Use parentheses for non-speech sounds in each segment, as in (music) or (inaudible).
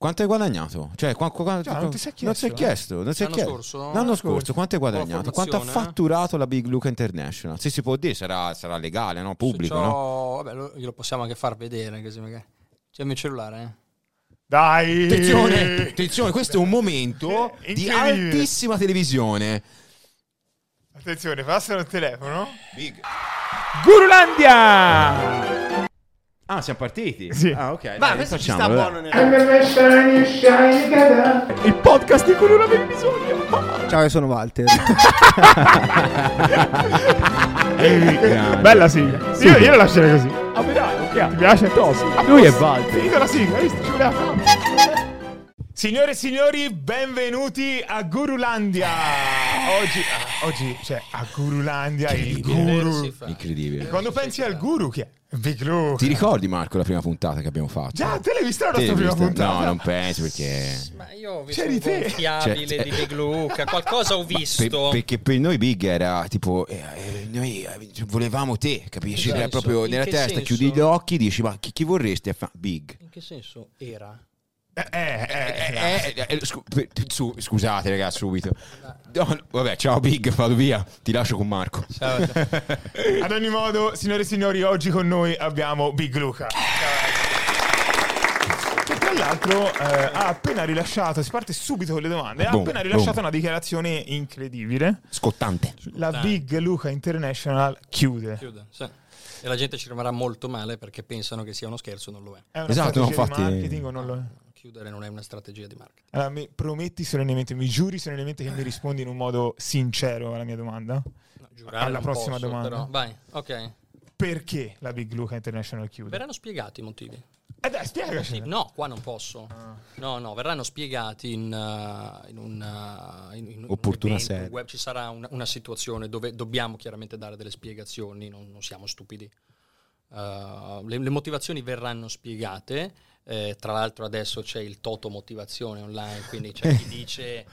Quanto hai guadagnato? Cioè, qua- qua- Cioè, non ti sei non si è chiesto, eh? chiesto. Non L'anno chiesto. scorso? L'anno L'anno scorso, quanto hai guadagnato? Quanto ha formazione? fatturato la Big Luca International? Se si può dire, sarà, sarà legale, no? Pubblico, no? Vabbè, lo, glielo possiamo anche far vedere. Così magari. C'è il mio cellulare, eh? Dai! Attenzione, attenzione, questo è un momento di altissima televisione. Attenzione, passano il telefono. Big. Gurulandia! Ah, siamo partiti? Sì. Ah, ok. Ma dai, questo ci sta buono nel... Il podcast di cui non avevi bisogno. Ciao, io sono Walter. (laughs) Bella sigla. Io, io la lascerei così. Ah, beh, dai, ok. Ti piace? Tosi. Lui è Walter. Finita la sigla, hai visto? Ci voleva tanto. Signore e signori, benvenuti a Gurulandia. Oggi, ah, oggi c'è a Gurulandia il guru. Incredibile. Quando pensi al guru, chi è? Big Luke. Ti ricordi, Marco, la prima puntata che abbiamo fatto? Già, te l'hai vista la nostra prima vista? puntata? No, non penso perché... Ma io ho visto C'eri un te. gonfiabile Cioè, di Big Luca, qualcosa ho visto. Per- perché per noi Big era tipo eh, eh, noi eh, volevamo te, capisci? Che Era proprio In nella che testa, senso? chiudi gli occhi, dici ma chi, chi vorresti? Big. In che senso era? Eh, eh, eh, Eh, eh, scu- per- su- scusate ragazzi subito. No, vabbè, ciao Big, vado via, ti lascio con Marco. Ciao, ciao. (laughs) Ad ogni modo, signore e signori, oggi con noi abbiamo Big Luca. Che tra l'altro eh, ha appena rilasciato, si parte subito con le domande, ha Boom, appena rilasciato boom. una dichiarazione incredibile. Scottante. La Dai. Big Luca International chiude. Chiude, sì. E la gente ci rimarrà molto male perché pensano che sia uno scherzo, non lo è. È una Esatto, no, strategia di infatti- marketing o non lo è? Chiudere non è una strategia di marketing. Allora, mi prometti solennemente, mi giuri solennemente che mi rispondi in un modo sincero alla mia domanda? No, giurare Alla prossima posso, domanda. però- Vai, ok. Perché la Big Luca International chiude? Verranno spiegati i motivi. Eh dai, spiegaci. No, qua non posso. Ah. No, no, verranno spiegati in, uh, in un uh, in- in un Opportuna evento, sede. un web. Ci sarà una, una situazione dove dobbiamo chiaramente dare delle spiegazioni, non, non siamo stupidi. Uh, le, le motivazioni verranno spiegate. Eh, tra l'altro adesso c'è il Toto Motivazione online, quindi c'è chi (laughs) dice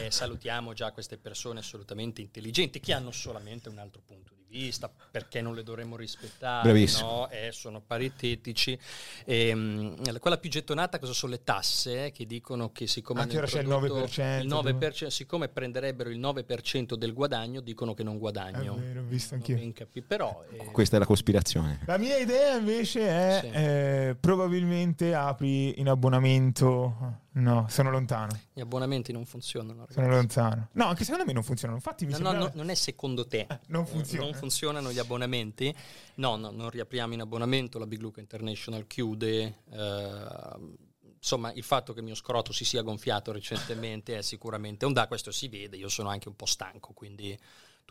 eh, salutiamo già queste persone assolutamente intelligenti che hanno solamente un altro punto di vista, perché non le dovremmo rispettare, Bravissimo. no? Eh, sono paritetici. Ehm, quella più gettonata cosa sono le tasse eh, che dicono che siccome Anche ora c'è il introdotto 9%, il 9%, siccome prenderebbero il 9% del guadagno dicono che non È guadagno. vero, ho visto anch'io. capi- però eh, Questa è la cospirazione. La mia idea invece è Sì. eh, probabilmente apri in abbonamento. No, sono lontano. gli abbonamenti non funzionano. Sono ragazzi. lontano. No, anche secondo me non funzionano. Infatti mi No, sembra no, non è secondo te. non funziona. Non funzionano gli abbonamenti. No, no, non riapriamo in abbonamento. La Big Luca International chiude. eh, insomma, il fatto che il mio scroto si sia gonfiato recentemente è sicuramente un da. Questo si vede. Io sono anche un po' stanco, quindi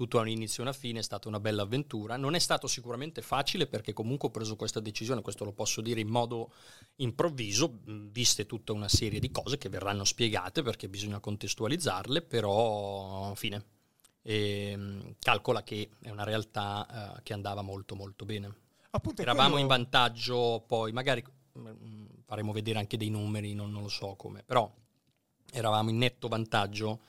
tutto ha un inizio e una fine. È stata una bella avventura. Non è stato sicuramente facile perché comunque ho preso questa decisione. Questo lo posso dire in modo improvviso, viste tutta una serie di cose che verranno spiegate perché bisogna contestualizzarle, però fine. E, mh, calcola che è una realtà eh, che andava molto molto bene. Appunto, Eravamo quello- in vantaggio, poi magari mh, faremo vedere anche dei numeri, non, non lo so come, però eravamo in netto vantaggio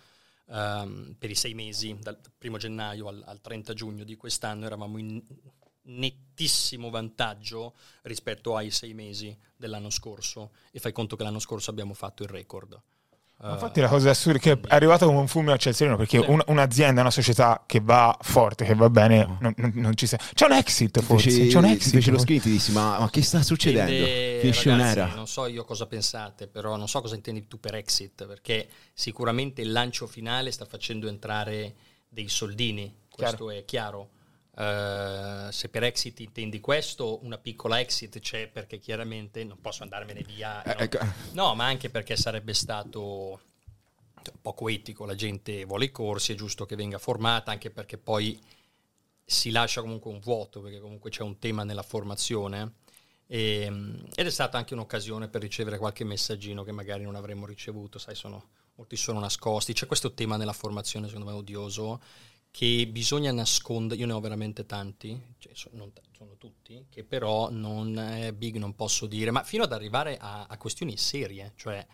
ehm, per i sei mesi, dal 1 gennaio al, al 30 giugno di quest'anno, eravamo in nettissimo vantaggio rispetto ai sei mesi dell'anno scorso e fai conto che l'anno scorso abbiamo fatto il record. Ma Infatti la cosa assurda è che è arrivata come un fulmine a ciel sereno perché Sì. un- un'azienda, una società che va forte, che va bene, non, non- non ci sta. C'è un exit forse, Feci, c'è un ti exit. feci lo scritto dissi ma, ma che sta succedendo? Finisce un'era. Non so io cosa pensate, però non so cosa intendi tu per exit, perché sicuramente il lancio finale sta facendo entrare dei soldini, questo è chiaro. Eh, se per exit intendi questo, una piccola exit c'è perché chiaramente non posso andarmene via. Eh, no? ecco. No, ma anche perché sarebbe stato poco etico, la gente vuole i corsi, è giusto che venga formata, anche perché poi si lascia comunque un vuoto, perché comunque c'è un tema nella formazione. E, ed è stata anche un'occasione per ricevere qualche messaggino che magari non avremmo ricevuto, sai, sono, molti sono nascosti. C'è questo tema nella formazione, secondo me, odioso, che bisogna nascondere, io ne ho veramente tanti, cioè, so- non t- sono tutti, che però non è big, non posso dire, ma fino ad arrivare a, a questioni serie, cioè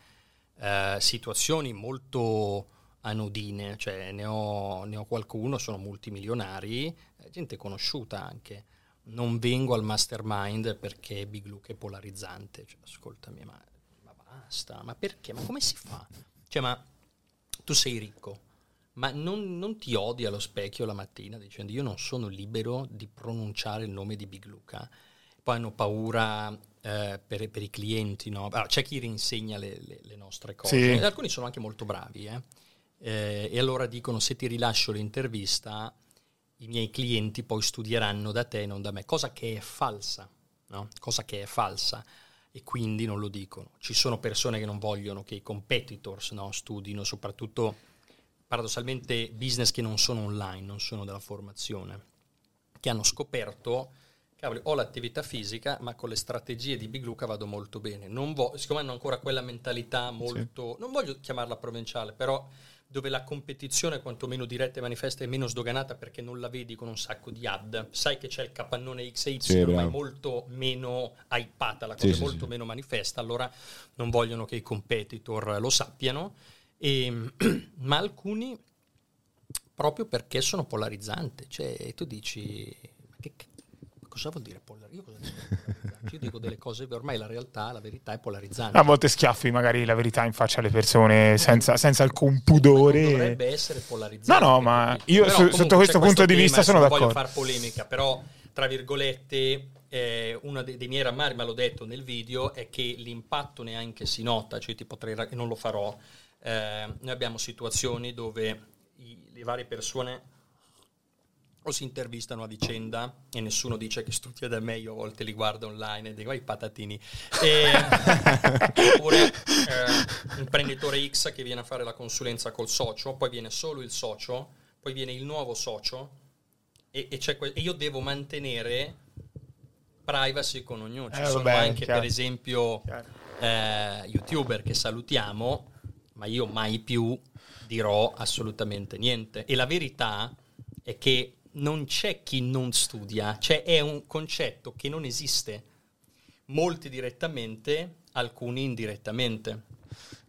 eh, situazioni molto anodine, cioè ne ho, ne ho qualcuno, sono multimilionari, eh, gente conosciuta anche. Non vengo al mastermind perché Big Luke è polarizzante, cioè, ascoltami, ma, ma basta. Ma perché? Ma come si fa? Cioè, ma tu sei ricco, ma non, non ti odi allo specchio la mattina dicendo io non sono libero di pronunciare il nome di Big Luca. Poi hanno paura eh, per, per, i clienti, no? allora, c'è chi rinsegna le, le, le nostre cose, sì. alcuni sono anche molto bravi, eh? Eh, e allora dicono se ti rilascio l'intervista i miei clienti poi studieranno da te, non da me, cosa che è falsa, no? cosa che è falsa e quindi non lo dicono. Ci sono persone che non vogliono che i competitors no, studino, soprattutto paradossalmente business che non sono online, non sono della formazione, che hanno scoperto, cavoli, ho l'attività fisica, ma con le strategie di Big Luca vado molto bene. Non vo- siccome hanno ancora quella mentalità molto, sì. non voglio chiamarla provinciale, però dove la competizione quantomeno diretta e manifesta è meno sdoganata perché non la vedi con un sacco di ad. Sai che c'è il capannone X e Y, sì, ma è molto meno hypata, la cosa sì, è molto meno manifesta, allora non vogliono che i competitor lo sappiano. E, (clears throat) ma alcuni proprio perché sono polarizzanti, cioè tu dici ma che, cosa vuol dire polarizzante? Io dico? Io dico delle cose, ormai la realtà, la verità è polarizzante. A volte schiaffi magari la verità in faccia alle persone senza, senza alcun pudore. Non dovrebbe essere polarizzante. No, no, ma io però, su, sotto questo punto questo di vista sono d'accordo. Non voglio fare polemica, però tra virgolette eh, uno dei, dei, miei rammari, ma l'ho detto nel video, è che l'impatto neanche si nota, cioè ti potrei, non lo farò. Eh, noi abbiamo situazioni dove i, le varie persone o si intervistano a vicenda e nessuno dice che studia da me, io a volte li guardo online e dico i patatini. E, (laughs) oppure eh, imprenditore X che viene a fare la consulenza col socio, poi viene solo il socio, poi viene il nuovo socio e, e, que- e io devo mantenere privacy con ognuno. Ci eh, sono vabbè, anche chiaro. per esempio eh, youtuber che salutiamo, ma io mai più dirò assolutamente niente. E la verità è che non c'è chi non studia, cioè è un concetto che non esiste. Molti direttamente, alcuni indirettamente.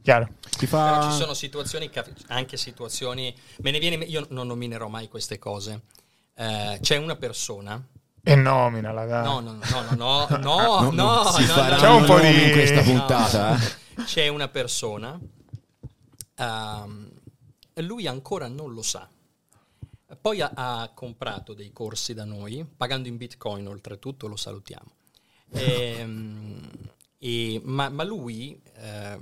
Chiaro. Ti fa... Però ci sono situazioni, anche situazioni, me ne viene, io non nominerò mai queste cose. Eh, c'è una persona e nomina la dai. No, no, no, no, no, (laughs) no, no, no, si no, farà no, c'è un po' di in questa puntata. No, no. C'è una persona, um, lui ancora non lo sa, poi ha, ha, comprato dei corsi da noi, pagando in bitcoin oltretutto, lo salutiamo. E, ehm, (laughs) e, ma, ma, lui... Eh,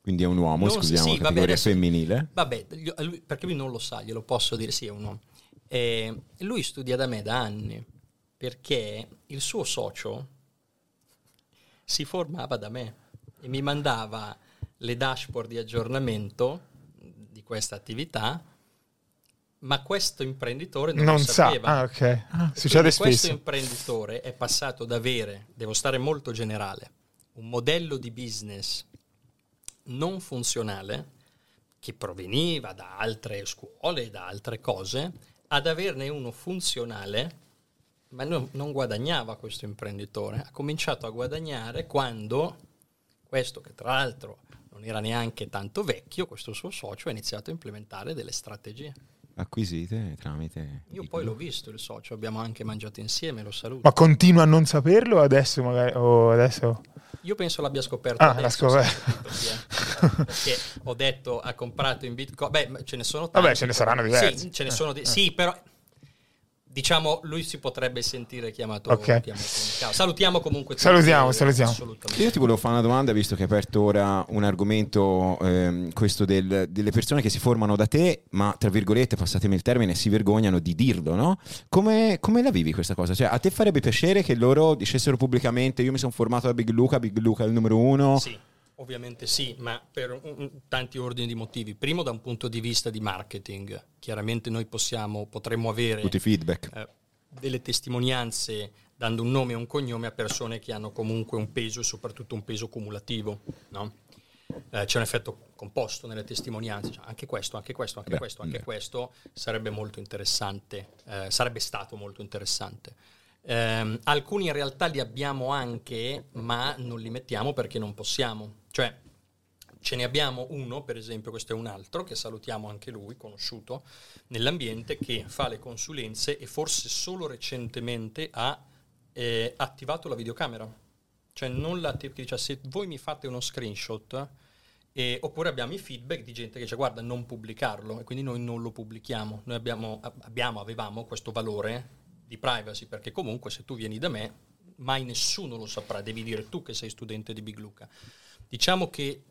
Quindi è un uomo, non, scusiamo, sì, categoria vabbè, adesso, femminile? Vabbè, lui, perché lui non lo sa, glielo posso dire, sì, è un uomo. E lui studia da me da anni, perché il suo socio si formava da me e mi mandava le dashboard di aggiornamento di questa attività ma questo imprenditore non, non lo sapeva. Sa. Ah, ok. Ah, succede spesso. Questo imprenditore è passato ad avere, devo stare molto generale, un modello di business non funzionale che proveniva da altre scuole, da altre cose, ad averne uno funzionale, ma non, non guadagnava questo imprenditore. Ha cominciato a guadagnare quando questo, che tra l'altro non era neanche tanto vecchio, questo suo socio ha iniziato a implementare delle strategie acquisite tramite... Io poi l'ho visto il socio, abbiamo anche mangiato insieme, lo saluto. Ma continua a non saperlo adesso magari? O adesso... Io penso l'abbia scoperto ah, adesso. l'ha scoperto. Perché ho detto, ha comprato in Bitcoin... Beh, ce ne sono tanti. Vabbè, ce ne saranno diversi. Sì, ce ne sono... Di- eh. Sì, però diciamo, lui si potrebbe sentire chiamato, okay. chiamato Salutiamo comunque tutti. Salutiamo, salutiamo. Io ti volevo fare una domanda, visto che hai aperto ora un argomento, ehm, questo del, delle persone che si formano da te, ma tra virgolette, passatemi il termine, si vergognano di dirlo, no? Come, come la vivi questa cosa? Cioè, a te farebbe piacere che loro dicessero pubblicamente io mi sono formato da Big Luca, Big Luca è il numero uno? Sì. Ovviamente sì, ma per un, tanti ordini di motivi. Primo da un punto di vista di marketing, chiaramente noi possiamo, potremmo avere tutti i feedback. Eh, delle testimonianze dando un nome e un cognome a persone che hanno comunque un peso e soprattutto un peso cumulativo. No? Eh, c'è un effetto composto nelle testimonianze, cioè, anche questo, anche questo, anche beh, questo, anche beh. questo sarebbe molto interessante, eh, sarebbe stato molto interessante. Eh, alcuni in realtà li abbiamo anche, ma non li mettiamo perché non possiamo. Cioè, ce ne abbiamo uno, per esempio, questo è un altro, che salutiamo anche lui, conosciuto nell'ambiente, che fa le consulenze e forse solo recentemente ha eh, attivato la videocamera. Cioè non la che dice se voi mi fate uno screenshot e, oppure abbiamo i feedback di gente che dice guarda non pubblicarlo e quindi noi non lo pubblichiamo. Noi abbiamo, abbiamo avevamo questo valore di privacy perché comunque se tu vieni da me mai nessuno lo saprà, devi dire tu che sei studente di Big Luca. Diciamo che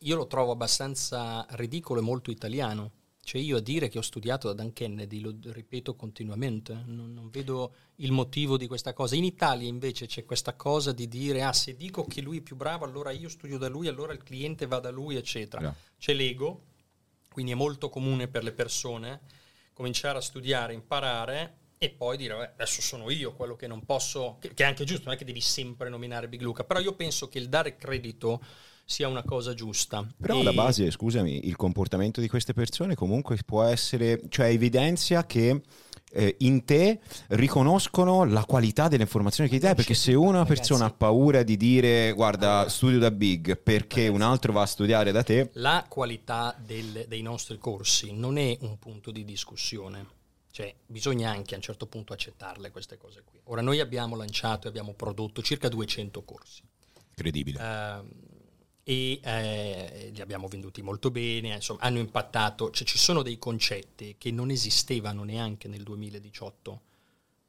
io lo trovo abbastanza ridicolo e molto italiano. Cioè io a dire che ho studiato da Dan Kennedy, lo ripeto continuamente, non, non, vedo il motivo di questa cosa. In Italia invece c'è questa cosa di dire, ah se dico che lui è più bravo, allora io studio da lui, allora il cliente va da lui, eccetera. Yeah. C'è l'ego, quindi è molto comune per le persone cominciare a studiare, imparare e poi dire adesso sono io quello che non posso, che, che, è anche giusto, non è che devi sempre nominare Big Luca, però io penso che il dare credito sia una cosa giusta. Però e... alla base, scusami, il comportamento di queste persone comunque può essere, cioè evidenzia che eh, in te riconoscono la qualità delle informazioni che ti dai, perché se una persona ha paura di dire guarda studio da Big perché ragazzi, un altro va a studiare da te... La qualità del, dei nostri corsi non è un punto di discussione cioè, bisogna anche a un certo punto accettarle queste cose qui. Ora, noi abbiamo lanciato e abbiamo prodotto circa 200 corsi. Incredibile. Uh, e eh, li abbiamo venduti molto bene, insomma, hanno impattato, cioè ci sono dei concetti che non esistevano neanche nel 2018,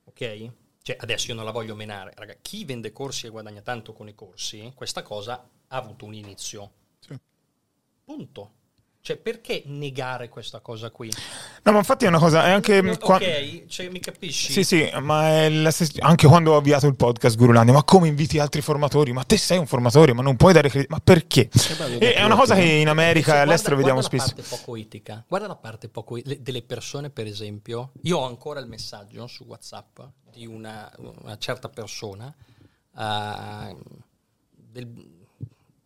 ok? Cioè, adesso io non la voglio menare, raga, chi vende corsi e guadagna tanto con i corsi, questa cosa ha avuto un inizio. Sì. Punto. Cioè, perché negare questa cosa qui? No, ma infatti è una cosa, è anche... Ok, qua... cioè, mi capisci? Sì, sì, ma la anche quando ho avviato il podcast Gurulandia, ma come inviti altri formatori? Ma te sei un formatore, ma non puoi dare credito, ma perché? E è una cosa che in America e all'estero vediamo spesso. Guarda la parte poco etica, guarda la parte poco delle persone, per esempio, io ho ancora il messaggio su WhatsApp di una, una certa persona uh, del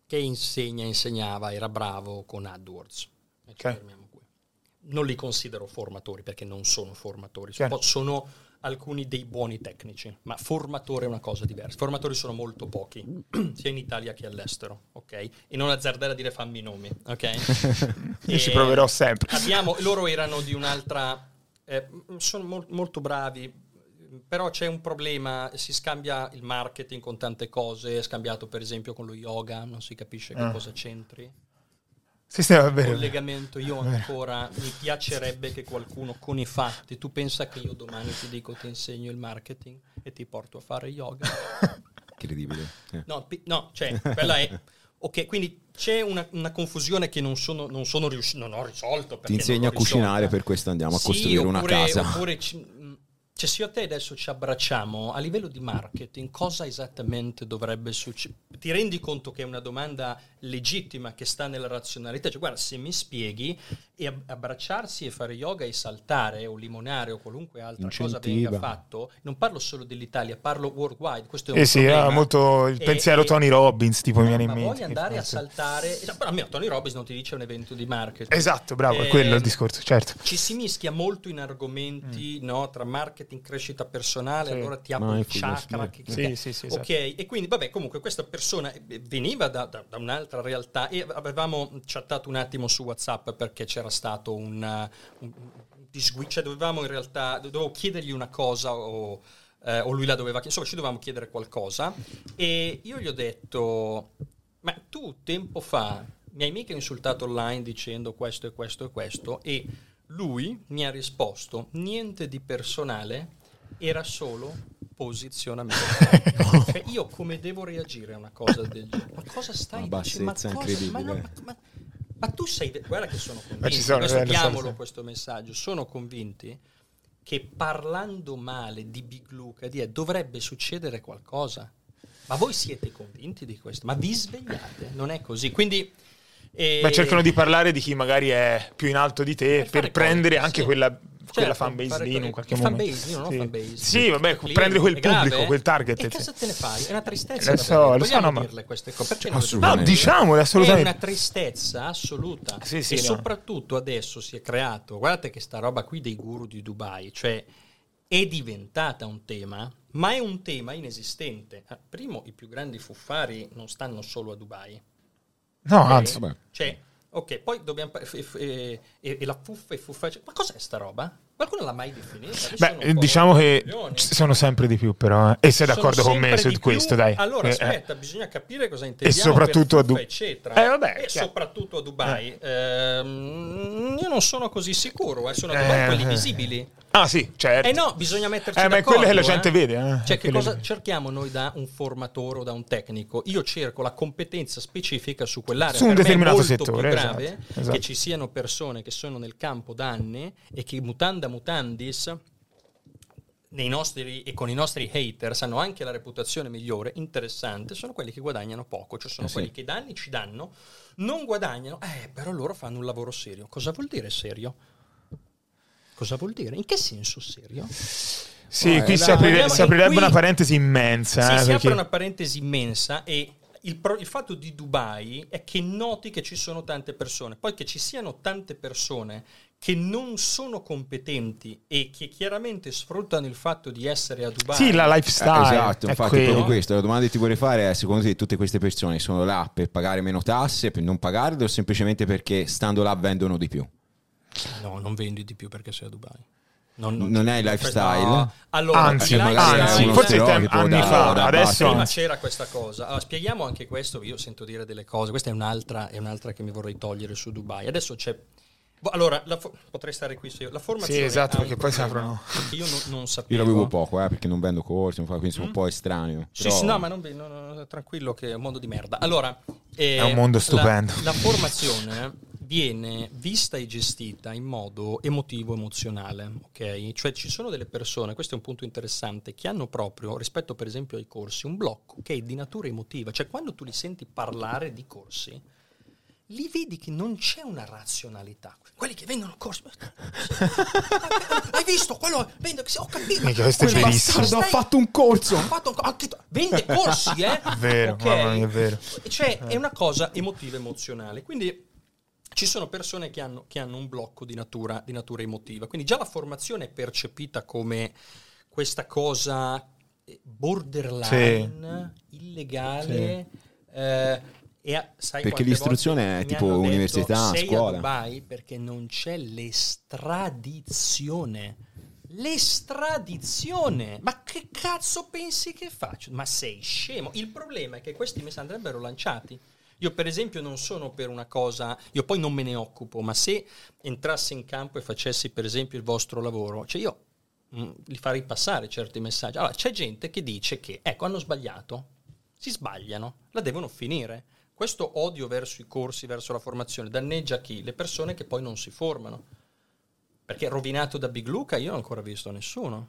che insegna, insegnava, era bravo con AdWords. Okay. Non li considero formatori perché non sono formatori, certo. sono alcuni dei buoni tecnici, ma formatore è una cosa diversa. Formatori sono molto pochi, (clears throat) sia in Italia che all'estero, ok? E non azzardare a dire fammi i nomi, ok? (laughs) Io ci proverò sempre. Abbiamo, loro erano di un'altra... Eh, sono mo- molto bravi, però c'è un problema, si scambia il marketing con tante cose, è scambiato per esempio con lo yoga, non si capisce che ah. cosa c'entri. Sì, sì, va bene. Collegamento, io ancora mi piacerebbe che qualcuno con i fatti, tu pensa che io domani ti dico ti insegno il marketing e ti porto a fare yoga? (laughs) Incredibile. Eh. No, no, cioè, quella è... Ok, quindi c'è una, una confusione che non sono, non sono riuscito, non ho risolto. Ti insegna a cucinare, per questo andiamo a costruire oppure, una casa. Oppure cioè, se io e te adesso ci abbracciamo a livello di marketing, cosa esattamente dovrebbe succedere? Ti rendi conto che è una domanda legittima che sta nella razionalità? Cioè, guarda, se mi spieghi, e abbracciarsi e fare yoga e saltare o limonare o qualunque altra Incentiva. cosa venga fatto, non parlo solo dell'Italia, parlo worldwide. Questo è un eh sì, ha molto il pensiero e, Tony Robbins, tipo, mi viene in mente. Ma vuoi andare a saltare? Però a me Tony Robbins non ti dice un evento di marketing. Esatto, bravo, è quello il ehm, discorso, certo. Ci si mischia molto in argomenti, mm. no, tra marketing marketing, crescita personale, sì. allora ti apro il chakra. Che, sì, sì, sì, ok, esatto. e quindi vabbè, comunque questa persona veniva da, da, da, un'altra realtà e avevamo chattato un attimo su WhatsApp perché c'era stato un, un disguido, cioè dovevamo in realtà, dovevo chiedergli una cosa o, eh, o lui la doveva chiedere, insomma ci dovevamo chiedere qualcosa e io gli ho detto, ma tu tempo fa mi hai mica insultato online dicendo questo e questo e questo e lui mi ha risposto niente di personale, era solo posizionamento. (laughs) cioè, io come devo reagire a una cosa del genere? Ma cosa stai dicendo? Ma, cosa, ma, no, ma, ma, tu sei... Guarda che sono convinti, sono, chiamolo questo messaggio, sono convinti che parlando male di Big Luca di, dovrebbe succedere qualcosa. Ma voi siete convinti di questo? Ma vi svegliate? Non è così. Quindi e... Beh, cercano di parlare di chi magari è più in alto di te per, per prendere cose, anche sì. quella, certo, quella fanbase lì in un qualche momento. Base, io non sì. ho fanbase. Sì, vabbè, Lì, prendere quel pubblico, grave, quel target. E cosa te ne fai? È una tristezza. Lo so, lo so, no, ma... dirle queste cose. Perché no, diciamole assolutamente. È una tristezza assoluta. Sì, sì, e no. soprattutto adesso si è creato, guardate che sta roba qui dei guru di Dubai, cioè è diventata un tema, ma è un tema inesistente. Ah, primo, i più grandi fuffari non stanno solo a Dubai. No, okay? anzi. Cioè, Ok, poi dobbiamo... f- f- e, e- e la fuffa e fuffa... Ma cos'è sta roba? Qualcuno l'ha mai definita? Beh, diciamo che ci sono sempre di più, però. eh. E sei d'accordo con me su questo, dai. Allora, Eh, eh. aspetta, bisogna capire cosa intendiamo soprattutto a per fuffa, Du- eccetera. Eh, vabbè, e chiaro. soprattutto a Dubai. Ehm, io non sono così sicuro, eh, sono a Dubai Eh, quelli eh. visibili. Ah, sì, certo. Eh no, bisogna metterci Eh, ma è quello che la gente eh. vede, eh. Cioè, che cosa cerchiamo noi da un formatore o da un tecnico? Io cerco la competenza specifica su quell'area. Su un per è determinato molto settore, più grave esatto, esatto. che ci siano persone che sono nel campo da anni e che mutanda mutandis nei nostri, e con i nostri haters hanno anche la reputazione migliore, interessante, sono quelli che guadagnano poco, cioè sono Eh sì. quelli che da anni ci danno, non guadagnano, eh, però loro fanno un lavoro serio. Cosa vuol dire serio? Cosa vuol dire? In che senso serio? Sì, Eh, qui si, aprire- si aprirebbe qui- una parentesi immensa. Sì, eh, si perché- apre una parentesi immensa e il, pro- il fatto di Dubai è che noti che ci sono tante persone, poi che ci siano tante persone che non sono competenti e che chiaramente sfruttano il fatto di essere a Dubai. Sì, la Eh, lifestyle. esatto, è infatti quello. proprio questo. La domanda che ti vorrei fare è: secondo te tutte queste persone sono là per pagare meno tasse, per non pagarle, o semplicemente perché stando là vendono di più? No, non vendi di più perché sei a Dubai. Non, Non è il lifestyle? No. Allora, Anzi, anzi, forse tem- anni da- fa, da adesso Prima c'era questa cosa. Allora, spieghiamo anche questo. Io sento dire delle cose. Questa è un'altra, è un'altra che mi vorrei togliere su Dubai. Adesso c'è. Boh, Allora, la fo- potrei stare qui se io. La formazione. Sì, esatto, perché poi si aprono- Io non, non Io sapevo. la vivo poco, eh, perché non vendo corsi, quindi sono un po' estraneo. Mm. Sì, però- sì, no, ma non, no, no, tranquillo che è un mondo di merda. Allora, eh, È un mondo la- stupendo. La, formazione viene vista e gestita in modo emotivo-emozionale, ok? Cioè ci sono delle persone, questo è un punto interessante, che hanno proprio, rispetto per esempio ai corsi, un blocco che è di natura emotiva. Cioè quando tu li senti parlare di corsi, li vedi che non c'è una razionalità. Quelli che vendono corsi. (laughs) Hai visto quello? Vendo, ho capito. Mica, questo è verissimo. bastardo Bastardo ha fatto un corso. ha fatto un anche vende corsi, eh? (laughs) Vero, Ok? mamma mia, è vero. Cioè, è una cosa emotiva emozionale. Quindi ci sono persone che hanno, che hanno un blocco di natura, di natura emotiva. Quindi già la formazione è percepita come questa cosa eh, borderline, illegale. eh, e sai Perché l'istruzione è tipo detto, università, "Sei scuola." Dubai perché non c'è l'estradizione. L'estradizione! Ma che cazzo pensi che faccio? Ma sei scemo? Il problema è che questi messaggi andrebbero lanciati. Io per esempio non sono per una cosa, io poi non me ne occupo, ma se entrassi in campo e facessi per esempio il vostro lavoro, cioè io mm, li farei passare certi messaggi. Allora c'è gente che dice che, ecco, hanno sbagliato, si sbagliano, la devono finire. Questo odio verso i corsi, verso la formazione, danneggia chi? Le persone che poi non si formano. Perché rovinato da Big Luca io non ho ancora visto nessuno.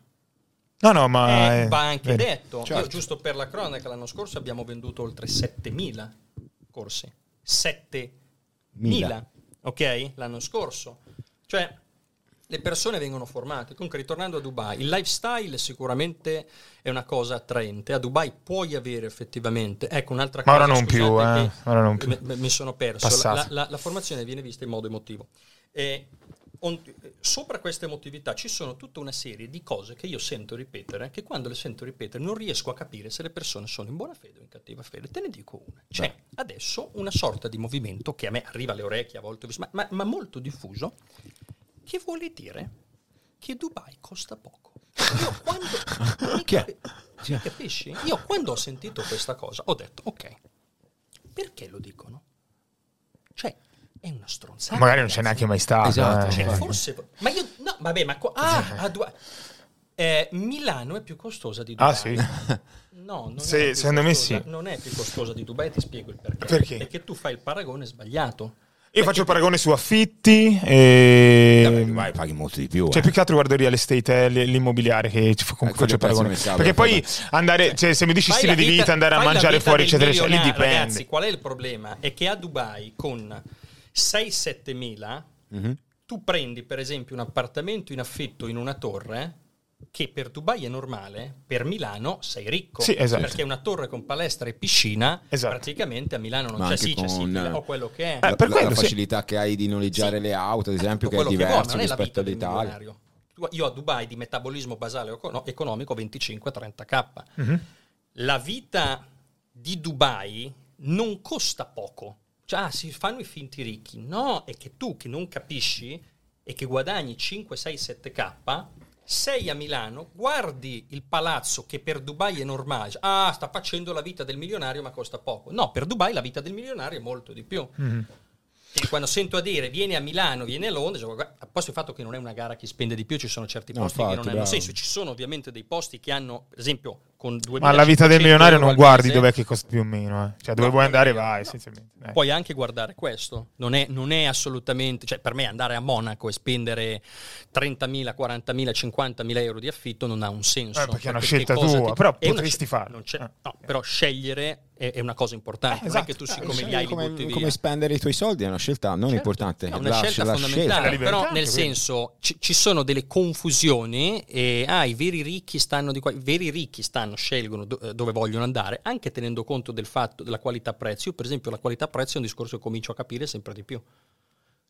No, no, ma... Eh, va anche vero. detto. Io, Certo. giusto per la cronaca, l'anno scorso abbiamo venduto oltre 7.000 corsi. 7.000, Mila. ok? L'anno scorso. Cioè, le persone vengono formate. Comunque, ritornando a Dubai, il lifestyle sicuramente è una cosa attraente. A Dubai puoi avere effettivamente... Ecco, un'altra Ma cosa... ora non più, eh, ora non più. mi- Mi sono perso. La, la- la- formazione viene vista in modo emotivo. E on- sopra questa emotività ci sono tutta una serie di cose che io sento ripetere, che quando le sento ripetere non riesco a capire se le persone sono in buona fede o in cattiva fede. Te ne dico una. C'è adesso una sorta di movimento che a me arriva alle orecchie a volte, ma, ma- ma molto diffuso, che vuole dire che Dubai costa poco. Io (laughs) quando... mi capi- mi capisci? Io quando ho sentito questa cosa ho detto, ok, perché lo dicono? Cioè, è una stronzata. Magari non c'è neanche mai stato. Esatto, eh. Cioè, forse... Ma io... No, vabbè, ma... qua- ah, a Dubai... Eh, Milano è più costosa di Dubai. Ah, sì? No, non Sì, è più secondo me costosa- sì. Non è più costosa di Dubai, ti spiego il perché. Perché? Perché tu fai il paragone sbagliato. Io faccio il paragone su affitti e... Vabbè, vai, paghi molto di più. Cioè, eh. più che altro guardo real estate e l- l'immobiliare che Eh, quello faccio il è il prezzo paragone. Perché poi vabbè. andare, cioè, se mi dici Fai stile la di vita, andare a mangiare vita fuori, eccetera, eccetera, lì dipende. Ragazzi, qual è il problema? È che a Dubai con 6-7 mila Mhm. tu prendi per esempio un appartamento in affitto in una torre che per Dubai è normale, per Milano sei ricco. Sì, esatto. Perché una torre con palestra e piscina Esatto. praticamente a Milano non Ma c'è, sì, c'è sì, con, o quello che è. Eh, La, per la- quello, la sì. facilità che hai di noleggiare le auto, ad esempio, che è vuoi, diverso la rispetto all'Italia. Io a Dubai di metabolismo basale econo- economico 25-30k. Mhm. La vita di Dubai non costa poco. Cioè Cioè, ah, si fanno i finti ricchi. No, è che tu che non capisci e che guadagni 5, 6, 7k, sei a Milano, guardi il palazzo che per Dubai è normale, ah, sta facendo la vita del milionario ma costa poco. No, per Dubai la vita del milionario è molto di più. Mm-hmm. E quando sento a dire vieni a Milano, vieni a Londra, a posto il fatto che non è una gara che spende di più, ci sono certi posti no, infatti, che non bravo. hanno senso, ci sono ovviamente dei posti che hanno, per esempio, con 2000 Ma la vita del milionario non guardi dov'è che costa più o meno, eh. cioè dove no, vuoi andare no, vai, essenzialmente. Eh. Puoi anche guardare questo, non è, non è, assolutamente, cioè per me andare a Monaco e spendere 30.000, 40.000, 50.000 euro di affitto non ha un senso. Eh, perché è una scelta tua, ti... però potresti farlo. Eh. No, però scegliere è, una cosa importante. Eh, esatto. Non è che tu esatto. siccome li hai come, li butti come spendere i tuoi soldi è una scelta non certo. importante. È una la, scelta la fondamentale. Scelta. Però nel senso ci, ci, sono delle confusioni e ah, i veri ricchi stanno di qua, i veri ricchi stanno, scelgono do, dove vogliono andare, anche tenendo conto del fatto della qualità prezzo. Io per esempio la qualità prezzo è un discorso che comincio a capire sempre di più.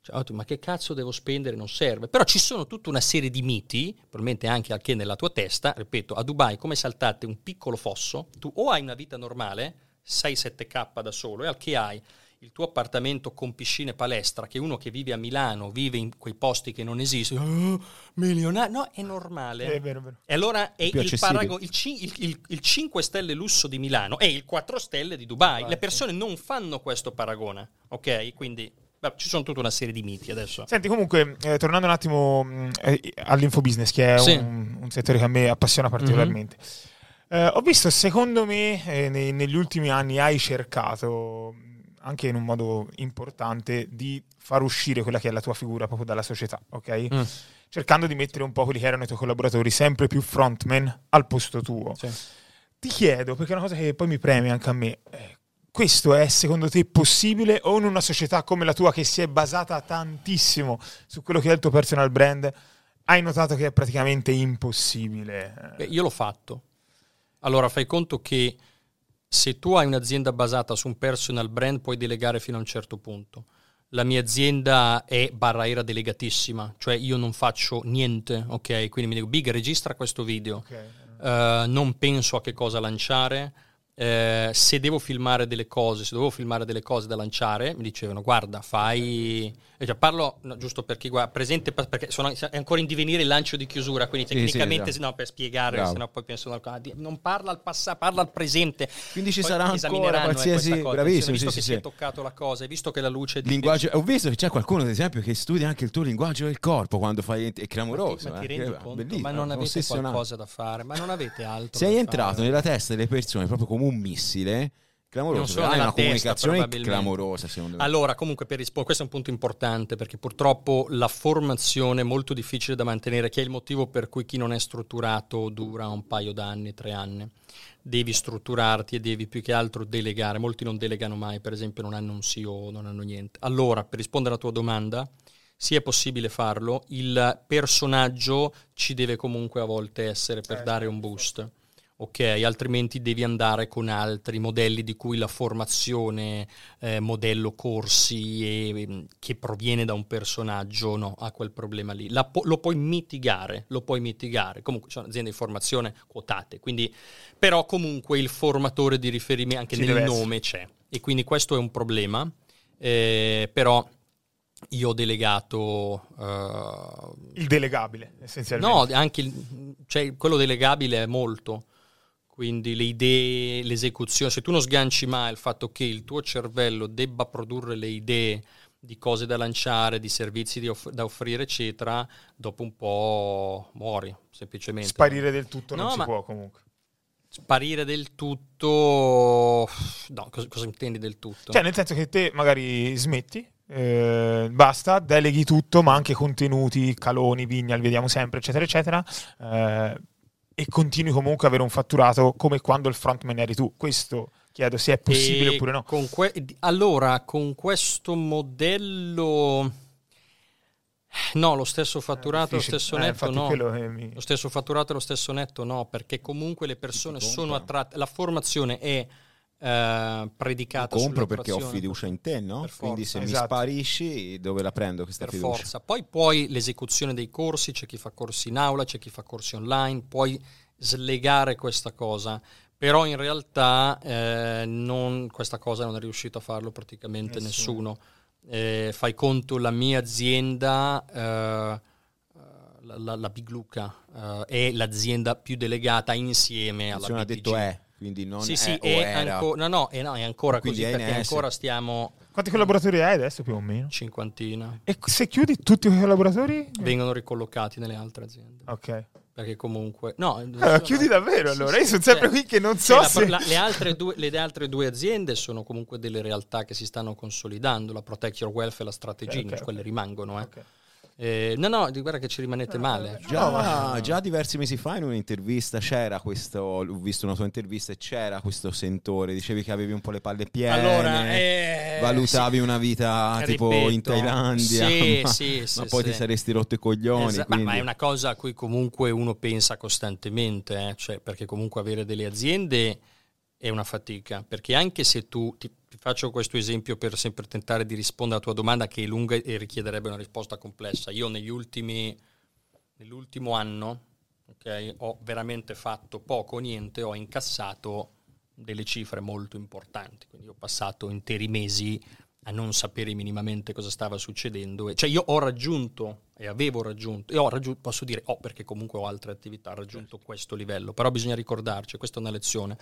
Cioè, ma che cazzo devo spendere? Non serve. Però ci sono tutta una serie di miti, probabilmente anche anche nella tua testa. Ripeto, a Dubai come saltate un piccolo fosso, tu o hai una vita normale, 6-7k da solo, e al che hai il tuo appartamento con piscina e palestra, che uno che vive a Milano vive in quei posti che non esistono, oh, milionario, no, è normale. È vero, vero. E allora è il, parago- il, il, il, il, 5 stelle lusso di Milano e il 4 stelle di Dubai. Vai, Le persone sì. non fanno questo paragone, ok? Quindi beh, ci sono tutta una serie di miti adesso. Senti, comunque, eh, tornando un attimo mm, eh, all'infobusiness, che è sì. un, un, settore che a me appassiona particolarmente. Mm-hmm. Eh, ho visto, secondo me, eh, nei, negli ultimi anni hai cercato anche in un modo importante, di far uscire quella che è la tua figura proprio dalla società, ok? Mm. Cercando di mettere un po' quelli che erano i tuoi collaboratori sempre più frontman al posto tuo. Sì. Ti chiedo, perché è una cosa che poi mi preme anche a me, eh, questo è secondo te possibile o in una società come la tua che si è basata tantissimo su quello che è il tuo personal brand, hai notato che è praticamente impossibile? Beh, io l'ho fatto. Allora fai conto che se tu hai un'azienda basata su un personal brand puoi delegare fino a un certo punto. La mia azienda è barra era delegatissima, cioè io non faccio niente, ok? Quindi mi dico, Big, registra questo video, okay. uh, non penso a che cosa lanciare, eh, se devo filmare delle cose, se dovevo filmare delle cose da lanciare, mi dicevano guarda, fai... Cioè, parlo no, giusto per chi guarda, presente, perché sono, è ancora in divenire il lancio di chiusura, quindi tecnicamente, sì, sì, no, per spiegare, Bravo. sennò poi penso non parla al passato, parla al presente. Quindi ci poi sarà ancora eh, qualsiasi... Eh, bravissimo, visto sì, che si è toccato la cosa, hai visto che la luce... Di... Linguaggio... Ho visto che c'è qualcuno, ad esempio, che studia anche il tuo linguaggio del corpo quando fai... È clamoroso. Ma ti, ma ti rendi eh? conto? Ma non avete qualcosa da fare, ma non avete altro Sei entrato nella testa delle persone proprio come un missile Clamoroso, non è una comunicazione clamorosa secondo me. Allora, comunque per rispondere, questo è un punto importante perché purtroppo la formazione è molto difficile da mantenere, che è il motivo per cui chi non è strutturato dura un paio d'anni, tre anni. Devi strutturarti e devi più che altro delegare. Molti non delegano mai, per esempio non hanno un CEO, non hanno niente. Allora, per rispondere alla tua domanda, sì è possibile farlo, il personaggio ci deve comunque a volte essere per eh, dare un boost ok? Altrimenti devi andare con altri modelli di cui la formazione, eh, modello corsi e, mm, che proviene da un personaggio, no, ha quel problema lì. Po- lo puoi mitigare, lo puoi mitigare. Comunque sono aziende di formazione quotate, quindi, però comunque il formatore di riferimento anche Ci nel nome c'è. E quindi questo è un problema, eh, però io ho delegato... Uh, il delegabile, essenzialmente. No, anche il, cioè, quello delegabile è molto quindi le idee, l'esecuzione, se tu non sganci mai il fatto che il tuo cervello debba produrre le idee di cose da lanciare, di servizi off- da offrire, eccetera, dopo un po' muori, semplicemente. Sparire del tutto no, non si può comunque. Sparire del tutto... No, cosa, cosa, intendi del tutto? Cioè, nel senso che te magari smetti, eh, basta, deleghi tutto, ma anche contenuti, caloni, vignal, vediamo sempre, eccetera, eccetera. Eh, e continui comunque ad avere un fatturato come quando il frontman eri tu. Questo chiedo se è possibile e oppure no. Con que- allora, con questo modello... No, lo stesso fatturato e lo stesso eh, netto no. Mi... Lo stesso fatturato e lo stesso netto no, perché comunque le persone sono attratte. La formazione è eh, predicata Lo compro perché ho fiducia in te, no? Quindi se esatto. mi sparisci, dove la prendo questa per fiducia? Forza. Poi puoi l'esecuzione dei corsi, c'è chi fa corsi in aula, c'è chi fa corsi online, puoi slegare questa cosa, Però in realtà eh, non, questa cosa non è riuscito a farlo praticamente nessuno. nessuno. Eh, fai conto, la mia azienda, eh, la, la, la, Big Luca, eh, è l'azienda più delegata insieme alla BTG. ha detto è, quindi non sì, è sì, è anco, no, no, è, no, è ancora quindi così, perché ancora stiamo... Quanti collaboratori hai adesso più o meno? Cinquantina. E se chiudi tutti i collaboratori? Vengono ricollocati nelle altre aziende. Ok. Perché comunque... No, allora, chiudi davvero sì, allora, io sono sempre cioè, qui che non so la, se... La, le, altre due, le, altre due, aziende sono comunque delle realtà che si stanno consolidando, la Protect Your Wealth e la Strategy, okay, okay, quelle rimangono. Eh. Okay. Eh, no, no, guarda che ci rimanete male. Già, già, diversi mesi fa in un'intervista c'era questo, ho visto una tua intervista e c'era questo sentore, dicevi che avevi un po' le palle piene, allora, eh, valutavi sì, una vita ripeto, tipo in Thailandia, (laughs) sì, ma, sì, ma poi ti saresti rotto i coglioni. Esa- ma, ma, è una cosa a cui comunque uno pensa costantemente, eh? cioè, perché comunque avere delle aziende è una fatica, perché anche se tu ti faccio questo esempio per sempre tentare di rispondere alla tua domanda che è lunga e richiederebbe una risposta complessa. Io negli ultimi, nell'ultimo anno okay, ho veramente fatto poco o niente, ho incassato delle cifre molto importanti, quindi ho passato interi mesi a non sapere minimamente cosa stava succedendo. Cioè io ho raggiunto e avevo raggiunto, e ho raggiunto, posso dire ho oh, perché comunque ho altre attività, ho raggiunto certo. questo livello, però bisogna ricordarci, questa è una lezione,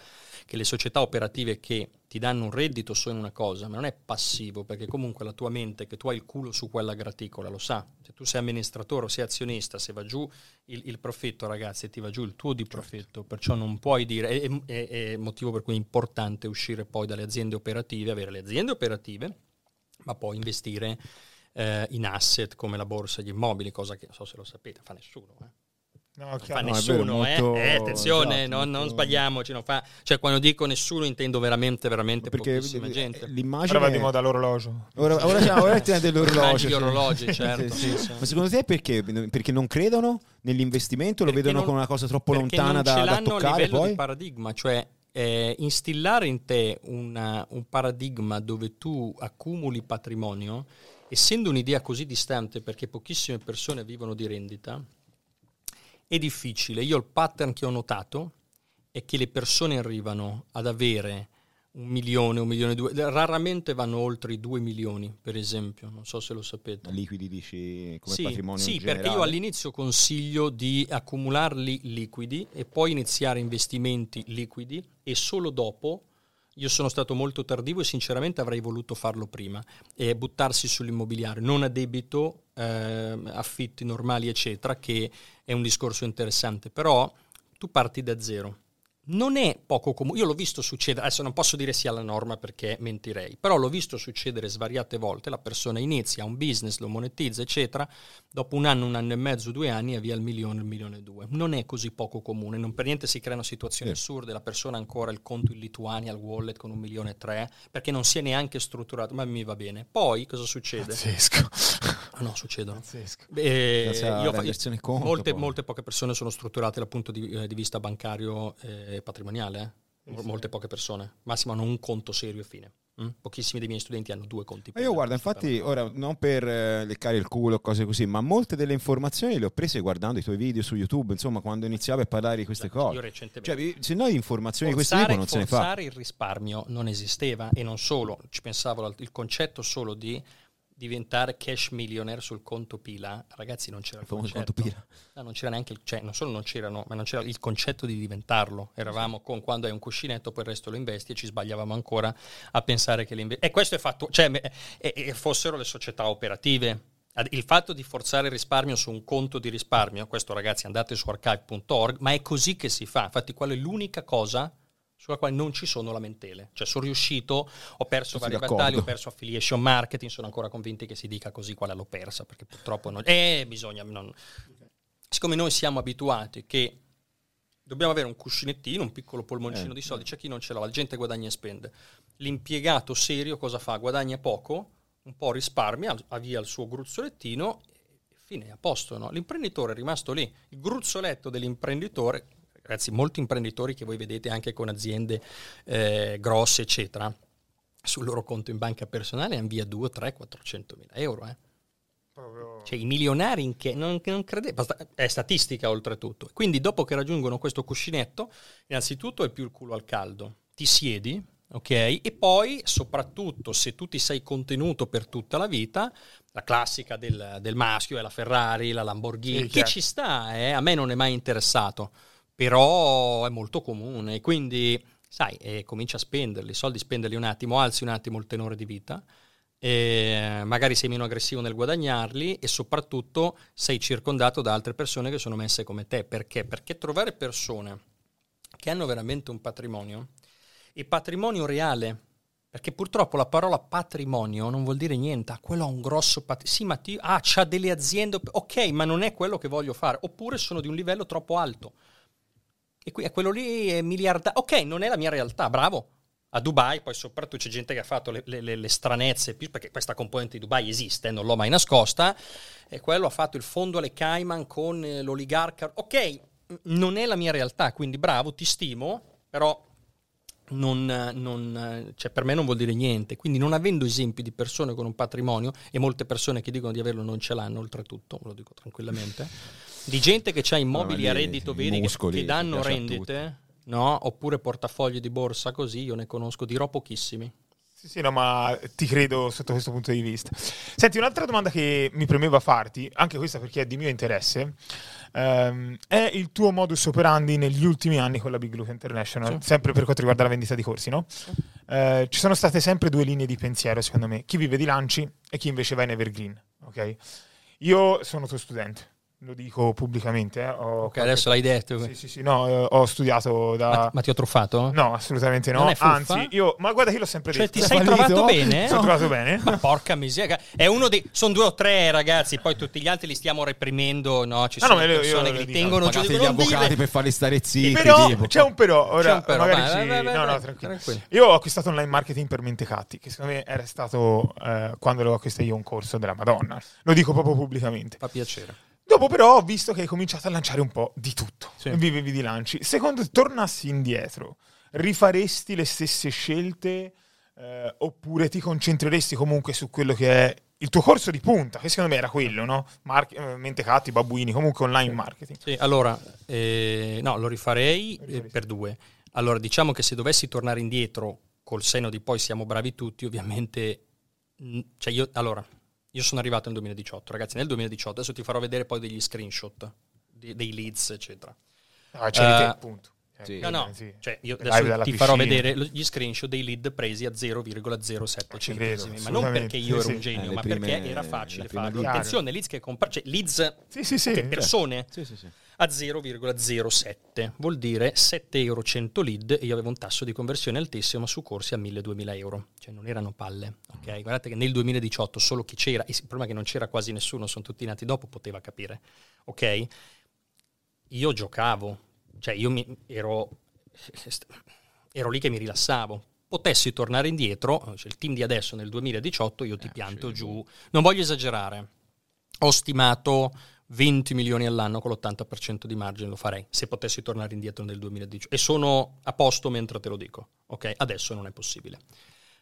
che le società operative che ti danno un reddito sono una cosa, ma non è passivo, perché comunque la tua mente, che tu hai il culo su quella graticola, lo sa. Se tu sei amministratore o sei azionista, se va giù il, il profitto, ragazzi, ti va giù il tuo di certo. profitto, perciò non puoi dire, è, è, è motivo per cui è importante uscire poi dalle aziende operative, avere le aziende operative, ma poi investire eh, in asset come la borsa, gli immobili, cosa che non so se lo sapete, fa nessuno. Eh. No, fa no, nessuno, vero, molto, eh? eh? attenzione, esatto, non, molto... non, sbagliamoci. Non fa... Cioè, quando dico nessuno, intendo veramente, veramente Perché pochissima gente. L'immagine ora va di moda l'orologio. Ora, ora, siamo, ora ti dell'orologio. Gli orologi, (laughs) certo. sì, sì. Ma secondo te perché? Perché non credono nell'investimento? Lo vedono non, come una cosa troppo lontana da, da toccare? a livello poi? di paradigma, cioè eh, instillare in te una, un paradigma dove tu accumuli patrimonio, essendo un'idea così distante perché pochissime persone vivono di rendita, è difficile. Io il pattern che ho notato è che le persone arrivano ad avere un milione, un milione e due, raramente vanno oltre i due milioni, per esempio, non so se lo sapete. Liquidi dici come sì, patrimonio Sì, perché io all'inizio consiglio di accumularli liquidi e poi iniziare investimenti liquidi e solo dopo io sono stato molto tardivo e sinceramente avrei voluto farlo prima e buttarsi sull'immobiliare, non a debito, eh, affitti normali, eccetera, che è un discorso interessante, però tu parti da zero non è poco comune. Io l'ho visto succedere, adesso non posso dire sia la norma perché mentirei, però l'ho visto succedere svariate volte. La persona inizia un business, lo monetizza, eccetera. Dopo un anno, un anno e mezzo, due anni, avvia il milione, il milione e due. Non è così poco comune. Non per niente si creano situazioni sì. assurde. La persona ha ancora il conto in Lituania, il wallet con un milione e tre, perché non si è neanche strutturato. Ma mi va bene. Poi cosa succede? Pazzesco. Ah, no, succedono. Pazzesco. Eh, io fa, conto, molte, molte, poche persone sono strutturate dal punto di, eh, di vista bancario. Eh, patrimoniale, eh? sì. molte poche persone, massimo hanno un conto serio e fine. Mm? Pochissimi dei miei studenti hanno due conti. Ma io guarda, infatti, ora non per eh, leccare il culo o cose così, ma molte delle informazioni le ho prese guardando i tuoi video su YouTube, insomma, quando iniziavi a parlare di queste esatto, cose. Io recentemente. Cioè, se no informazioni forzare, di questo tipo non se ne fa. Forzare il risparmio non esisteva e non solo, ci pensavo, il concetto solo di diventare cash millionaire sul conto pila, ragazzi non c'era il, il concetto. Conto pila. No, non c'era neanche il, cioè, non solo non c'erano, ma non c'era il concetto di diventarlo. Eravamo con quando hai un cuscinetto, poi il resto lo investi e ci sbagliavamo ancora a pensare che l'investi. E questo è fatto, cioè, e, e fossero le società operative. Il fatto di forzare il risparmio su un conto di risparmio, questo ragazzi andate su archive.org, ma è così che si fa. Infatti, quella è l'unica cosa sulla quale non ci sono lamentele. Cioè sono riuscito, ho perso vari battaglie, ho perso affiliation marketing, sono ancora convinti che si dica così quale l'ho persa, perché purtroppo non... Eh, bisogna... Non... Siccome noi siamo abituati che dobbiamo avere un cuscinettino, un piccolo polmoncino eh, di soldi, c'è chi non ce l'ha, la gente guadagna e spende. L'impiegato serio cosa fa? Guadagna poco, un po' risparmia, avvia il suo gruzzolettino e fine, a posto. No? L'imprenditore è rimasto lì. Il gruzzoletto dell'imprenditore ragazzi, molti imprenditori che voi vedete anche con aziende eh, grosse, eccetera, sul loro conto in banca personale hanno via 2, 3, 400 mila euro. Eh. Cioè, i milionari in che non, non credevo, è statistica oltretutto. Quindi, dopo che raggiungono questo cuscinetto, innanzitutto è più il culo al caldo. Ti siedi, ok? E poi, soprattutto, se tu ti sei contenuto per tutta la vita, la classica del, del maschio è la Ferrari, la Lamborghini, sì, che certo. ci sta, eh? a me non è mai interessato, però è molto comune. Quindi, sai, eh, comincia a spenderli, i soldi spenderli un attimo, alzi un attimo il tenore di vita. E magari sei meno aggressivo nel guadagnarli e soprattutto sei circondato da altre persone che sono messe come te. Perché? Perché trovare persone che hanno veramente un patrimonio e patrimonio reale, perché purtroppo la parola patrimonio non vuol dire niente, quello ha un grosso patrimonio, sì ma ti, ah, c'ha delle aziende, ok, ma non è quello che voglio fare, oppure sono di un livello troppo alto. E qui, quello lì è miliardario, ok, non è la mia realtà, bravo. A Dubai, poi soprattutto c'è gente che ha fatto le, le, le stranezze, perché questa componente di Dubai esiste, non l'ho mai nascosta, e quello ha fatto il fondo alle Cayman con eh, l'oligarca. Ok, non è la mia realtà, quindi bravo, ti stimo, però non, non, cioè per me non vuol dire niente. Quindi non avendo esempi di persone con un patrimonio, e molte persone che dicono di averlo non ce l'hanno, oltretutto, lo dico tranquillamente, di gente che ha immobili no, a reddito veri muscoli, che danno rendite, no? oppure portafogli di borsa così, io ne conosco, dirò pochissimi. Sì, sì, no, ma ti credo sotto questo punto di vista. Senti, un'altra domanda che mi premeva farti, anche questa perché è di mio interesse, ehm, è il tuo modus operandi negli ultimi anni con la Big Look International, sì. sempre per quanto riguarda la vendita di corsi, no? Sì. Eh, ci sono state sempre due linee di pensiero, secondo me, chi vive di lanci e chi invece va in evergreen, ok? Io sono tuo studente lo dico pubblicamente. Eh. ok, qualche... adesso l'hai detto. Sì, sì, sì, no, eh, ho studiato da... Ma, ma, ti ho truffato? No, assolutamente no. Anzi, io... Ma guarda che l'ho sempre cioè, detto. ti sei trovato bene? Sono trovato bene. Ma porca miseria. È uno dei... Sono due o tre ragazzi, poi tutti gli altri li stiamo reprimendo, no? Ci sono no, no, persone io, che li tengono giù. gli avvocati dire... per farli stare zitti. Però, tipo. c'è un però. Ora, c'è un però. Magari vai, ci... vai, vai, no, no, tranquillo. tranquillo. Io ho acquistato online marketing per mentecatti, che secondo me era stato, eh, quando l'ho acquistato io, un corso della Madonna. Lo dico proprio pubblicamente. Fa piacere. Dopo però ho visto che hai cominciato a lanciare un po' di tutto. Sì. Vivevi di lanci. Secondo te, tornassi indietro, rifaresti le stesse scelte eh, oppure ti concentreresti comunque su quello che è il tuo corso di punta, che secondo me era quello, no? Mar- eh, mentecatti, babbuini, comunque online marketing. Sì, allora, eh, no, lo rifarei eh, per due. Allora, diciamo che se dovessi tornare indietro, col seno di poi siamo bravi tutti, ovviamente... Cioè io, allora, io sono arrivato nel 2018, ragazzi, nel 2018, adesso ti farò vedere poi degli screenshot, di, dei leads, eccetera. Ah, c'è uh, te, appunto. Sì. No, no, sì. cioè io adesso ti farò vedere gli screenshot dei lead presi a 0,07 centesimi, ma non perché io ero un genio, eh, ma prime, perché era facile farlo. Attenzione, leads che compra, cioè leads che persone a 0,07 vuol dire 7 euro 100 lead e io avevo un tasso di conversione altissimo su corsi a 1000-2000 euro, cioè non erano palle. Okay? Guardate che nel 2018 solo chi c'era, il problema è che non c'era quasi nessuno, sono tutti nati dopo, poteva capire. Ok? Io giocavo, cioè io mi, ero, ero lì che mi rilassavo. Potessi tornare indietro, cioè il team di adesso nel 2018, io ti eh, pianto sì, giù. Non voglio esagerare. Ho stimato 20 milioni all'anno con l'80% di margine, lo farei se potessi tornare indietro nel 2018. E sono a posto mentre te lo dico. Ok, adesso non è possibile.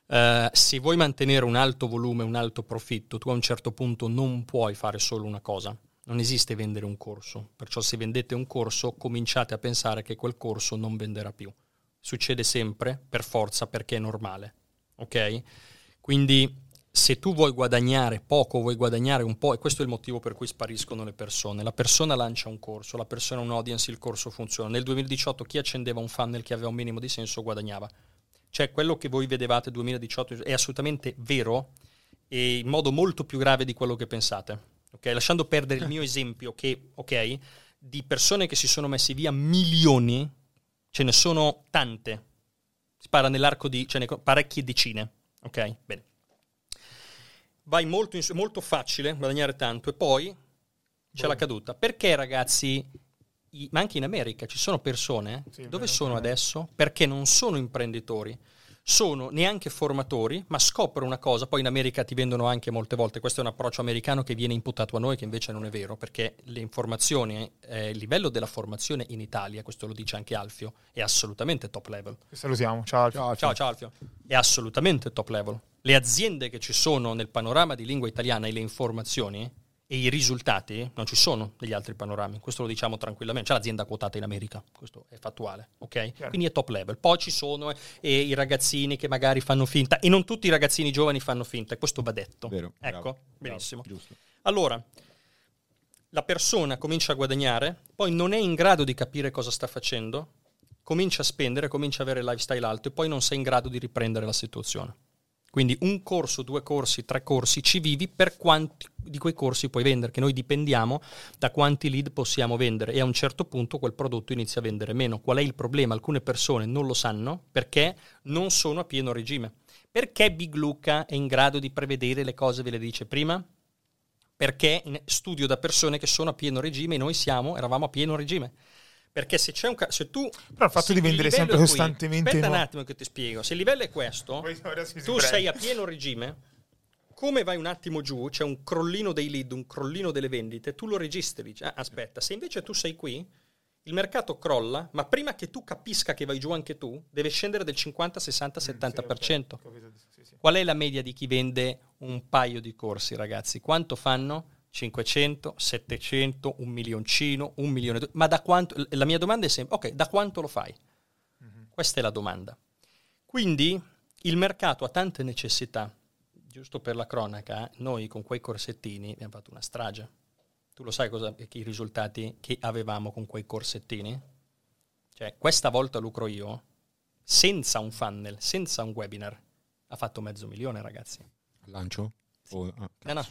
Uh, se vuoi mantenere un alto volume, un alto profitto, tu a un certo punto non puoi fare solo una cosa non esiste vendere un corso, perciò se vendete un corso cominciate a pensare che quel corso non venderà più. Succede sempre, per forza, perché è normale. Ok? Quindi se tu vuoi guadagnare poco, vuoi guadagnare un po', e questo è il motivo per cui spariscono le persone. La persona lancia un corso, la persona ha un audience, il corso funziona. Nel 2018 chi accendeva un funnel che aveva un minimo di senso guadagnava. Cioè quello che voi vedevate nel 2018 è assolutamente vero e in modo molto più grave di quello che pensate okay? lasciando perdere il mio esempio che, ok, di persone che si sono messi via milioni, ce ne sono tante, si parla nell'arco di, ce ne parecchie decine, ok? Bene. Vai molto, in, molto facile guadagnare tanto e poi c'è la caduta. Perché ragazzi, i, ma anche in America ci sono persone, sì, dove sono adesso? Perché non sono imprenditori, sono neanche formatori, ma scoprono una cosa, poi in America ti vendono anche molte volte, questo è un approccio americano che viene imputato a noi, che invece non è vero, perché le informazioni, eh, il livello della formazione in Italia, questo lo dice anche Alfio, è assolutamente top level. Salutiamo, ciao Alfio. Ciao, ciao, ciao Alfio. È assolutamente top level. Le aziende che ci sono nel panorama di lingua italiana e le informazioni e i risultati non ci sono negli altri panorami, questo lo diciamo tranquillamente, c'è l'azienda quotata in America, questo è fattuale, ok? Chiaro. Quindi è top level. Poi ci sono eh, i ragazzini che magari fanno finta e non tutti i ragazzini giovani fanno finta, questo va detto. Vero, ecco, bravo, benissimo. Bravo, allora, la persona comincia a guadagnare, poi non è in grado di capire cosa sta facendo, comincia a spendere, comincia a avere lifestyle alto e poi non sei in grado di riprendere la situazione. Quindi un corso, due corsi, tre corsi, ci vivi per quanti di quei corsi puoi vendere, che noi dipendiamo da quanti lead possiamo vendere e a un certo punto quel prodotto inizia a vendere meno. Qual è il problema? Alcune persone non lo sanno perché non sono a pieno regime. Perché Big Luca è in grado di prevedere le cose, ve le dice prima? Perché studio da persone che sono a pieno regime e noi siamo, eravamo a pieno regime. Perché se c'è un ca- se tu Però il fatto di vendere sempre qui, costantemente Aspetta no. un attimo che ti spiego. Se il livello è questo, tu sei a pieno regime, come vai un attimo giù, c'è un crollino dei lead, un crollino delle vendite, tu lo registri, ah, aspetta, se invece tu sei qui, il mercato crolla, ma prima che tu capisca che vai giù anche tu, deve scendere del 50, 60, 70%. Qual è la media di chi vende un paio di corsi, ragazzi? Quanto fanno? 500, 700, un milioncino, un milione. Ma da quanto? La mia domanda è sempre, ok, da quanto lo fai? Uh-huh. Questa è la domanda. Quindi il mercato ha tante necessità. Giusto per la cronaca, noi con quei corsettini abbiamo fatto una strage. Tu lo sai cosa, i risultati che avevamo con quei corsettini? Cioè, questa volta lucro io, senza un funnel, senza un webinar, ha fatto mezzo milione, ragazzi. Lancio? Oh, ah, no, no,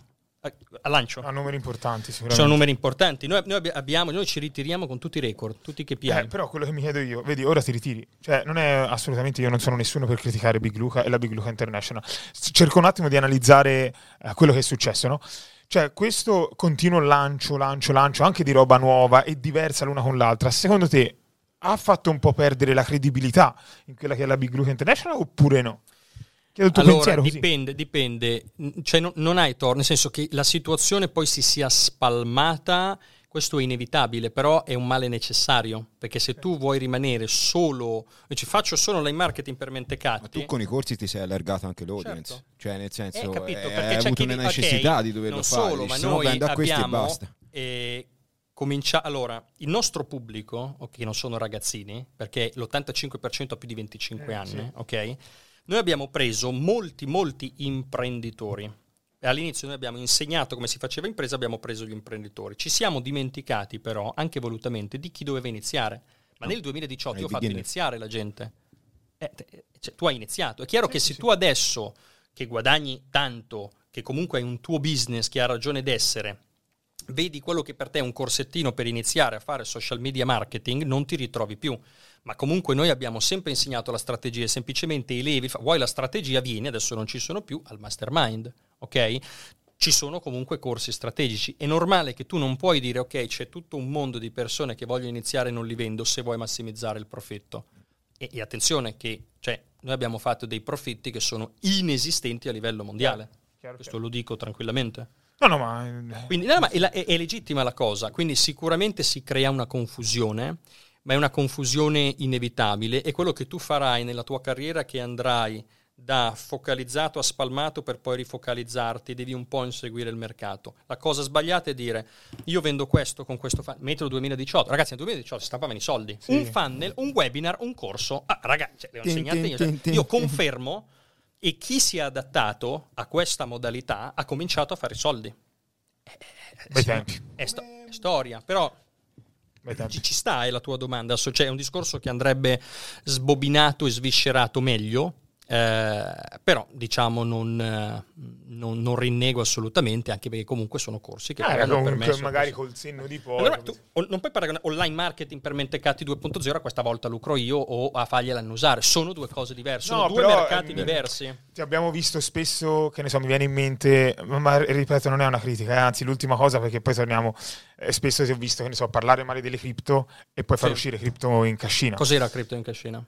a lancio. A numeri importanti, sicuramente. Sono numeri importanti. Noi, noi, abbiamo, noi ci ritiriamo con tutti i record, tutti i KPI. Eh, però quello che mi chiedo io, vedi, ora ti ritiri. Cioè, non è assolutamente, io non sono nessuno per criticare Big Luca e la Big Luca International. Cerco un attimo di analizzare eh, quello che è successo, no? Cioè, questo continuo lancio, lancio, lancio, anche di roba nuova e diversa l'una con l'altra, secondo te ha fatto un po' perdere la credibilità in quella che è la Big Luca International oppure no? Chiedo il tuo allora, pensiero. Dipende, dipende. Cioè, no, non hai torno, nel senso che la situazione poi si sia spalmata, questo è inevitabile, però è un male necessario, perché se tu vuoi rimanere solo, ci faccio solo online marketing per mentecatti. Ma tu con i corsi ti sei allargato anche l'audience, certo. cioè nel senso eh, capito, hai avuto una necessità okay, di doverlo fare, solo, Dici, ma noi no, abbiamo, eh, comincia allora il nostro pubblico, ok, non sono ragazzini, perché l'85% ha più di 25 eh, anni, sì. ok? Noi abbiamo preso molti, molti imprenditori. All'inizio noi abbiamo insegnato come si faceva impresa, abbiamo preso gli imprenditori. Ci siamo dimenticati però, anche volutamente, di chi doveva iniziare. Ma no. nel 2018 io ho fatto iniziare la gente. Eh, cioè, tu hai iniziato. È chiaro sì, che sì, se sì. tu adesso, che guadagni tanto, che comunque hai un tuo business che ha ragione d'essere, vedi quello che per te è un corsettino per iniziare a fare social media marketing, non ti ritrovi più ma comunque noi abbiamo sempre insegnato la strategia, semplicemente i levi, vuoi la strategia, vieni, adesso non ci sono più, al mastermind, ok? Ci sono comunque corsi strategici. È normale che tu non puoi dire, ok, c'è tutto un mondo di persone che voglio iniziare e non li vendo se vuoi massimizzare il profitto. E, e attenzione che cioè, noi abbiamo fatto dei profitti che sono inesistenti a livello mondiale. Chiaro, Questo chiaro. lo dico tranquillamente. No, no, ma... Eh, quindi, no, ma è, è, è legittima la cosa, quindi sicuramente si crea una confusione ma è una confusione inevitabile. E quello che tu farai nella tua carriera che andrai da focalizzato a spalmato per poi rifocalizzarti, devi un po' inseguire il mercato. La cosa sbagliata è dire io vendo questo con questo funnel, metro 2018, ragazzi nel 2018 si stampavano i soldi, sì. un funnel, un webinar, un corso, ah, ragazzi, cioè, le ho insegnate io, cioè, io confermo e chi si è adattato a questa modalità ha cominciato a fare i soldi. Eh, eh sì, è, sto- è storia, però ci, ci, sta è la tua domanda, cioè è un discorso che andrebbe sbobinato e sviscerato meglio, eh, però diciamo non, non, non, rinnego assolutamente anche perché comunque sono corsi che ah, permesso magari col senno di poi allora, tu, non puoi paragonare online marketing per mentecatti 2.0 a questa volta lucro io o a fargliela usare sono due cose diverse sono no, due però, mercati eh, diversi. ti abbiamo visto spesso che ne so mi viene in mente ma ripeto non è una critica eh, anzi l'ultima cosa perché poi torniamo eh, spesso ti ho visto che ne so parlare male delle cripto e poi far uscire cripto in cascina. Cos'era cripto in cascina?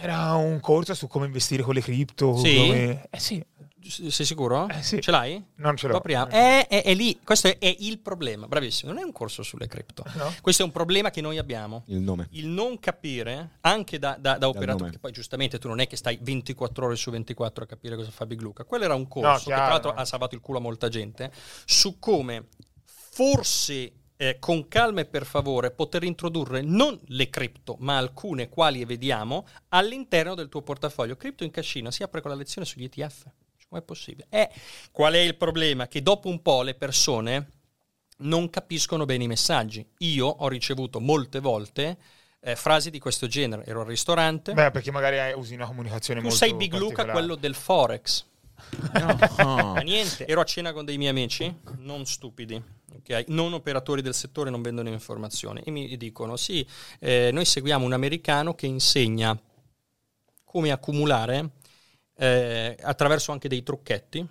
Era un corso su come investire con le cripto. Sì? Come... Eh sì. Sei sicuro? Eh sì. Ce l'hai? Non ce l'ho. È, è, è, lì, questo è, è, il problema, bravissimo. Non è un corso sulle cripto. No. Questo è un problema che noi abbiamo. Il nome. Il non capire, anche da, da, da operatore, che poi giustamente tu non è che stai 24 ore su 24 a capire cosa fa Big Luca. Quello era un corso no, chiaro, che tra l'altro no. ha salvato il culo a molta gente, su come forse eh, con calma e per favore poter introdurre non le cripto, ma alcune quali vediamo all'interno del tuo portafoglio. Cripto in cascina si apre con la lezione sugli ETF. Come è possibile? Eh, qual è il problema? Che dopo un po' le persone non capiscono bene i messaggi. Io ho ricevuto molte volte eh, frasi di questo genere. Ero al ristorante. Beh, perché magari usi una comunicazione tu molto sei Big Luca, quello del Forex. No. Ma niente, ero a cena con dei miei amici, non stupidi, okay? non operatori del settore, non vendono informazioni, e mi dicono, sì, eh, noi seguiamo un americano che insegna come accumulare eh, attraverso anche dei trucchetti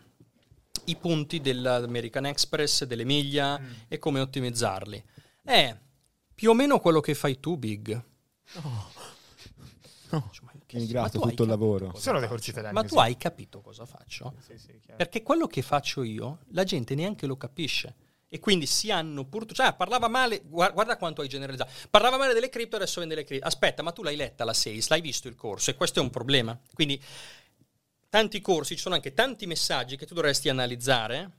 i punti dell'American Express, delle miglia mm. e come ottimizzarli. È più o meno quello che fai tu, Big. Oh. No. Cioè, Emigrato tutto il lavoro. Sono dei corsi italiani. Ma tu hai capito cosa faccio? Sì, sì, Perché quello che faccio io, la gente neanche lo capisce. E quindi si hanno pur... Cioè, parlava male, guarda quanto hai generalizzato. Parlava male delle cripto, adesso vende le cripto. Aspetta, ma tu l'hai letta la sales, l'hai visto il corso e questo è un problema. Quindi tanti corsi, ci sono anche tanti messaggi che tu dovresti analizzare,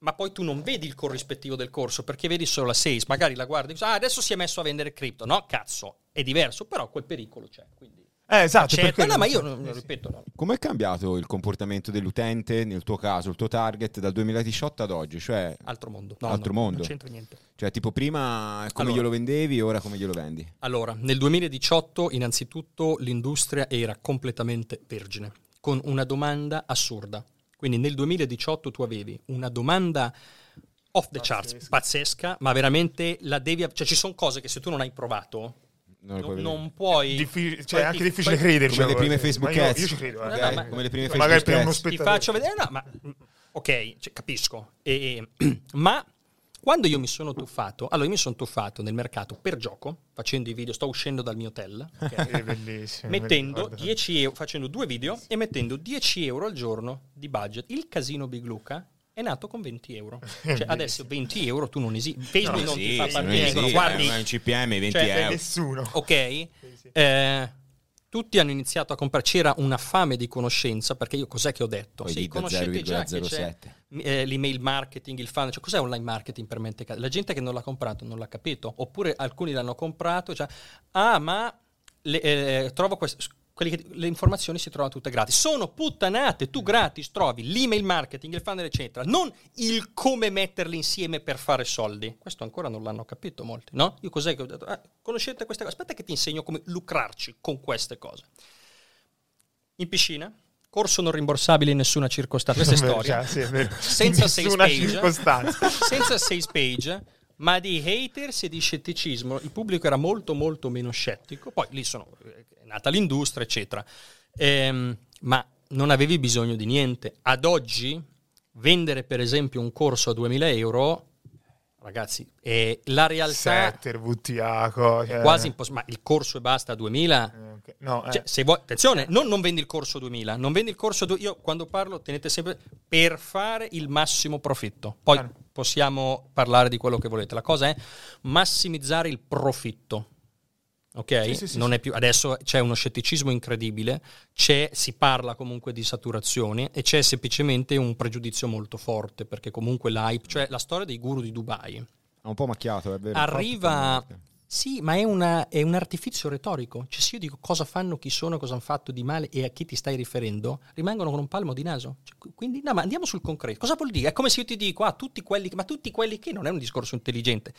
ma poi tu non vedi il corrispettivo del corso perché vedi solo la sales, magari la guardi ah, adesso si è messo a vendere cripto. No, cazzo, è diverso, però quel pericolo c'è. Quindi eh, esatto, certo, no, ma io non, lo ripeto. No. Come è cambiato il comportamento dell'utente, nel tuo caso, il tuo target, dal 2018 ad oggi? Cioè, altro mondo. No, altro no, mondo. Non c'entra niente. Cioè, tipo prima come allora, glielo vendevi, ora come glielo vendi? Allora, nel 2018 innanzitutto l'industria era completamente vergine, con una domanda assurda. Quindi nel 2018 tu avevi una domanda off the pazzesca. charts, pazzesca, ma veramente la devi... Cioè ci sono cose che se tu non hai provato non, non, non puoi. Diffi- cioè, è anche difficile credere. Come le prime Facebook io, io ci credo. Eh. No, no, come le prime Facebook Magari per uno spettatore. Ti faccio vedere, no, ma ok, cioè, capisco. E, (clears throat) ma quando io mi sono tuffato, allora io mi sono tuffato nel mercato per gioco, facendo i video, sto uscendo dal mio hotel, (laughs) okay, mettendo 10 euro, facendo due video e mettendo 10 euro al giorno di budget. Il casino Big Luca è nato con 20 euro. (laughs) Cioè, adesso 20 euro tu non esiste. Facebook no, non sì, ti fa partire. Sì, guardi, un CPM 20 cioè, euro. Nessuno. Ok. Sì, sì. Eh, tutti hanno iniziato a comprare, c'era una fame di conoscenza, perché io cos'è che ho detto? Poi sì, conoscete già che c'è eh, l'email marketing, il funnel, cioè cos'è online marketing per mente? La gente che non l'ha comprato non l'ha capito, oppure alcuni l'hanno comprato, cioè, ah ma le, eh, trovo questo che, le informazioni si trovano tutte gratis. Sono puttanate, tu gratis trovi l'email marketing, il funnel, eccetera, non il come metterli insieme per fare soldi. Questo ancora non l'hanno capito molti, no? Io cos'è che ho detto? Ah, conoscete queste cose? Aspetta che ti insegno come lucrarci con queste cose. In piscina, corso non rimborsabile in nessuna circostanza. Questa è storia. Sì, è senza sales page. (laughs) senza sales page ma di haters e di scetticismo. Il pubblico era molto molto meno scettico, poi lì sono, è nata l'industria, eccetera. Ehm, ma non avevi bisogno di niente. Ad oggi vendere per esempio un corso a 2000 euro ragazzi, è la realtà Setter, VTA, cioè. è quasi impossibile, ma il corso e basta a 2000. Eh, okay. no, cioè, eh. vuoi, attenzione, non, non, vendi il corso a 2000, non vendi il corso a 2000, io quando parlo tenete sempre per fare il massimo profitto. Poi ah. possiamo parlare di quello che volete. La cosa è massimizzare il profitto ok? Sì, sì, sì, più, adesso c'è uno scetticismo incredibile, si parla comunque di saturazione e c'è semplicemente un pregiudizio molto forte perché comunque l'hype, cioè la storia dei guru di Dubai. È un po' macchiato, è vero. Arriva... Sì, ma è, una, è, un artificio retorico. Cioè, se io dico cosa fanno, chi sono, cosa hanno fatto di male e a chi ti stai riferendo, rimangono con un palmo di naso. Cioè, quindi, no, ma andiamo sul concreto. Cosa vuol dire? È come se io ti dico, ah, tutti quelli, ma tutti quelli che non è un discorso intelligente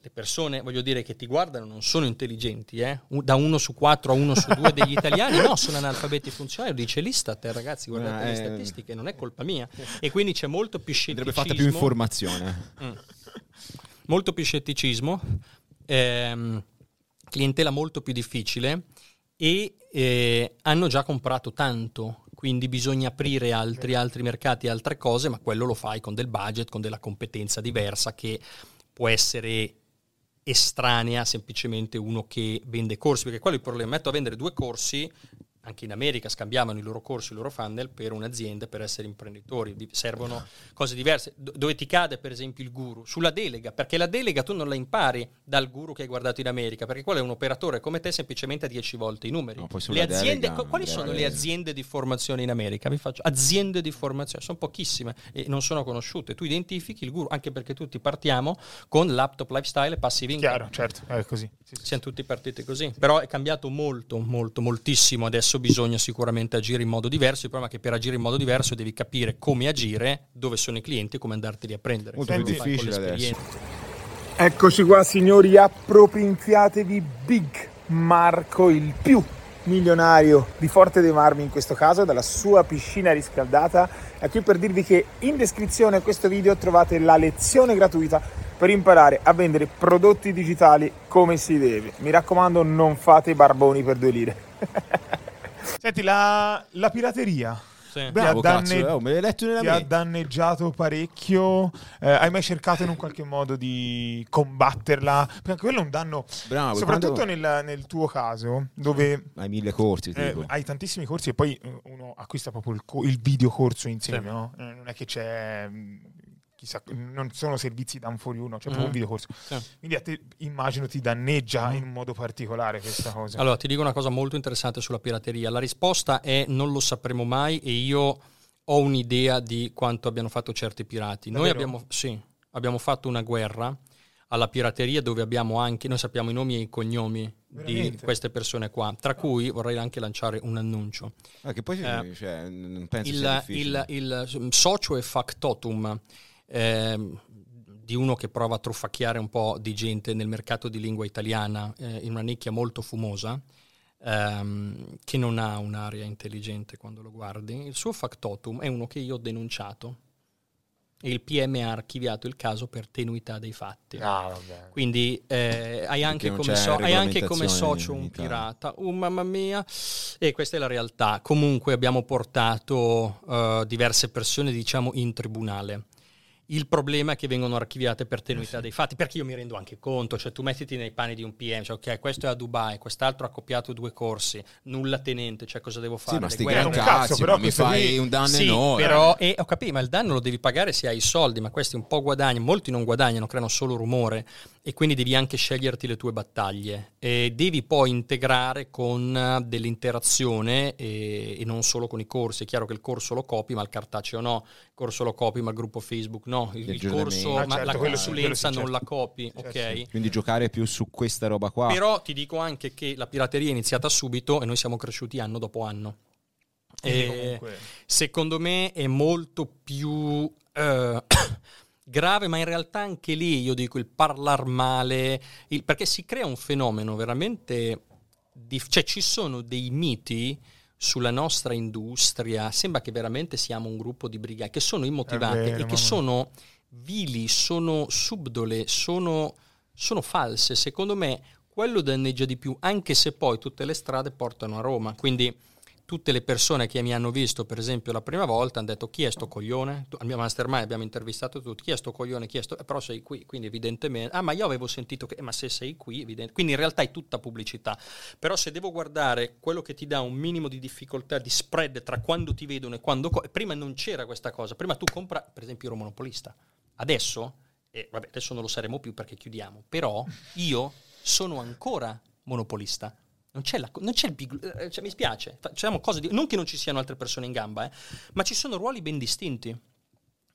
le persone, voglio dire, che ti guardano non sono intelligenti, eh? da uno su quattro a uno su due degli (laughs) italiani, no, sono analfabeti funzionali, lo dice l'Istat, eh, ragazzi, guardate eh, le statistiche, non è colpa mia. E quindi c'è molto più scetticismo. Andrebbe fatta più informazione. Mm. Molto più scetticismo, ehm, clientela molto più difficile e eh, hanno già comprato tanto, quindi bisogna aprire altri, altri mercati, altre cose, ma quello lo fai con del budget, con della competenza diversa che può essere estranea semplicemente uno che vende corsi, perché quello è il problema, metto a vendere due corsi, anche in America scambiavano i loro corsi, i loro funnel per un'azienda per essere imprenditori, servono cose diverse. dove ti cade per esempio il guru? Sulla delega, perché la delega tu non la impari dal guru che hai guardato in America, perché quello è un operatore come te semplicemente a 10 volte i numeri. No, le aziende, delega, quali sono le aziende di formazione in America? Vi faccio aziende di formazione, sono pochissime e non sono conosciute. Tu identifichi il guru, anche perché tutti partiamo con laptop, lifestyle e passive income. Chiaro, certo, è così. Sì, sì. Siamo tutti partiti così, però è cambiato molto, molto, moltissimo adesso adesso bisogna sicuramente agire in modo diverso, il problema è che per agire in modo diverso devi capire come agire, dove sono i clienti e come andarteli a prendere. Molto più difficile adesso. Eccoci qua signori, appropinziatevi Big Marco, il più milionario di Forte dei Marmi in questo caso, dalla sua piscina riscaldata. È qui per dirvi che in descrizione a questo video trovate la lezione gratuita per imparare a vendere prodotti digitali come si deve. Mi raccomando, non fate i barboni per due lire. (laughs) Senti, la, la pirateria. Sì. Bravo, ti, ha, danne- cazzo, oh, me l'hai letto nella ti ha danneggiato parecchio. Eh, hai mai cercato in un qualche modo di combatterla? Perché quello è un danno. Bravo, soprattutto quando... nel, nel, tuo caso, dove hai mille corsi, eh, hai tantissimi corsi e poi eh, uno acquista proprio il, co- il video corso insieme. Sì. No? Eh, non è che c'è chissà, non sono servizi da un fuori uno, cioè mm. proprio un videocorso. Sì. Quindi a te immagino ti danneggia in modo particolare questa cosa. Allora, ti dico una cosa molto interessante sulla pirateria. La risposta è non lo sapremo mai e io ho un'idea di quanto abbiano fatto certi pirati. Davvero? Noi abbiamo, sì, abbiamo fatto una guerra alla pirateria dove abbiamo anche, noi sappiamo i nomi e i cognomi Veramente? di queste persone qua, tra cui vorrei anche lanciare un annuncio. Ah, che poi eh, cioè, non penso il, il, il, socio e factotum eh, di uno che prova a truffacchiare un po' di gente nel mercato di lingua italiana eh, in una nicchia molto fumosa, ehm, che non ha un'area intelligente quando lo guardi. Il suo factotum è uno che io ho denunciato e il PM ha archiviato il caso per tenuità dei fatti. Ah, Quindi eh, hai, anche come, so- hai, anche come socio un pirata. Oh mamma mia! E questa è la realtà. Comunque abbiamo portato uh, diverse persone, diciamo, in tribunale. Il problema è che vengono archiviate per tenuità dei fatti, perché io mi rendo anche conto, cioè tu mettiti nei panni di un PM, cioè ok, questo è a Dubai, quest'altro ha copiato due corsi, nulla tenente, cioè cosa devo fare? Sì, ma sti gran cazzo, però mi fai lì... un danno sì, enorme. però, e, ho capito, ma il danno lo devi pagare se hai i soldi, ma questi un po' guadagnano, molti non guadagnano, creano solo rumore e quindi devi anche sceglierti le tue battaglie e devi poi integrare con dell'interazione e, e, non solo con i corsi. È chiaro che il corso lo copi, ma il cartaceo no, il corso lo copi, ma il gruppo Facebook no, il, il corso, ah, ma certo, la consulenza non certo. la copi, certo. ok? Quindi giocare più su questa roba qua. Però ti dico anche che la pirateria è iniziata subito e noi siamo cresciuti anno dopo anno. E secondo me è molto più... Uh, (coughs) grave, ma in realtà anche lì io dico il parlar male, il, perché si crea un fenomeno veramente... Dif- cioè ci sono dei miti sulla nostra industria, sembra che veramente siamo un gruppo di brigate che sono immotivate vero, e che sono vili, sono subdole, sono, sono false. Secondo me quello danneggia di più, anche se poi tutte le strade portano a Roma. Quindi tutte le persone che mi hanno visto, per esempio, la prima volta hanno detto chi è sto coglione? Al mio mastermind abbiamo intervistato tutti, chi è sto coglione? Chi è sto... Eh, però sei qui, quindi evidentemente... Ah, ma io avevo sentito che... Eh, ma se sei qui, evidentemente... Quindi in realtà è tutta pubblicità. Però se devo guardare quello che ti dà un minimo di difficoltà, di spread tra quando ti vedono e quando... Co- prima non c'era questa cosa. Prima tu compra, per esempio, ero monopolista. Adesso, e vabbè, adesso non lo saremo più perché chiudiamo, però io sono ancora monopolista non c'è, la, non c'è il big... Eh, cioè, mi spiace. Facciamo cose di, non che non ci siano altre persone in gamba, eh, ma ci sono ruoli ben distinti.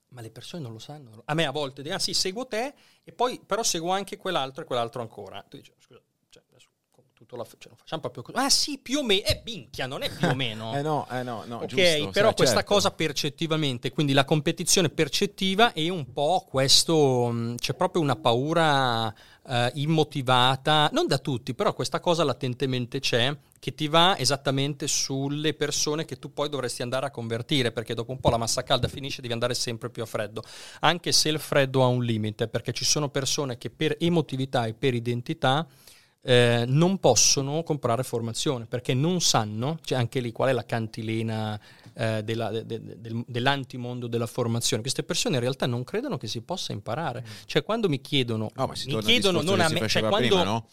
Ma le persone non lo sanno. A me a volte dicono, ah sì, seguo te, e poi però seguo anche quell'altro e quell'altro ancora. Tu dici, scusa, cioè, adesso tutto la, cioè, facciamo proprio così. Ah sì, più o meno. Eh, minchia, non è più o meno. (laughs) eh no, eh no, no. Ok, giusto, però cioè, questa certo. cosa percettivamente, quindi la competizione percettiva e un po' questo, c'è proprio una paura eh, immotivata, non da tutti, però questa cosa latentemente c'è, che ti va esattamente sulle persone che tu poi dovresti andare a convertire, perché dopo un po' la massa calda finisce, devi andare sempre più a freddo, anche se il freddo ha un limite, perché ci sono persone che per emotività e per identità eh, non possono comprare formazione perché non sanno, cioè anche lì qual è la cantilena eh, della, de, de, del, dell'antimondo della formazione. Queste persone in realtà non credono che si possa imparare. Mm. Cioè quando mi chiedono, no, mi chiedono non a me, cioè quando... Prima, no?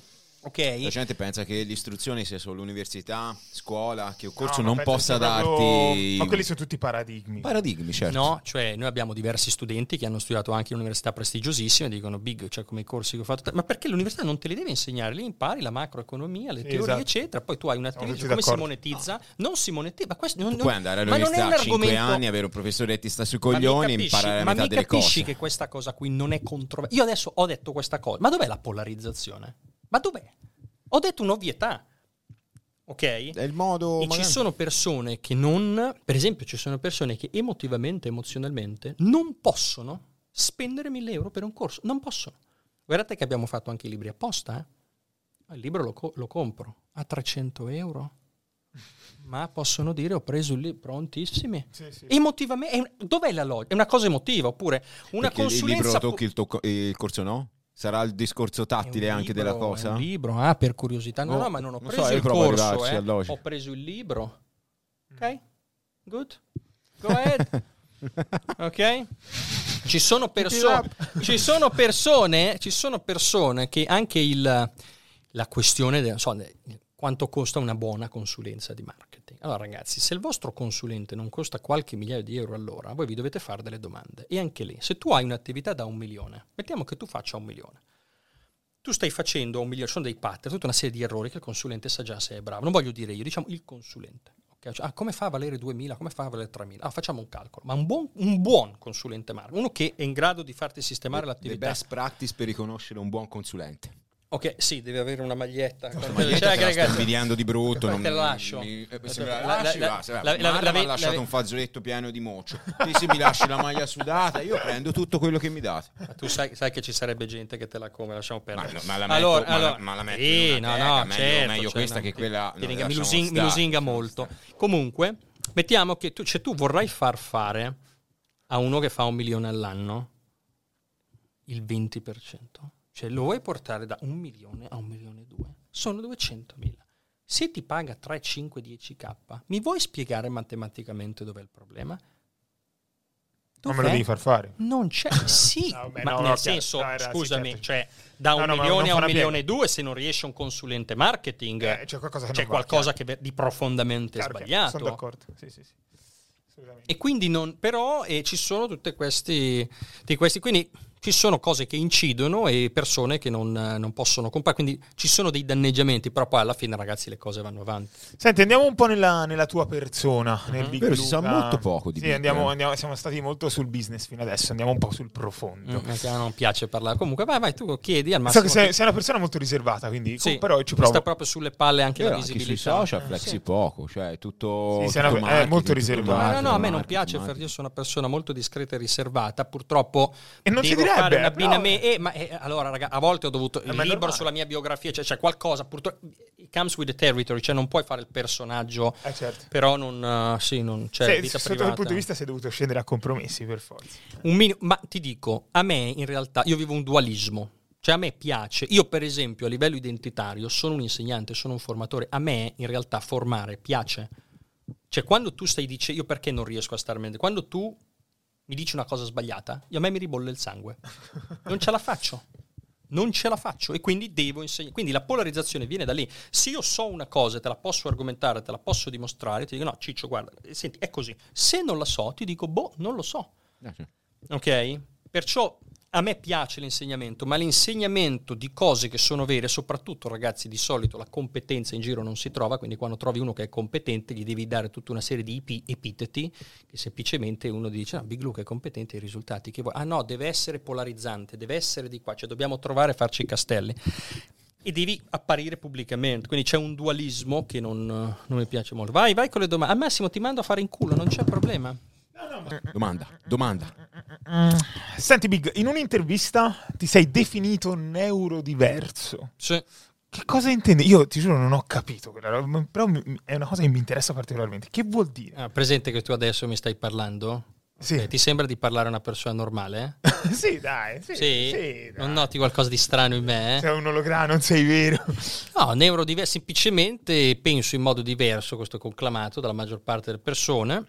Okay. La gente pensa che l'istruzione sia solo università, scuola, che un corso no, non possa darti. Proprio... Ma quelli sono tutti paradigmi. Paradigmi, certo. No, cioè noi abbiamo diversi studenti che hanno studiato anche in università prestigiosissime dicono big, cioè come i corsi che ho fatto. Ma perché l'università non te li deve insegnare? Lì impari la macroeconomia, le sì, teorie, esatto. eccetera. Poi tu hai un'attività. Come si monetizza? No. Non si monetizza. Ma questo non, tu puoi andare all'università a 5 anni, avere un professore che ti sta sui coglioni e imparare la metà delle cose. Ma mi capisci che questa cosa qui non è controversa? Io adesso ho detto questa cosa. Ma dov'è la polarizzazione? Ma dov'è? Ho detto un'ovvietà. Ok? È il modo. E magari... ci sono persone che non. Per esempio, ci sono persone che emotivamente, emozionalmente, non possono spendere 1000 euro per un corso. Non possono. Guardate che abbiamo fatto anche i libri apposta. Eh? Il libro lo, co- lo compro a 300 euro. Ma possono dire ho preso il libro prontissimi. Sì, sì. Emotivamente, dov'è la logica? È una cosa emotiva oppure una Perché consulenza. Il libro lo tocchi il, to- il corso no? Sarà il discorso tattile anche libro, della cosa? un libro, ah, per curiosità. No, oh, no, ma non ho preso so, il corso, eh. ho preso il libro. Ok? Good? Go ahead. (laughs) ok? Ci sono, perso- ci sono persone, ci sono persone che anche il, la questione del, so, quanto costa una buona consulenza di marketing. Allora ragazzi, se il vostro consulente non costa qualche migliaio di euro all'ora, voi vi dovete fare delle domande. E anche lì, se tu hai un'attività da un milione, mettiamo che tu faccia un milione, tu stai facendo un milione, sono dei pattern, tutta una serie di errori che il consulente sa già se è bravo. Non voglio dire io, diciamo il consulente. Okay? Cioè, ah, come fa a valere 2.000? Come fa a valere 3.000? Ah, facciamo un calcolo. Ma un buon, un buon consulente marketing, uno che è in grado di farti sistemare le, l'attività. Le best practice per riconoscere un buon consulente. Ok, sì, deve avere una maglietta. No, maglietta cioè, sto invidiando di brutto. Non, te la lascio. Mi, eh, se la lasci, la, la, la, la, mi ha lasciato un fazzoletto pieno di mocio. Sì, sì, mi lasci la maglia sudata, io prendo tutto quello che mi date. Ma tu sai, sai, che ci sarebbe gente che te la come, lasciamo perdere. Ma, ma la metto, allora, ma allora, ma la metto sì, no, no, meglio, certo, meglio cioè, questa no, che quella. Ti, mi, lusing, mi lusinga molto. Comunque, mettiamo che tu, cioè, tu vorrai far fare a uno che fa un milione all'anno il 20%. Cioè lo vuoi portare da un milione a un milione e due? Sono 200 mila. Se ti paga 3, 5, 10k, mi vuoi spiegare matematicamente dov'è il problema? Dov'è? Non me lo devi far fare. Non c'è, (laughs) sì, no, beh, ma no, nel no, senso, no, scusami, certo. cioè da un milione a un milione e due, se non riesce un consulente marketing, eh, c'è qualcosa, che, c'è qualcosa che di profondamente chiaro, sbagliato. Sono d'accordo, sì, sì, sì. E quindi non, però eh, ci sono tutti questi, questi, quindi ci sono cose che incidono e persone che non, non, possono comprare, quindi ci sono dei danneggiamenti, però poi alla fine ragazzi le cose vanno avanti. Senti, andiamo un po' nella, nella tua persona, uh-huh. nel Big Vero, si sa molto poco di sì, andiamo, andiamo, siamo stati molto sul business fino adesso, andiamo un po' sul profondo. Mm, a non piace parlare, comunque vai vai tu chiedi al massimo. So che sei, sei una persona molto riservata, quindi sì, però ci provo. sta proprio sulle palle anche Io la visibilità. Anche sui social flexi sì. poco, cioè tutto, sì, tutto una, è molto riservato. No, no, a me non piace, perché io sono una persona molto discreta e riservata, purtroppo e non devo fare un abbinamento me, eh, ma eh, allora, raga, a volte ho dovuto il libro sulla mia biografia, cioè c'è qualcosa, purtroppo it comes with the territory, cioè non puoi fare il personaggio, eh, certo. però non, uh, sì, non c'è Se, vita sotto privata. quel punto di vista sei dovuto scendere a compromessi per forza. Min- ma ti dico, a me in realtà, io vivo un dualismo. Cioè a me piace, io per esempio a livello identitario sono un insegnante, sono un formatore, a me in realtà formare piace. Cioè quando tu stai dicendo, io perché non riesco a stare meglio, quando tu mi dici una cosa sbagliata, io a me mi ribolle il sangue. Non ce la faccio. Non ce la faccio e quindi devo insegnare. Quindi la polarizzazione viene da lì. Se io so una cosa e te la posso argomentare, te la posso dimostrare, ti dico no, Ciccio, guarda, senti, è così. Se non la so, ti dico, boh, non lo so. Ok? Perciò a me piace l'insegnamento, ma l'insegnamento di cose che sono vere, soprattutto ragazzi, di solito la competenza in giro non si trova, quindi quando trovi uno che è competente gli devi dare tutta una serie di epiteti che semplicemente uno dice, no, Big Luke è competente, i risultati che vuoi. Ah no, deve essere polarizzante, deve essere di qua, cioè dobbiamo trovare e farci i castelli. E devi apparire pubblicamente, quindi c'è un dualismo che non, non mi piace molto. Vai, vai con le domande. Al massimo ti mando a fare in culo, non c'è problema. Domanda, domanda. Senti Big, in un'intervista ti sei definito neurodiverso. Sì. Che cosa intendi? Io ti giuro non ho capito, però è una cosa che mi interessa particolarmente. Che vuol dire? Ah, presente che tu adesso mi stai parlando? Sì. Okay, ti sembra di parlare a una persona normale? (laughs) sì, dai. Sì, sì? sì dai. Non noti qualcosa di strano in me? Eh? Sei un ologramma, non sei vero. no, neurodiverso. Semplicemente penso in modo diverso, questo è conclamato dalla maggior parte delle persone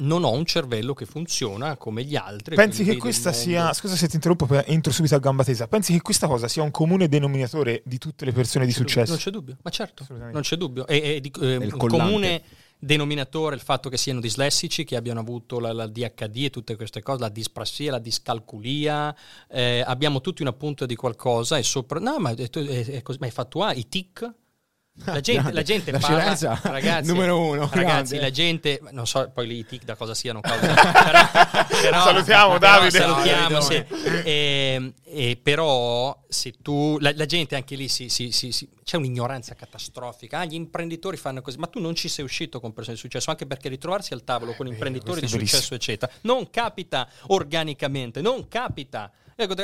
non ho un cervello che funziona come gli altri. Pensi che questa sia, scusa se ti interrompo, entro subito a gamba tesa, pensi che questa cosa sia un comune denominatore di tutte le persone di successo? Non c'è dubbio, ma certo, non c'è dubbio. È, è di, eh, un comune denominatore il fatto che siano dislessici, che abbiano avuto la, la DHD e tutte queste cose, la disprassia, la discalculia, eh, abbiamo tutti una punta di qualcosa e sopra... No, ma è, è, è così, ma hai fatto A, i tic, la gente, la gente la parla, ragazzi, numero uno. Ragazzi, grande. la gente, non so poi i tic da cosa siano, cosa, (laughs) però, però, salutiamo Davide. Salutiamo, sì. e, e, però se tu, la, la gente anche lì si, si, si, c'è un'ignoranza catastrofica. Ah, gli imprenditori fanno così, ma tu non ci sei uscito con persone di successo, anche perché ritrovarsi al tavolo con imprenditori di successo, eccetera, non capita organicamente, non capita.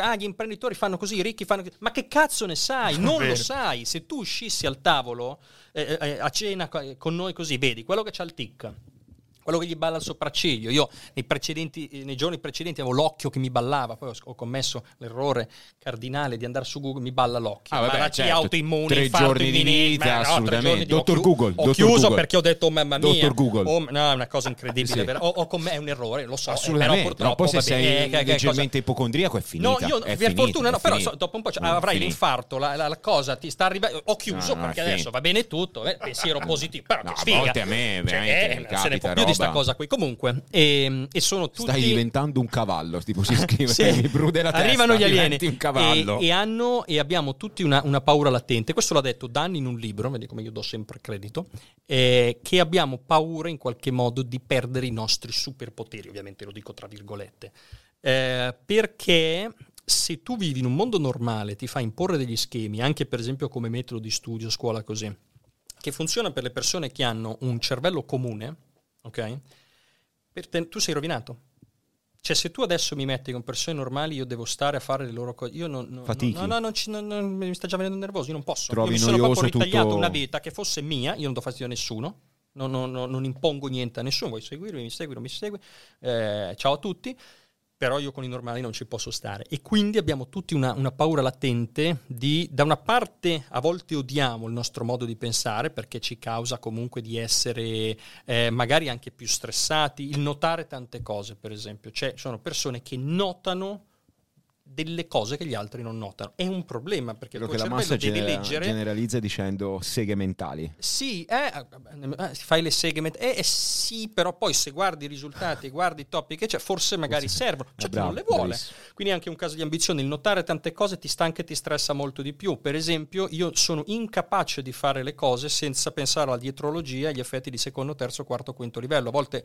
Ah, gli imprenditori fanno così, i ricchi fanno così. Ma che cazzo ne sai? (laughs) Non lo sai. Se tu uscissi al tavolo eh, eh, a cena con noi così, vedi quello che c'ha il tic quello che gli balla il sopracciglio. Io nei, nei, giorni precedenti avevo l'occhio che mi ballava, poi ho, commesso l'errore cardinale di andare su Google, mi balla l'occhio. Ah, vabbè, Malattie certo. autoimmuni, tre giorni di vita, no, assolutamente. Di, dottor ho, Google. Ho chiuso Google. perché ho detto, mamma mia, dottor Google. Oh, no, è una cosa incredibile. sì. ho, ho comm- è un errore, lo so. Assolutamente. Però purtroppo, no, poi se vabbè, sei eh, leggermente cosa... ipocondriaco è finita. No, io è per finita, fortuna, no, però so, dopo un po' cioè, no, avrai l'infarto, la, la, la, cosa ti sta arrivando. Ho chiuso perché adesso va bene tutto, eh, pensiero positivo. Però no, che sfiga. a me cioè, veramente eh, se ne può più roba. di sta cosa qui. Comunque, e, e sono tutti... Stai diventando un cavallo, tipo si (laughs) scrive, Sì. mi brude la testa. Arrivano gli alieni un cavallo. E, e hanno, e abbiamo tutti una, una paura latente. Questo l'ha detto Danni in un libro, vedi come io do sempre credito, eh, che abbiamo paura in qualche modo di perdere i nostri superpoteri, ovviamente lo dico tra virgolette, eh, perché se tu vivi in un mondo normale, ti fai imporre degli schemi, anche per esempio come metodo di studio, scuola così, che funziona per le persone che hanno un cervello comune, ok? Per te, tu sei rovinato. Cioè, se tu adesso mi metti con persone normali, io devo stare a fare le loro cose. Io non. non Fatichi. No, no, non ci- non- non- mi sta già venendo nervoso. Io non posso. Trovi io mi sono proprio ritagliato tutto- una vita che fosse mia. Io non do fastidio a nessuno. Non, non- non- non impongo niente a nessuno. Vuoi seguirmi? Mi segui, non mi segui. Eh, ciao a tutti. Però io con i normali non ci posso stare. E quindi abbiamo tutti una, una paura latente di, da una parte, a volte odiamo il nostro modo di pensare perché ci causa comunque di essere eh, magari anche più stressati, il notare tante cose, per esempio. Cioè, sono persone che notano delle cose che gli altri non notano. È un problema perché Quello il che tuo la massa cervello devi genera- leggere. generalizza dicendo seghe mentali. Sì, eh, eh, fai le segment, eh, eh, sì, però poi se guardi i risultati, guardi i topic, cioè, forse magari servono, cioè Eh, tu non bravo, le vuole. bravissimo. Quindi è anche un caso di ambizione, il notare tante cose ti stanca e ti stressa molto di più. Per esempio, io sono incapace di fare le cose senza pensare alla dietrologia e agli effetti di secondo, terzo, quarto, quinto livello. A volte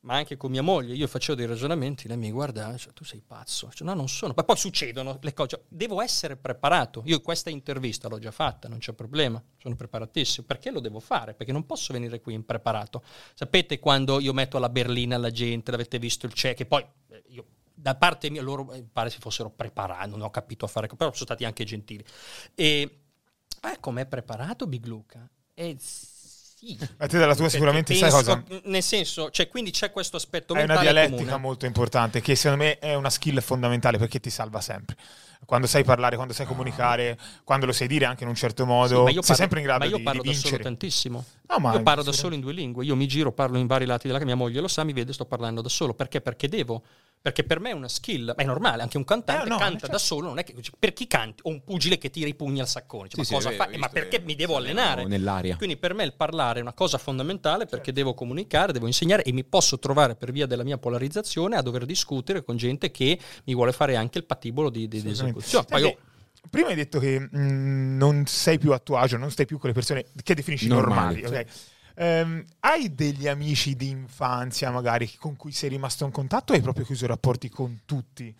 ma anche con mia moglie, io facevo dei ragionamenti, lei mi guarda, cioè, tu sei pazzo, Cioè, no non sono, ma poi succedono le cose, devo essere preparato, io questa intervista l'ho già fatta, non c'è problema, sono preparatissimo, perché lo devo fare? Perché non posso venire qui impreparato. Sapete quando io metto alla berlina alla gente, l'avete visto il check, e poi eh, io da parte mia loro eh, pare si fossero preparati, non ho capito a fare, però sono stati anche gentili. E eh, com'è preparato Big Luca? Eh, sì. Ma te dalla tua sicuramente sai penso- cosa? Nel senso, cioè, quindi c'è questo aspetto È una mentale dialettica comune. molto importante che secondo me è una skill fondamentale perché ti salva sempre. Quando sai parlare, quando sai comunicare, quando lo sai dire anche in un certo Sì, modo, ma io sei parlo- sempre in grado ma io di, parlo di da solo tantissimo. No, ma io parlo da solo in due lingue. Io mi giro, parlo in vari lati della mia moglie lo sa, mi vede, sto parlando da solo. Perché? Perché devo. Perché per me è una skill, ma è normale, anche un cantante Eh, no, canta certo. da solo, non è che per chi canti, o un pugile che tira i pugni al saccone, cioè, Sì, ma sì, cosa è fa? vero, Eh, ho ma visto, perché eh, mi devo allenare? nell'aria. Quindi per me il parlare è una cosa fondamentale perché devo comunicare, devo insegnare e mi posso trovare per via della mia polarizzazione a dover discutere con gente che mi vuole fare anche il patibolo di, di- di esecuzione. Poi io- Prima hai detto che mh, non sei più a tuo agio, non stai più con le persone che definisci normali. Normali, ok? Ehm, hai degli amici di infanzia magari con cui sei rimasto in contatto o hai proprio chiuso i rapporti con tutti?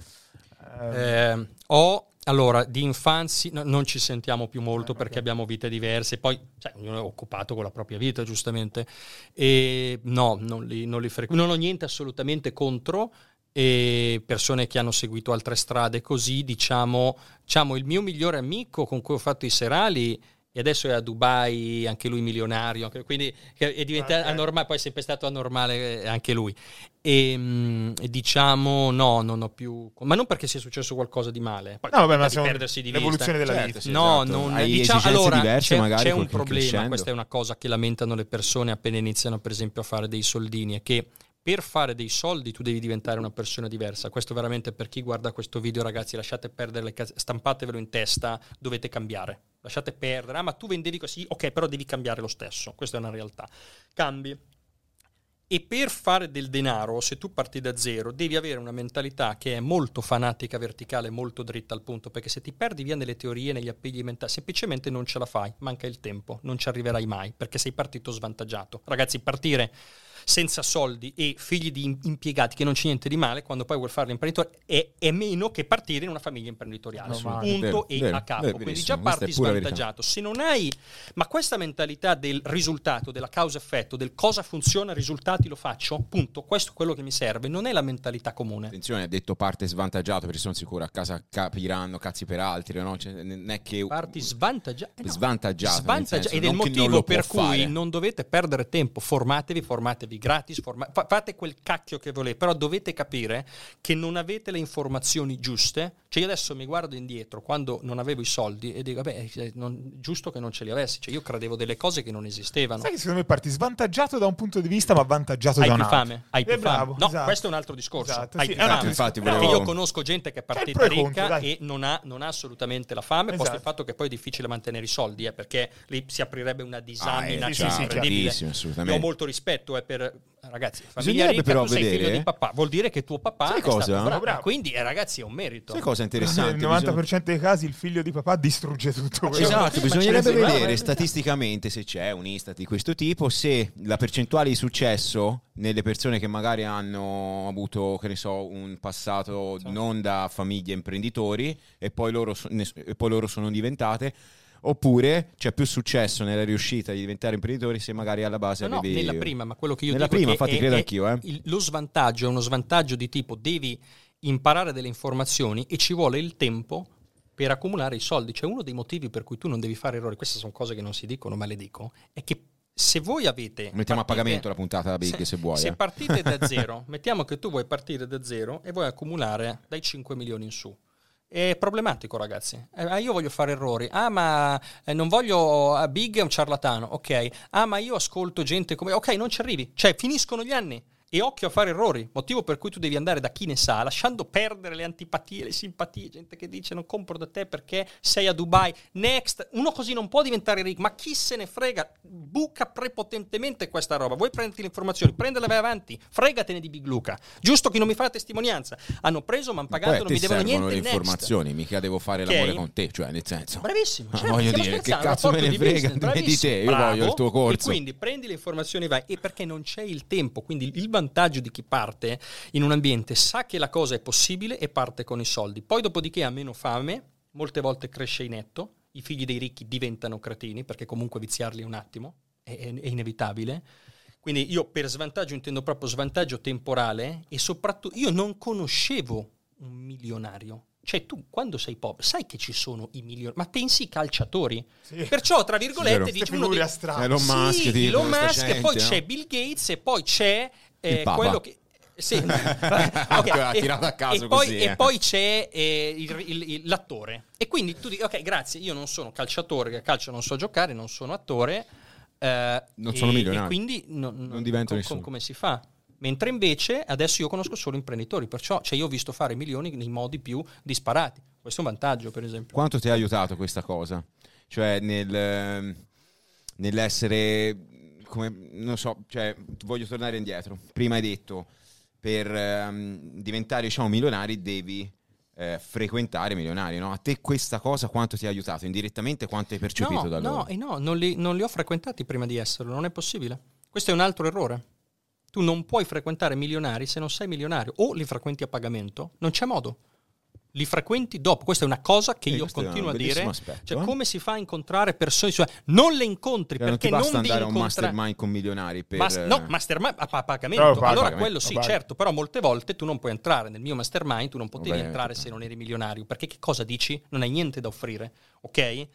Ehm, Eh, ho allora di infanzia no, non ci sentiamo più molto Eh, perché ok. abbiamo vite diverse, poi cioè, ognuno è occupato con la propria vita, giustamente. E no, non li, non li frequ- non ho niente assolutamente contro. E persone che hanno seguito altre strade così, diciamo, diciamo, il mio migliore amico con cui ho fatto i serali e adesso è a Dubai, anche lui milionario, anche- quindi è diventato anormale, poi è sempre stato anormale eh, anche lui. E, mm, e diciamo no, non ho più, ma non perché sia successo qualcosa di male, poi no, vabbè, ma di perdersi di vista. l'evoluzione della Certo, vita. sì, No, esatto. non, Hai diciamo, esigenze allora, diverse c'è, magari c'è un problema, crescendo. questa è una cosa che lamentano le persone appena iniziano per esempio a fare dei soldini, è che per fare dei soldi tu devi diventare una persona diversa. Questo veramente per chi guarda questo video, ragazzi, lasciate perdere le case, stampatevelo in testa, dovete cambiare. Lasciate perdere, ah, ma tu vendevi così, ok, però devi cambiare lo stesso. Questa è una realtà. Cambi. E per fare del denaro, se tu parti da zero, devi avere una mentalità che è molto fanatica, verticale, molto dritta al punto, perché se ti perdi via nelle teorie, negli appigli mentali, semplicemente non ce la fai, manca il tempo, non ci arriverai mai, perché sei partito svantaggiato. Ragazzi, partire senza soldi e figli di impiegati, che non c'è niente di male, quando poi vuoi fare l'imprenditore, è, è meno che partire in una famiglia imprenditoriale. No, punto vero, e vero, a capo. Vero, Quindi già parti svantaggiato. Se non hai, ma questa mentalità del risultato, della causa-effetto, del cosa funziona, risultati lo faccio, punto, questo è quello che mi serve, non è la mentalità comune. Attenzione, ha detto parte svantaggiato perché sono sicuro a casa capiranno cazzi per altri, no? Cioè, non è che... Parti svantaggiato. Eh no. Svantaggiato. Svantaggiato. Ed è il motivo per cui fare. non dovete perdere tempo, formatevi, formatevi soldi gratis, forma- fate quel cacchio che volete, però dovete capire che non avete le informazioni giuste. Cioè io adesso mi guardo indietro quando non avevo i soldi e dico, vabbè, è giusto che non ce li avessi. Cioè io credevo delle cose che non esistevano. Sai che secondo me parti svantaggiato da un punto di vista, ma avvantaggiato hai da un altro. Fame, hai più bravo, fame. No, esatto. questo è un altro discorso. Esatto, hai sì, più fame. Esatto, infatti volevo... Perché io conosco gente che è partita ricca conto, e non ha, non ha, assolutamente la fame, esatto. posto il fatto che poi è difficile mantenere i soldi, eh, perché lì si aprirebbe una disamina. Ah, eh, sì, sì, sì, Io ho molto rispetto eh, per ragazzi, famiglia ricca, però tu sei vedere... figlio di papà, vuol dire che tuo papà Sai è cosa? stato bravo. bravo. Quindi eh, ragazzi è un merito. Sai cosa interessante? Nel 90% bisogna... dei casi il figlio di papà distrugge tutto. Esatto, bisognerebbe vedere statisticamente se c'è un istat di questo tipo, se la percentuale di successo nelle persone che magari hanno avuto, che ne so, un passato non da famiglie imprenditori e poi loro, so, ne, e poi loro sono diventate oppure c'è più successo nella riuscita di diventare imprenditori se magari alla base no, avevi... No, nella prima, ma quello che io nella dico prima, infatti è, credo è, anch'io, eh. il, lo svantaggio è uno svantaggio di tipo devi imparare delle informazioni e ci vuole il tempo per accumulare i soldi. Cioè uno dei motivi per cui tu non devi fare errori, queste sono cose che non si dicono, ma le dico, è che se voi avete... Mettiamo partite, a pagamento la puntata da Big se, se vuoi. Se eh. partite da (laughs) zero, mettiamo che tu vuoi partire da zero e vuoi accumulare dai 5 milioni in su è problematico, ragazzi. Eh, io voglio fare errori. Ah, ma eh, non voglio. Ah, Big è un ciarlatano. Ok. Ah, ma io ascolto gente come. Ok, non ci arrivi. Cioè, finiscono gli anni. E occhio a fare errori, motivo per cui tu devi andare da chi ne sa, lasciando perdere le antipatie, le simpatie, gente che dice non compro da te perché sei a Dubai, next, uno così non può diventare ricco, ma chi se ne frega, buca prepotentemente questa roba, vuoi prenderti le informazioni, prendele vai avanti, fregatene di Big Luca, giusto che non mi fa la testimonianza, hanno preso, mi hanno pagato, non mi devono niente, le next. informazioni, mica devo fare okay. l'amore con te, cioè nel senso... Bravissimo, (laughs) certo, voglio dire, che cazzo me ne frega business, di te, io bravo, voglio il tuo corso. E quindi prendi le informazioni e vai, e perché non c'è il tempo, quindi il vantaggio di chi parte in un ambiente sa che la cosa è possibile e parte con i soldi. Poi dopodiché ha meno fame, molte volte cresce in netto, i figli dei ricchi diventano cretini perché comunque viziarli un attimo è, è, è inevitabile. Quindi io per svantaggio intendo proprio svantaggio temporale e soprattutto io non conoscevo un milionario. Cioè tu quando sei povero sai che ci sono i milioni, ma pensi i calciatori. Sì. Perciò tra virgolette dici uno dei... Elon Musk, sì, Elon Musk gente, poi no? c'è Bill Gates e poi c'è eh, quello che sì, (laughs) (laughs) okay. ha tirato a caso e poi, così, e eh. poi c'è eh, il, il, il, l'attore. E quindi tu dici, ok, grazie, io non sono calciatore, calcio non so giocare, non sono attore. Eh, non sono milionario. E quindi no, non divento con, nessuno. Con come si fa? Mentre invece adesso io conosco solo imprenditori, perciò cioè io ho visto fare milioni nei modi più disparati. Questo è un vantaggio, per esempio. Quanto ti ha aiutato questa cosa? Cioè nel, nell'essere, come, non so, cioè voglio tornare indietro. Prima hai detto, per um, diventare diciamo milionari devi eh, frequentare milionari, no? A te questa cosa quanto ti ha aiutato? Indirettamente quanto hai percepito no, da loro? No, eh no non, li, non li ho frequentati prima di esserlo, non è possibile. Questo è un altro errore. Tu non puoi frequentare milionari se non sei milionario. O li frequenti a pagamento, non c'è modo. Li frequenti dopo. Questa è una cosa che Eh, io continuo a dire. bellissimo aspetto, Cioè, eh. come si fa a incontrare persone? Cioè, non le incontri Cioè, non ti perché basta non vi andare a un incontra- mastermind con milionari per... Mas- no, mastermind a pa- pagamento. Però allora pagamento, quello sì, certo, però molte volte tu non puoi entrare nel mio mastermind, tu non potevi Vabbè, entrare certo. se non eri milionario, perché che cosa dici? Non hai niente da offrire, ok?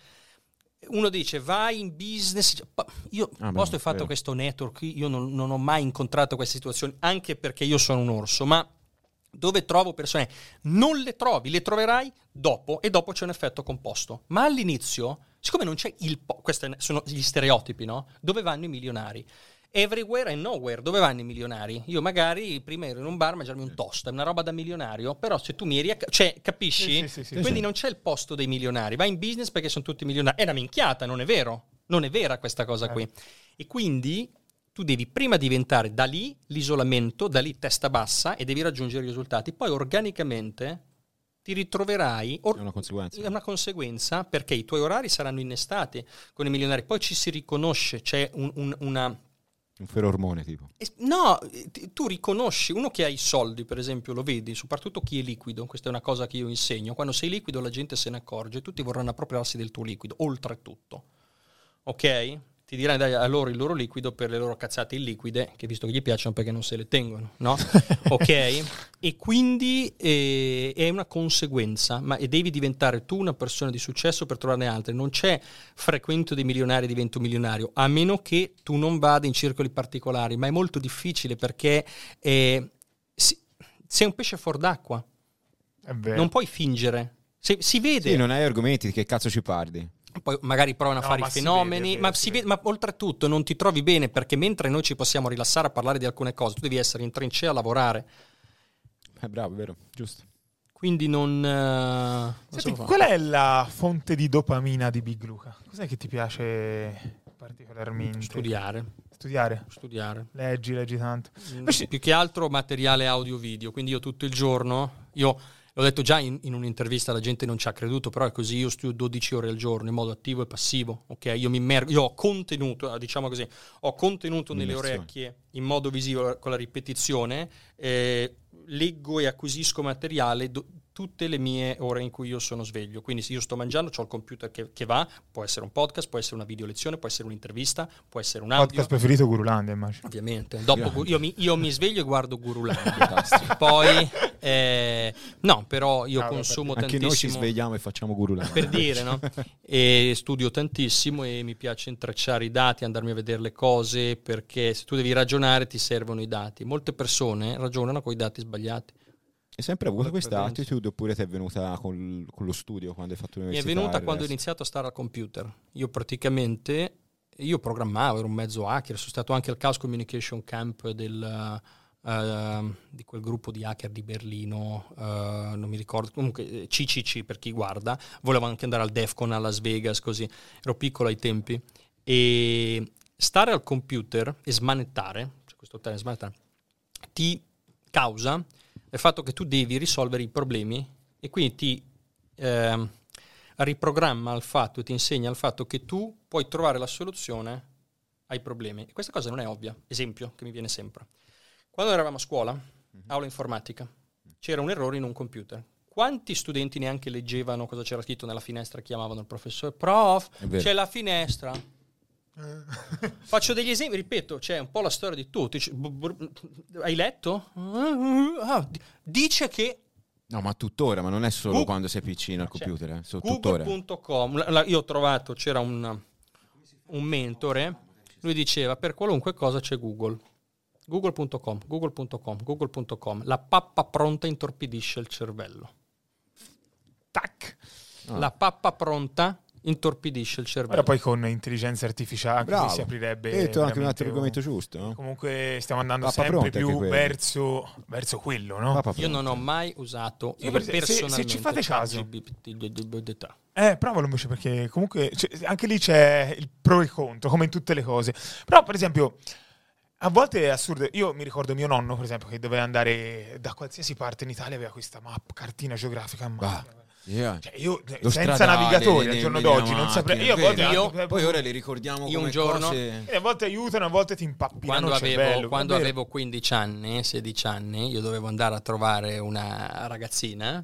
Uno dice vai in business, cioè, io Ah, beh, posto il fatto vero. questo network, io non, non ho mai incontrato queste situazioni, anche perché io sono un orso, ma dove trovo persone? Non le trovi, le troverai dopo e dopo c'è un effetto composto. Ma all'inizio, siccome non c'è il po- questi sono gli stereotipi, no? Dove vanno i milionari? Everywhere and nowhere, dove vanno i milionari? Io magari prima ero in un bar a mangiarmi un toast, è una roba da milionario, però se tu mi eri a... cioè, capisci? Sì, sì, sì, Quindi non c'è il posto dei milionari, vai in business perché sono tutti milionari. È una minchiata, non è vero? Non è vera questa cosa qui. E quindi tu devi prima diventare da lì l'isolamento, da lì testa bassa e devi raggiungere i risultati. Poi organicamente ti ritroverai. Or- è una conseguenza. È una conseguenza perché i tuoi orari saranno innestati con i milionari. Poi ci si riconosce, c'è un, un, una. Un ferormone tipo. No, tu riconosci uno che ha i soldi, per esempio, lo vedi, soprattutto chi è liquido. Questa è una cosa che io insegno. Quando sei liquido la gente se ne accorge, tutti vorranno appropriarsi del tuo liquido, oltretutto. Ok? Ti dirai dai a loro il loro liquido per le loro cazzate illiquide, che visto che gli piacciono perché non se le tengono, no? (laughs) ok? E quindi eh, è una conseguenza, ma e devi diventare tu una persona di successo per trovarne altre. Non c'è frequento dei milionari divento milionario, a meno che tu non vada in circoli particolari, ma è molto difficile perché eh, si, sei un pesce fuor d'acqua. Non puoi fingere. Si, si vede. Sì, non hai argomenti, di che cazzo ci parli? Poi magari provano a no, fare i fenomeni, vede, ma, vede, vede, ma, oltretutto non ti trovi bene perché mentre noi ci possiamo rilassare a parlare di alcune cose, tu devi essere in trincea a lavorare. È eh, bravo, vero, giusto. Quindi non... Uh, Senti, qual è la fonte di dopamina di Big Luca? Cos'è che ti piace particolarmente? Studiare. Studiare? Studiare. Leggi, leggi tanto. Mm, Invece... Più che altro materiale audio-video, quindi io tutto il giorno... Io L'ho detto già in, in, un'intervista, la gente non ci ha creduto, però è così, io studio 12 ore al giorno in modo attivo e passivo, ok? Io mi immergo, io ho contenuto, diciamo così, ho contenuto nelle orecchie in modo visivo con la ripetizione, eh, leggo e acquisisco materiale do, tutte le mie ore in cui io sono sveglio. Quindi se io sto mangiando, ho il computer che, che, va, può essere un podcast, può essere una video lezione, può essere un'intervista, può essere un audio. Podcast preferito Gurulandia, immagino. Ovviamente. Dopo, io, mi, io, mi, sveglio e guardo Gurulandia. Poi, eh, no, però io ah, consumo anche tantissimo. Anche noi ci svegliamo e facciamo Gurulandia. Per dire, no? E studio tantissimo e mi piace intrecciare i dati, andarmi a vedere le cose, perché se tu devi ragionare ti servono i dati. Molte persone ragionano con i dati sbagliati. Hai sempre avuto questa attitude oppure ti è venuta col, con lo studio quando hai fatto l'università? Mi è venuta quando ho iniziato a stare al computer. Io praticamente, io programmavo, ero un mezzo hacker, sono stato anche al Chaos Communication Camp del, uh, di quel gruppo di hacker di Berlino, uh, non mi ricordo, comunque CCC per chi guarda, volevo anche andare al DEFCON a Las Vegas, così, ero piccolo ai tempi. E stare al computer e smanettare, cioè questo termine smanettare, ti causa il fatto che tu devi risolvere i problemi e quindi ti eh, riprogramma al fatto e ti insegna al fatto che tu puoi trovare la soluzione ai problemi. E questa cosa non è ovvia. Esempio che mi viene sempre. Quando eravamo a scuola, mhm. aula informatica, c'era un errore in un computer. Quanti studenti neanche leggevano cosa c'era scritto nella finestra, chiamavano il professore? Prof, c'è la finestra. (laughs) Faccio degli esempi, ripeto, c'è un po' la storia di tutti. Hai letto? Ah, dice che... No, ma tuttora, ma non è solo Google, quando sei piccino al computer. Eh. Google.com, io ho trovato, c'era un, un mentore, lui diceva per qualunque cosa c'è Google. Google.com, Google.com, Google.com. La pappa pronta intorpidisce il cervello. Tac! Ah. La pappa pronta intorpidisce il cervello. Ora poi con intelligenza artificiale Bravo. si aprirebbe. E tu anche un altro argomento giusto. No? Comunque stiamo andando Papa sempre più verso, verso, quello, no? Io non ho mai usato io per, personalmente se, se ci fate caso. Eh, provalo invece perché comunque cioè, anche lì c'è il pro e il contro, come in tutte le cose. Però per esempio a volte è assurdo. Io mi ricordo mio nonno, per esempio, che doveva andare da qualsiasi parte in Italia, aveva questa mappa, cartina geografica a mano. Yeah. Cioè io Lo senza navigatore al giorno d'oggi non saprei. Io, volte, io poi ora li ricordiamo io un giorno. Cose... a volte aiutano, a volte ti impappinano. Quando, avevo, quando avevo 15 anni, 16 anni, io dovevo andare a trovare una ragazzina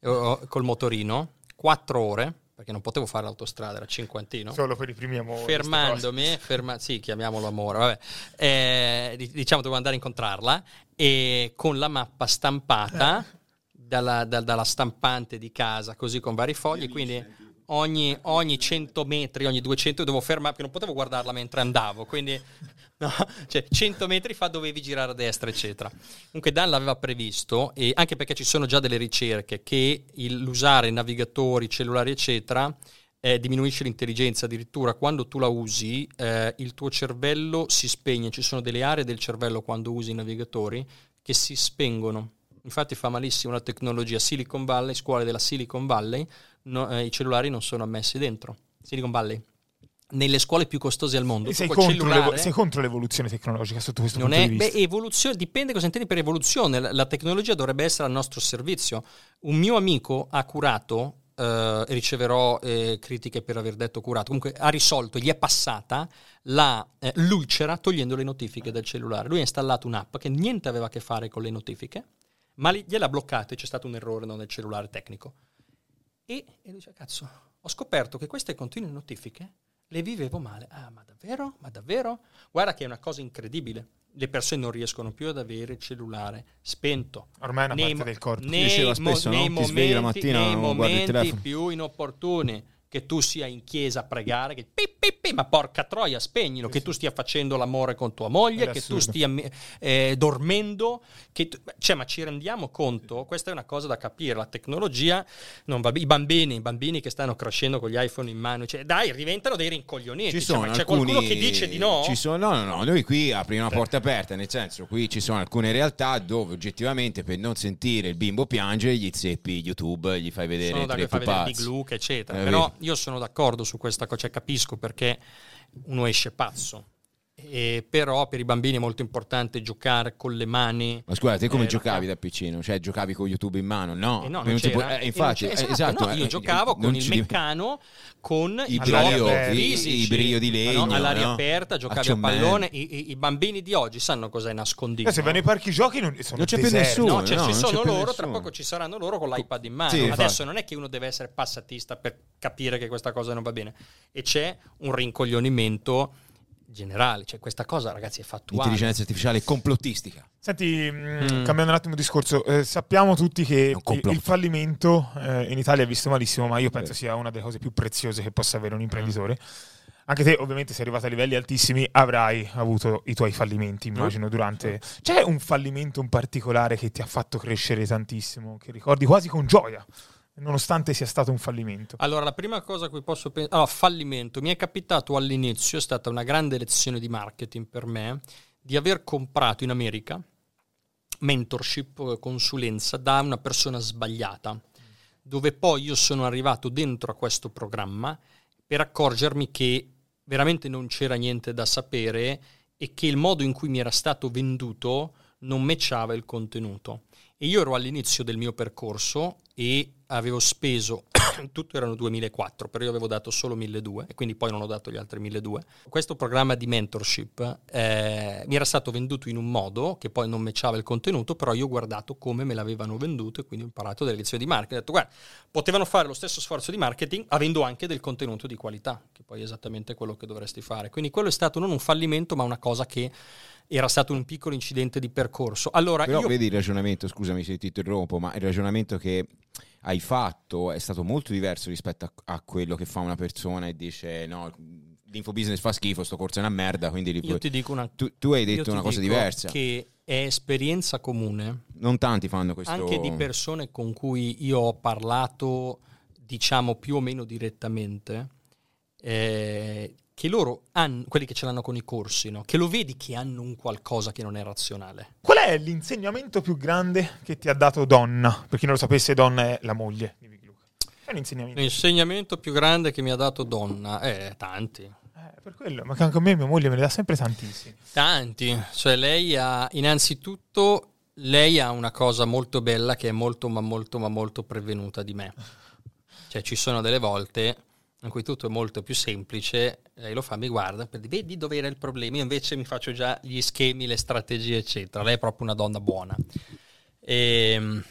col motorino, 4 ore perché non potevo fare l'autostrada, era cinquantino. Solo per i primi amori. Fermandomi, ferma, sì, chiamiamolo amore, vabbè. Eh, diciamo dovevo andare a incontrarla e con la mappa stampata dalla, da, dalla stampante di casa, così con vari fogli, quindi ogni, ogni 100 metri, ogni 200 dovevo fermare, perché non potevo guardarla mentre andavo, quindi (laughs) no, cioè 100 metri fa dovevi girare a destra, eccetera. Comunque Dan l'aveva previsto, e anche perché ci sono già delle ricerche che il, l'usare navigatori, cellulari, eccetera, eh, diminuisce l'intelligenza, addirittura quando tu la usi eh, il tuo cervello si spegne, ci sono delle aree del cervello quando usi i navigatori che si spengono. Infatti fa malissimo la tecnologia Silicon Valley, scuole della Silicon Valley, no, eh, i cellulari non sono ammessi dentro. Silicon Valley nelle scuole più costose al mondo. Sei contro, sei contro, l'evoluzione tecnologica sotto questo non punto è, di vista? Beh, evoluzione, dipende cosa intendi per evoluzione. La, la, tecnologia dovrebbe essere al nostro servizio. Un mio amico ha curato eh, riceverò eh, critiche per aver detto curato. Comunque ha risolto, gli è passata la, eh, l'ulcera togliendo le notifiche del cellulare. Lui ha installato un'app che niente aveva a che fare con le notifiche, ma li, gliel'ha bloccata e c'è stato un errore nel cellulare tecnico. E, e dice, cazzo, ho scoperto che queste continue notifiche le vivevo male. Ah, ma davvero? Ma davvero? Guarda che è una cosa incredibile le persone non riescono più ad avere il cellulare spento. Ormai è una nei, parte del corpo. Nei, diceva spesso, mo, no? Ti momenti, svegli la mattina, nei momenti più inopportuni che tu sia in chiesa a pregare, che pi, pi, pi, ma porca troia, spegnilo, che tu stia facendo l'amore con tua moglie, che tu stia eh, dormendo, che tu, cioè, ma ci rendiamo conto, questa è una cosa da capire, la tecnologia, non va, i bambini, i bambini che stanno crescendo con gli iPhone in mano, cioè, dai, diventano dei rincoglioniti, ci sono cioè, c'è alcuni, qualcuno che dice di no? Ci sono, no, no, no, noi qui apriamo una porta aperta, nel senso, qui ci sono alcune realtà dove oggettivamente per non sentire il bimbo piangere gli zeppi YouTube, gli fai vedere sono tre pupazzi. Big Luke, eccetera, eh, però io sono d'accordo su questa cosa, cioè capisco perché uno esce pazzo. E però per i bambini è molto importante giocare con le mani. Ma scusate, te come eh, giocavi da piccino? Cioè giocavi con YouTube in mano? No, eh no non può, eh, infatti, non esatto, esatto no, io eh, giocavo con il meccano con i brio, i, i brio di legno no? all'aria no? aperta, giocavi a pallone. I, i, I, bambini di oggi sanno cos'è nascondito. Eh, se vai nei parchi giochi non, sono non c'è più nessuno. No, cioè, ci sono loro, tra poco ci saranno loro con l'iPad in mano. Adesso non è che uno deve essere passatista per capire che questa cosa non va bene. E c'è un rincoglionimento generale, cioè questa cosa ragazzi è fattuale. Intelligenza artificiale complottistica. Senti, mm. mm. cambiando un attimo discorso, eh, sappiamo tutti che il fallimento eh, in Italia è visto malissimo, ma io penso sia una delle cose più preziose che possa avere un imprenditore. Anche te, ovviamente, sei arrivato a livelli altissimi, avrai avuto i tuoi fallimenti, immagino, durante... C'è un fallimento in particolare che ti ha fatto crescere tantissimo, che ricordi quasi con gioia? Nonostante sia stato un fallimento? Allora, la prima cosa a cui posso pensare... Allora, fallimento. Mi è capitato all'inizio, è stata una grande lezione di marketing per me, di aver comprato in America mentorship, consulenza da una persona sbagliata, dove poi io sono arrivato dentro a questo programma per accorgermi che veramente non c'era niente da sapere e che il modo in cui mi era stato venduto non matchava il contenuto. E io ero all'inizio del mio percorso e avevo speso, (coughs) tutto erano 2004, però io avevo dato solo 1200 e quindi poi non ho dato gli altri 1200. Questo programma di mentorship eh, mi era stato venduto in un modo che poi non matchava il contenuto, però io ho guardato come me l'avevano venduto e quindi ho imparato delle lezioni di marketing. Ho detto, guarda, potevano fare lo stesso sforzo di marketing avendo anche del contenuto di qualità, che poi è esattamente quello che dovresti fare. Quindi quello è stato non un fallimento, ma una cosa che era stato un piccolo incidente di percorso. Allora, Però io... vedi il ragionamento, scusami se ti interrompo, ma il ragionamento che hai fatto è stato molto diverso rispetto a, a quello che fa una persona e dice no, l'infobusiness fa schifo, sto corso è una merda, quindi li Io ti dico una... tu, tu hai detto una cosa diversa. Che è esperienza comune. Non tanti fanno questo. Anche di persone con cui io ho parlato, diciamo più o meno direttamente, eh, che loro hanno, quelli che ce l'hanno con i corsi, no? che lo vedi che hanno un qualcosa che non è razionale. Qual è l'insegnamento più grande che ti ha dato Donna? Per chi non lo sapesse, Donna è la moglie di Big Luke. È l'insegnamento. L'insegnamento più grande che mi ha dato Donna? Eh, tanti. Eh, per quello, ma anche a me mia moglie me ne dà sempre tantissimi. Tanti. Cioè lei ha, innanzitutto, lei ha una cosa molto bella che è molto, ma molto, ma molto prevenuta di me. Cioè ci sono delle volte in cui tutto è molto più semplice, lei lo fa, mi guarda, per dire, vedi dove era il problema, io invece mi faccio già gli schemi, le strategie, eccetera. Lei è proprio una donna buona. E, ehm,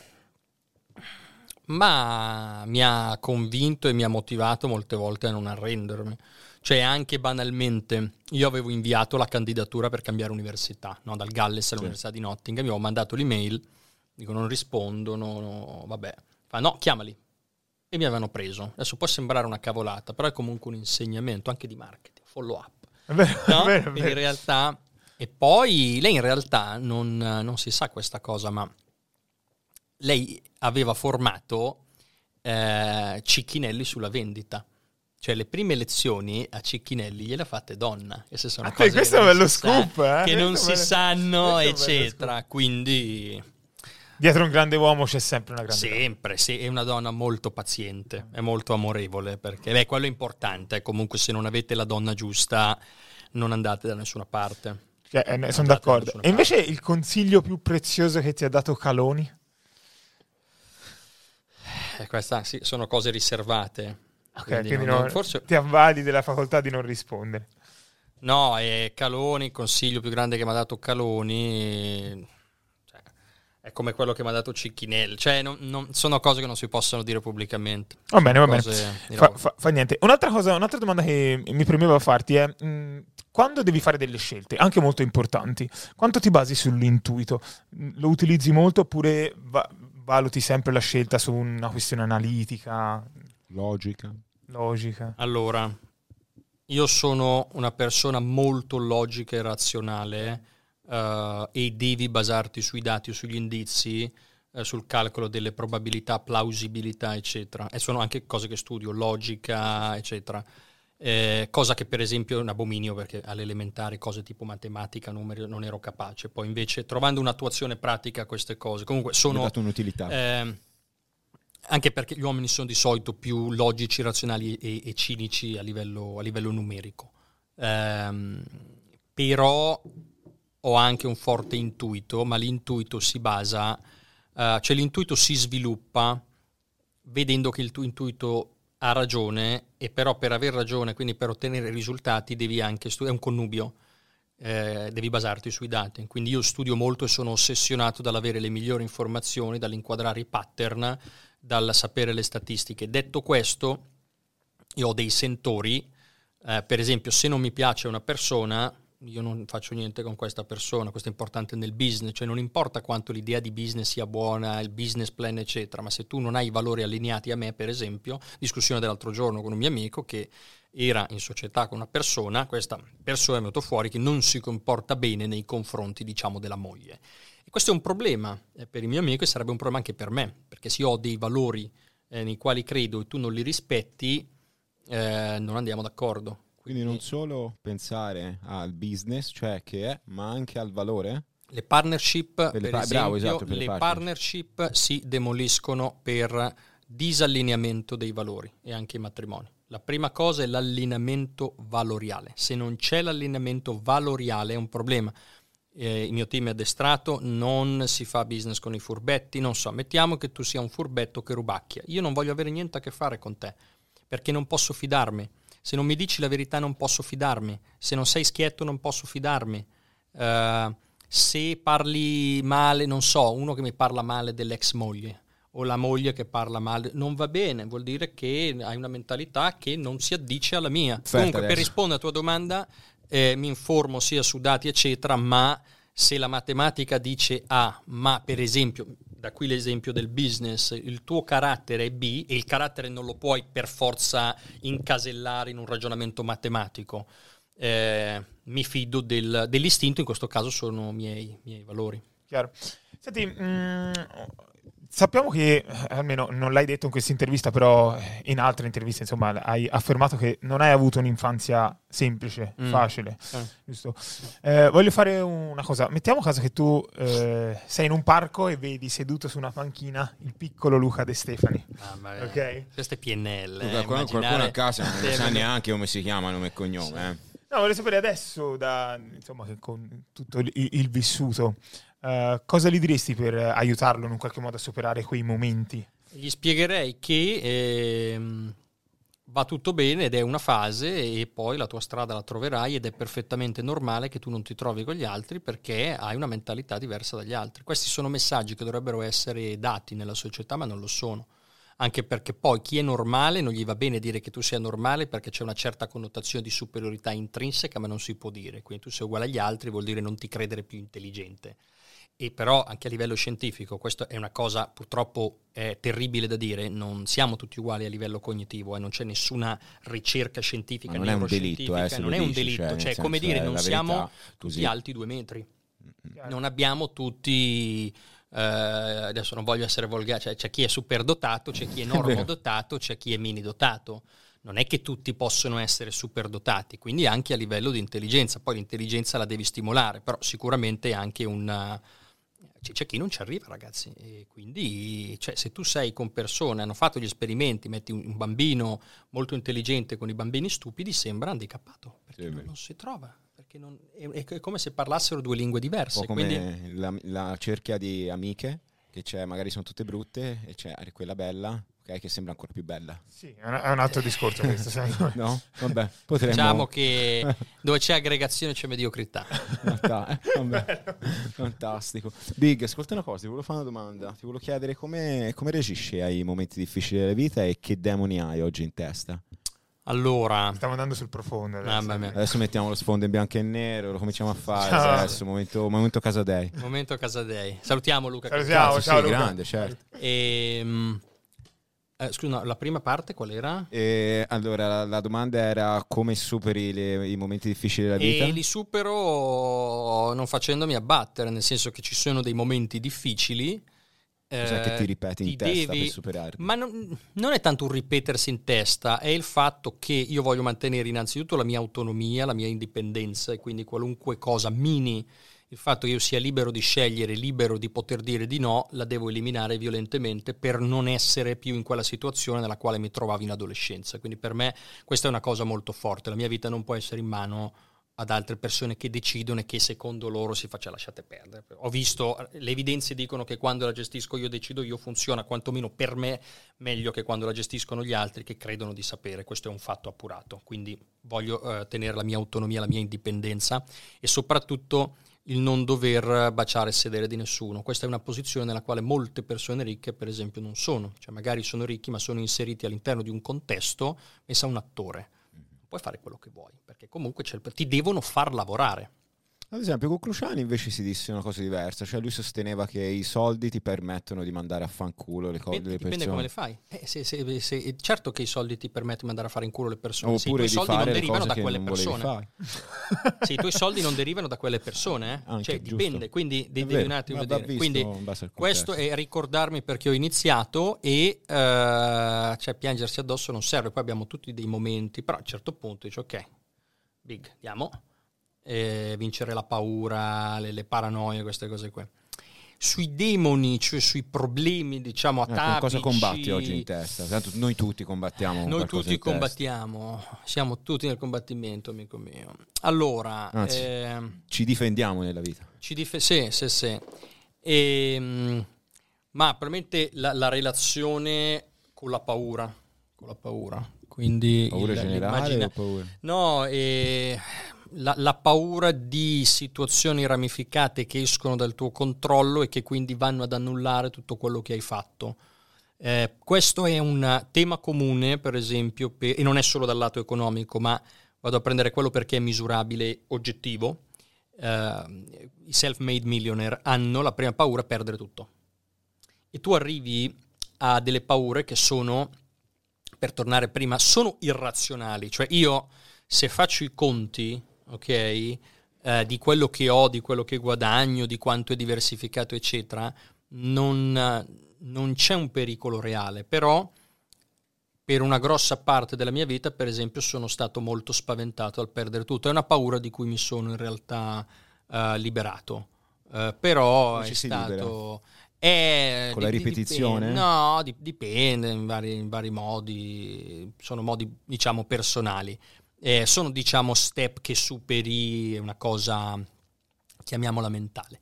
ma mi ha convinto e mi ha motivato molte volte a non arrendermi. Cioè anche banalmente, io avevo inviato la candidatura per cambiare università, no? dal Galles all'Università sì. di Nottingham, mi ho mandato l'email, dico non rispondono, no, vabbè, fa no, chiamali, e mi avevano preso. Adesso può sembrare una cavolata, però è comunque un insegnamento anche di marketing, follow up. Vero, no? (laughs) vero, in realtà, e poi lei in realtà non, non, si sa questa cosa, ma lei aveva formato eh, Cicchinelli sulla vendita. Cioè, le prime lezioni a Cicchinelli gliele ha fatte donna. E se sono ah, cose questo è un bello scoop, sa, eh? Che non si bello, sanno, eccetera. Quindi... Dietro un grande uomo c'è sempre una grande Sempre, sì, è una donna molto paziente, è molto amorevole, perché beh, quello è importante. Comunque se non avete la donna giusta non andate da nessuna parte. Cioè, eh, sono d'accordo. E invece il consiglio più prezioso che ti ha dato Caloni? Eh, queste sì, sono cose riservate. Ok, quindi, quindi non, non, forse... ti avvali della facoltà di non rispondere. No, è Caloni, il consiglio più grande che mi ha dato Caloni è come quello che mi ha dato Cicchinelli. Cioè, non, non, sono cose che non si possono dire pubblicamente. Va bene, va bene. Fa, fa, fa, niente. Un'altra, cosa, un'altra domanda che mi premeva farti è... Mh, mm, quando devi fare delle scelte, anche molto importanti, quanto ti basi sull'intuito? Lo utilizzi molto oppure va, valuti sempre la scelta su una questione analitica? Logica. Logica. Allora, io sono una persona molto logica e razionale uh, e devi basarti sui dati o sugli indizi, uh, sul calcolo delle probabilità, plausibilità, eccetera. E sono anche cose che studio, logica, eccetera. Eh, cosa che per esempio è un abominio perché all'elementare cose tipo matematica, numeri non ero capace. Poi invece trovando un'attuazione pratica a queste cose, comunque sono... dato un'utilità. Eh, anche perché gli uomini sono di solito più logici, razionali e, e cinici a livello, a livello numerico. Eh, però ho anche un forte intuito, ma l'intuito si basa, uh, cioè l'intuito si sviluppa vedendo che il tuo intuito ha ragione e però per aver ragione, quindi per ottenere risultati devi anche studiare, è un connubio, eh, devi basarti sui dati. Quindi io studio molto e sono ossessionato dall'avere le migliori informazioni, dall'inquadrare i pattern, dal sapere le statistiche. Detto questo, io ho dei sentori, eh, per esempio se non mi piace una persona, io non faccio niente con questa persona, questo è importante nel business, cioè non importa quanto l'idea di business sia buona, il business plan eccetera, ma se tu non hai i valori allineati a me, per esempio, discussione dell'altro giorno con un mio amico che era in società con una persona, questa persona è venuta fuori che non si comporta bene nei confronti, diciamo, della moglie. E questo è un problema eh, per il mio amico e sarebbe un problema anche per me, perché se io ho dei valori eh, nei quali credo e tu non li rispetti, eh, non andiamo d'accordo. Quindi non solo pensare al business, cioè che è, ma anche al valore? Le partnership, per pa- esempio, bravo, esatto, le, le partnership. partnership si demoliscono per disallineamento dei valori e anche i matrimoni. La prima cosa è l'allineamento valoriale. Se non c'è l'allineamento valoriale è un problema. Eh, il mio team è addestrato, non si fa business con i furbetti, non so, mettiamo che tu sia un furbetto che rubacchia. Io non voglio avere niente a che fare con te, perché non posso fidarmi se non mi dici la verità non posso fidarmi, se non sei schietto non posso fidarmi, uh, se parli male, non so, uno che mi parla male dell'ex moglie o la moglie che parla male, non va bene, vuol dire che hai una mentalità che non si addice alla mia. Aspetta Comunque, adesso. per rispondere alla tua domanda, eh, mi informo sia su dati, eccetera, ma se la matematica dice A, ma per esempio da qui l'esempio del business, il tuo carattere è B e il carattere non lo puoi per forza incasellare in un ragionamento matematico. Eh, mi fido del, dell'istinto, in questo caso sono miei, miei valori. Chiaro. Senti, mh, mm, Sappiamo che, eh, almeno non l'hai detto in questa intervista, però eh, in altre interviste, insomma, hai affermato che non hai avuto un'infanzia semplice, mm. facile, eh. giusto? Eh, voglio fare una cosa. Mettiamo caso che tu eh, sei in un parco e vedi seduto su una panchina il piccolo Luca De Stefani. Ah, ma ok? Questo è PNL. Luca, eh, qualcuno a casa non sa neanche come si chiama nome e cognome. Sì. No, voglio sapere adesso, da, insomma, con tutto il, il vissuto, uh, cosa gli diresti per aiutarlo in un qualche modo a superare quei momenti? Gli spiegherei che eh, va tutto bene ed è una fase e poi la tua strada la troverai ed è perfettamente normale che tu non ti trovi con gli altri perché hai una mentalità diversa dagli altri. Questi sono messaggi che dovrebbero essere dati nella società ma non lo sono anche perché poi chi è normale non gli va bene dire che tu sia normale perché c'è una certa connotazione di superiorità intrinseca, ma non si può dire. Quindi tu sei uguale agli altri vuol dire non ti credere più intelligente. E però anche a livello scientifico, questa è una cosa purtroppo eh, terribile da dire, non siamo tutti uguali a livello cognitivo e eh, non c'è nessuna ricerca scientifica, non è un delitto, eh, non è un delitto, cioè, cioè come dire, non siamo tutti così. alti due metri, non abbiamo tutti Uh, adesso non voglio essere volgare, cioè, c'è chi è super dotato, c'è chi è (laughs) normodotato, c'è chi è mini dotato. non è che tutti possono essere superdotati, quindi anche a livello di intelligenza, poi l'intelligenza la devi stimolare, però sicuramente anche un... C'è chi non ci arriva, ragazzi, e quindi cioè, se tu sei con persone, hanno fatto gli esperimenti, metti un bambino molto intelligente con i bambini stupidi, sembra handicappato, perché sì, non, si trova perché non, è, è, come se parlassero due lingue diverse. come quindi... la, la, cerchia di amiche, che c'è, magari sono tutte brutte, e c'è quella bella, okay, che sembra ancora più bella. Sì, è un, altro discorso questo, (laughs) No? Vabbè, potremmo... Diciamo che dove c'è aggregazione c'è mediocrità. (laughs) Vabbè, fantastico. Big, ascolta una cosa, ti volevo fare una domanda. Ti volevo chiedere come, come reagisci ai momenti difficili della vita e che demoni hai oggi in testa? Allora, stiamo andando sul profondo. Adesso, ah, adesso mettiamo lo sfondo in bianco e nero, lo cominciamo a fare. Ciao. Adesso, momento, momento Casadei. Momento Casadei. Salutiamo Luca. Salutiamo, ciao, sì, Luca. grande, certo. E, um, eh, scusa, no, la prima parte qual era? E, allora, la, la, domanda era come superi le, i momenti difficili della vita? E li supero non facendomi abbattere, nel senso che ci sono dei momenti difficili Cos'è che ti eh, ripeti in testa devi... per superarli? Ma non, non, è tanto un ripetersi in testa, è il fatto che io voglio mantenere innanzitutto la mia autonomia, la mia indipendenza e quindi qualunque cosa mini, il fatto che io sia libero di scegliere, libero di poter dire di no, la devo eliminare violentemente per non essere più in quella situazione nella quale mi trovavo in adolescenza. Quindi per me questa è una cosa molto forte, la mia vita non può essere in mano ad altre persone che decidono e che secondo loro si faccia lasciate perdere. Ho visto, le evidenze dicono che quando la gestisco io decido io funziona quantomeno per me meglio che quando la gestiscono gli altri che credono di sapere, questo è un fatto appurato, quindi voglio eh, tenere la mia autonomia, la mia indipendenza e soprattutto il non dover baciare il sedere di nessuno. Questa è una posizione nella quale molte persone ricche, per esempio, non sono, cioè magari sono ricchi ma sono inseriti all'interno di un contesto, pensa a un attore puoi fare quello che vuoi, perché comunque ti devono far lavorare. Ad esempio, con Cruciani invece si disse una cosa diversa, cioè lui sosteneva che i soldi ti permettono di mandare a fanculo le cose. Dipende, dipende come le fai. Eh, se, se, se, certo che i soldi ti permettono di mandare a fare in culo le persone. Oppure sì, i tuoi soldi non derivano da quelle persone. (laughs) sì, i tuoi soldi non derivano da quelle persone. Eh? Anche, cioè, giusto. dipende, quindi devi, devi un attimo vedere. Quindi questo è ricordarmi perché ho iniziato e uh, cioè, piangersi addosso non serve. Poi abbiamo tutti dei momenti, però a un certo punto dici ok, big, andiamo eh, vincere la paura, le, le, paranoie, queste cose qui. Sui demoni, cioè sui problemi, diciamo, atavici... Eh, cosa combatti oggi in testa? Tanto noi tutti combattiamo Noi tutti combattiamo, siamo tutti nel combattimento, amico mio. Allora... Anzi, eh, ci difendiamo nella vita. Ci dif- sì, sì, sì. E, ehm, ma probabilmente la, la relazione con la paura, con la paura. Quindi paura il, generale paura? No, eh, la, la, paura di situazioni ramificate che escono dal tuo controllo e che quindi vanno ad annullare tutto quello che hai fatto. Eh, questo è un tema comune, per esempio, per, e non è solo dal lato economico, ma vado a prendere quello perché è misurabile, oggettivo. Eh, I self-made millionaire hanno la prima paura a perdere tutto. E tu arrivi a delle paure che sono, per tornare prima, sono irrazionali. Cioè io, se faccio i conti, ok? Eh, di quello che ho, di quello che guadagno, di quanto è diversificato, eccetera, non, non c'è un pericolo reale, però per una grossa parte della mia vita, per esempio, sono stato molto spaventato al perdere tutto. È una paura di cui mi sono in realtà uh, liberato. Uh, però è stato. È, Con la ripetizione? Dipende, no, dipende in vari, in vari modi, sono modi diciamo personali eh, sono diciamo step che superi una cosa, chiamiamola mentale.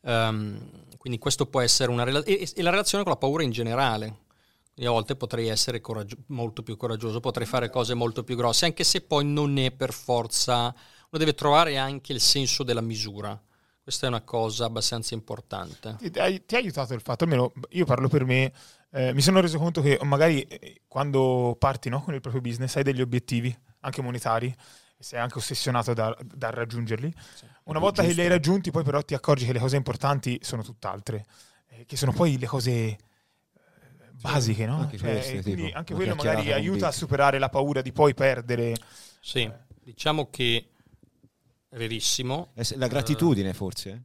Um, quindi questo può essere una relazione, e, e, la relazione con la paura in generale. Io a volte potrei essere coraggio- molto più coraggioso, potrei fare cose molto più grosse, anche se poi non è per forza, uno deve trovare anche il senso della misura. Questa è una cosa abbastanza importante. Ti, ti ha aiutato il fatto, almeno io parlo per me, eh, mi sono reso conto che magari eh, quando parti no, con il proprio business hai degli obiettivi anche monetari, sei anche ossessionato da, da raggiungerli. Sì, Una volta giusto. che li hai raggiunti, poi però ti accorgi che le cose importanti sono tutt'altre, eh, che sono poi le cose eh, basiche, no? Anche, cioè, queste, quindi anche quello magari aiuta a superare la paura di poi perdere. Sì, eh. diciamo che è verissimo. La gratitudine uh, forse?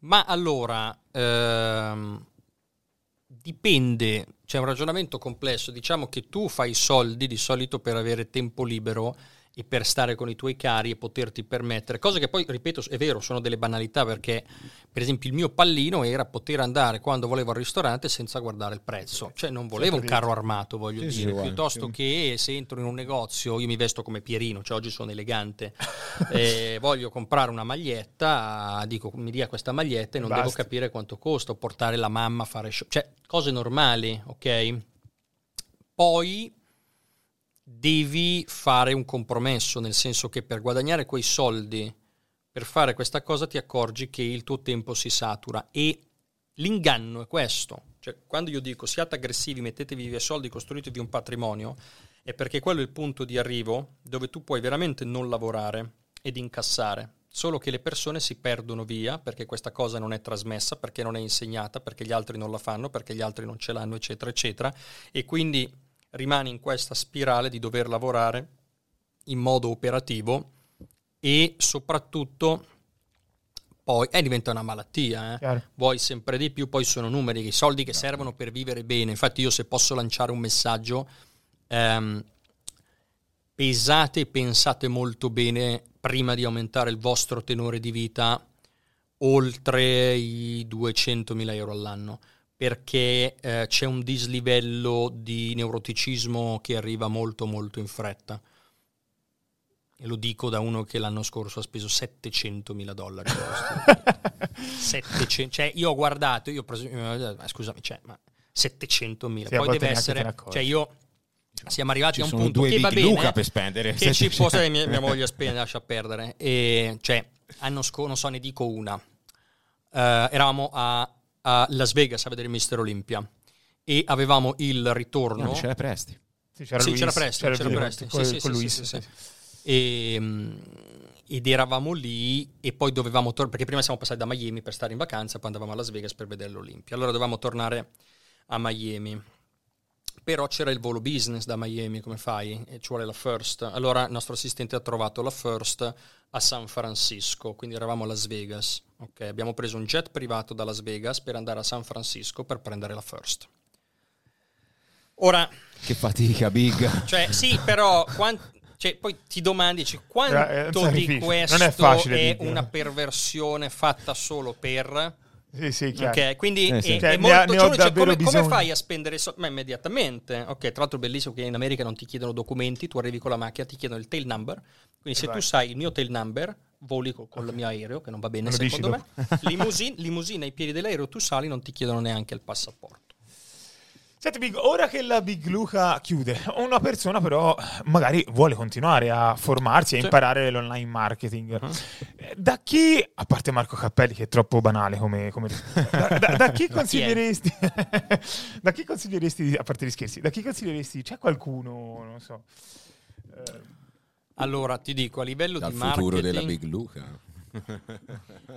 Ma allora, ehm, dipende, c'è un ragionamento complesso, diciamo che tu fai soldi di solito per avere tempo libero e per stare con i tuoi cari e poterti permettere, cose che poi, ripeto, è vero, sono delle banalità perché, per esempio, il mio pallino era poter andare quando volevo al ristorante senza guardare il prezzo, cioè non volevo un carro armato, voglio sì, dire, sì, piuttosto sì. che se entro in un negozio, io mi vesto come Pierino, cioè oggi sono elegante, (laughs) eh, voglio comprare una maglietta, dico mi dia questa maglietta e non Basta. devo capire quanto costa, portare la mamma a fare show, cioè cose normali, ok? Poi devi fare un compromesso, nel senso che per guadagnare quei soldi, per fare questa cosa ti accorgi che il tuo tempo si satura e l'inganno è questo. Cioè, quando io dico siate aggressivi, mettetevi via soldi, costruitevi un patrimonio, è perché quello è il punto di arrivo dove tu puoi veramente non lavorare ed incassare. Solo che le persone si perdono via perché questa cosa non è trasmessa, perché non è insegnata, perché gli altri non la fanno, perché gli altri non ce l'hanno, eccetera, eccetera. E quindi rimani in questa spirale di dover lavorare in modo operativo e soprattutto poi eh, diventa una malattia, eh. vuoi sempre di più, poi sono numeri, i soldi che Chiaro. servono per vivere bene. Infatti io se posso lanciare un messaggio, ehm, pesate e pensate molto bene prima di aumentare il vostro tenore di vita oltre i 200.000 euro all'anno perché eh, c'è un dislivello di neuroticismo che arriva molto molto in fretta. E lo dico da uno che l'anno scorso ha speso 700 mila dollari. 700, (laughs) cioè io ho guardato, io ho preso, eh, scusami, cioè, ma 700 mila, poi deve essere, cioè io siamo arrivati ci a un punto che va bene Luca per spendere. che ci può mia, mia moglie (laughs) spende lascia perdere. E cioè anno scorso non so ne dico una. Uh, eravamo a a Las Vegas a vedere Mister Olympia e avevamo il ritorno. No, c'era Presti. Sì, c'era, sì, Luis, c'era Presti. C'era, c'era Presti. Con, sì, con sì, sì, e, ehm, ed eravamo lì e poi dovevamo tornare, perché prima siamo passati da Miami per stare in vacanza, poi andavamo a Las Vegas per vedere l'Olimpia. Allora dovevamo tornare a Miami però c'era il volo business da Miami, come fai? E ci vuole la first. Allora il nostro assistente ha trovato la first a San Francisco, quindi eravamo a Las Vegas. Okay, abbiamo preso un jet privato da Las Vegas per andare a San Francisco per prendere la first. Ora... Che fatica, Big. Cioè, sì, però... Quant- cioè, poi ti domandi cioè, quanto di questo è, è una perversione fatta solo per sì, sì, chiaro. Ok, quindi eh, sì. è, cioè, è molto, ne ho, ne cioè, come, come, fai a spendere soldi? Ma immediatamente. Ok, tra l'altro è bellissimo che in America non ti chiedono documenti, tu arrivi con la macchina, ti chiedono il tail number. Quindi se vai. tu sai il mio tail number, voli con, con okay. il mio aereo, che non va bene non secondo me. Limousine, limousine ai piedi dell'aereo, tu sali, non ti chiedono neanche il passaporto. Senti Big, ora che la Big Luca chiude, una persona però magari vuole continuare a formarsi, a sì. imparare l'online marketing. Uh-huh. Da chi, a parte Marco Cappelli che è troppo banale come... come da, da, da, chi (laughs) consiglieresti... (laughs) da chi consiglieresti, a parte gli scherzi, da chi consiglieresti, c'è qualcuno, non so... Eh, allora ti dico, a livello Dal di marketing... futuro della Big Luca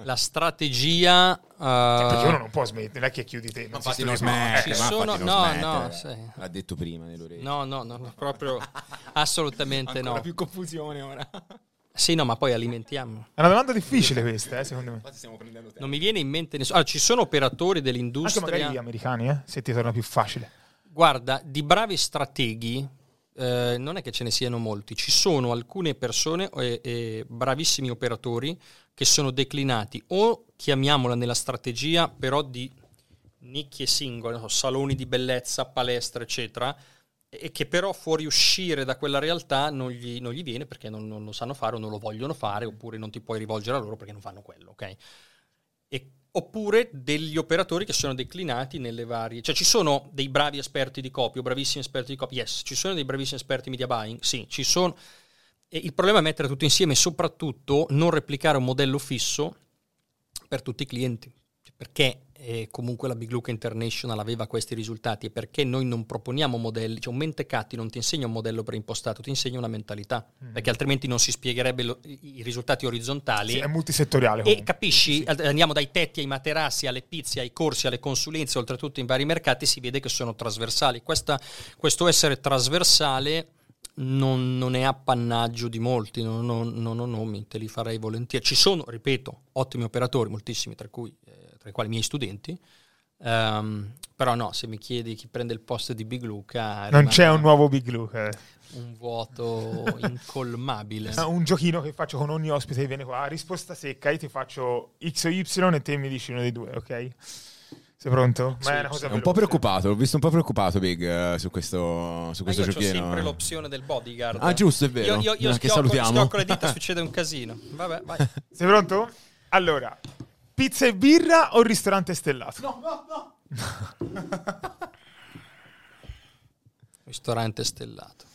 la strategia uh, perché uno non può smettere non è che chiudi te non si non smette, ci sono no no sì. l'ha detto prima nell'orecchio no no no proprio assolutamente Ancora no più confusione ora sì, no, ma poi alimentiamo. È una domanda difficile questa, eh, secondo me. Non mi viene in mente nessuno. Allora, ci sono operatori dell'industria. Anche magari gli americani, eh, se ti torna più facile. Guarda, di bravi strateghi eh, non è che ce ne siano molti, ci sono alcune persone e, e bravissimi operatori che sono declinati o chiamiamola nella strategia però di nicchie singole, so, saloni di bellezza, palestre, eccetera, e che però fuoriuscire da quella realtà non gli, non gli viene perché non, non, lo sanno fare o non lo vogliono fare oppure non ti puoi rivolgere a loro perché non fanno quello, ok? E oppure degli operatori che sono declinati nelle varie... Cioè ci sono dei bravi esperti di copy o bravissimi esperti di copy? Yes. Ci sono dei bravissimi esperti di media buying? Sì. Ci sono... E il problema è mettere tutto insieme e soprattutto non replicare un modello fisso per tutti i clienti. Perché e comunque la Big Luca International aveva questi risultati e perché noi non proponiamo modelli, cioè un mentecatti non ti insegna un modello preimpostato, ti insegna una mentalità, mm. perché altrimenti non si spiegherebbe lo, i risultati orizzontali. Sì, è multisettoriale. Comunque. E capisci, sì. andiamo dai tetti ai materassi, alle pizze, ai corsi, alle consulenze, oltretutto in vari mercati si vede che sono trasversali. Questa, questo essere trasversale non, non, è appannaggio di molti, non, ho nomi, te li farei volentieri. Ci sono, ripeto, ottimi operatori, moltissimi, tra cui... Eh, tra i quali i miei studenti, Um, però no, se mi chiedi chi prende il posto di Big Luca... Non c'è un nuovo Big Luca. Eh. Un vuoto (laughs) incolmabile. un giochino che faccio con ogni ospite che viene qua. Risposta secca, io ti faccio X o Y e te mi dici uno dei due, ok? Sei pronto? Sì, è, è un po' preoccupato, l'ho visto un po' preoccupato Big uh, su questo, su questo io giochino. Ho sempre l'opzione del bodyguard. Ah, giusto, è vero. Io, io, io schiocco, salutiamo. schiocco le dita, (laughs) succede un casino. Vabbè, vai. (laughs) Sei pronto? Allora, pizza e birra o ristorante stellato? No, no, no. (laughs) ristorante stellato.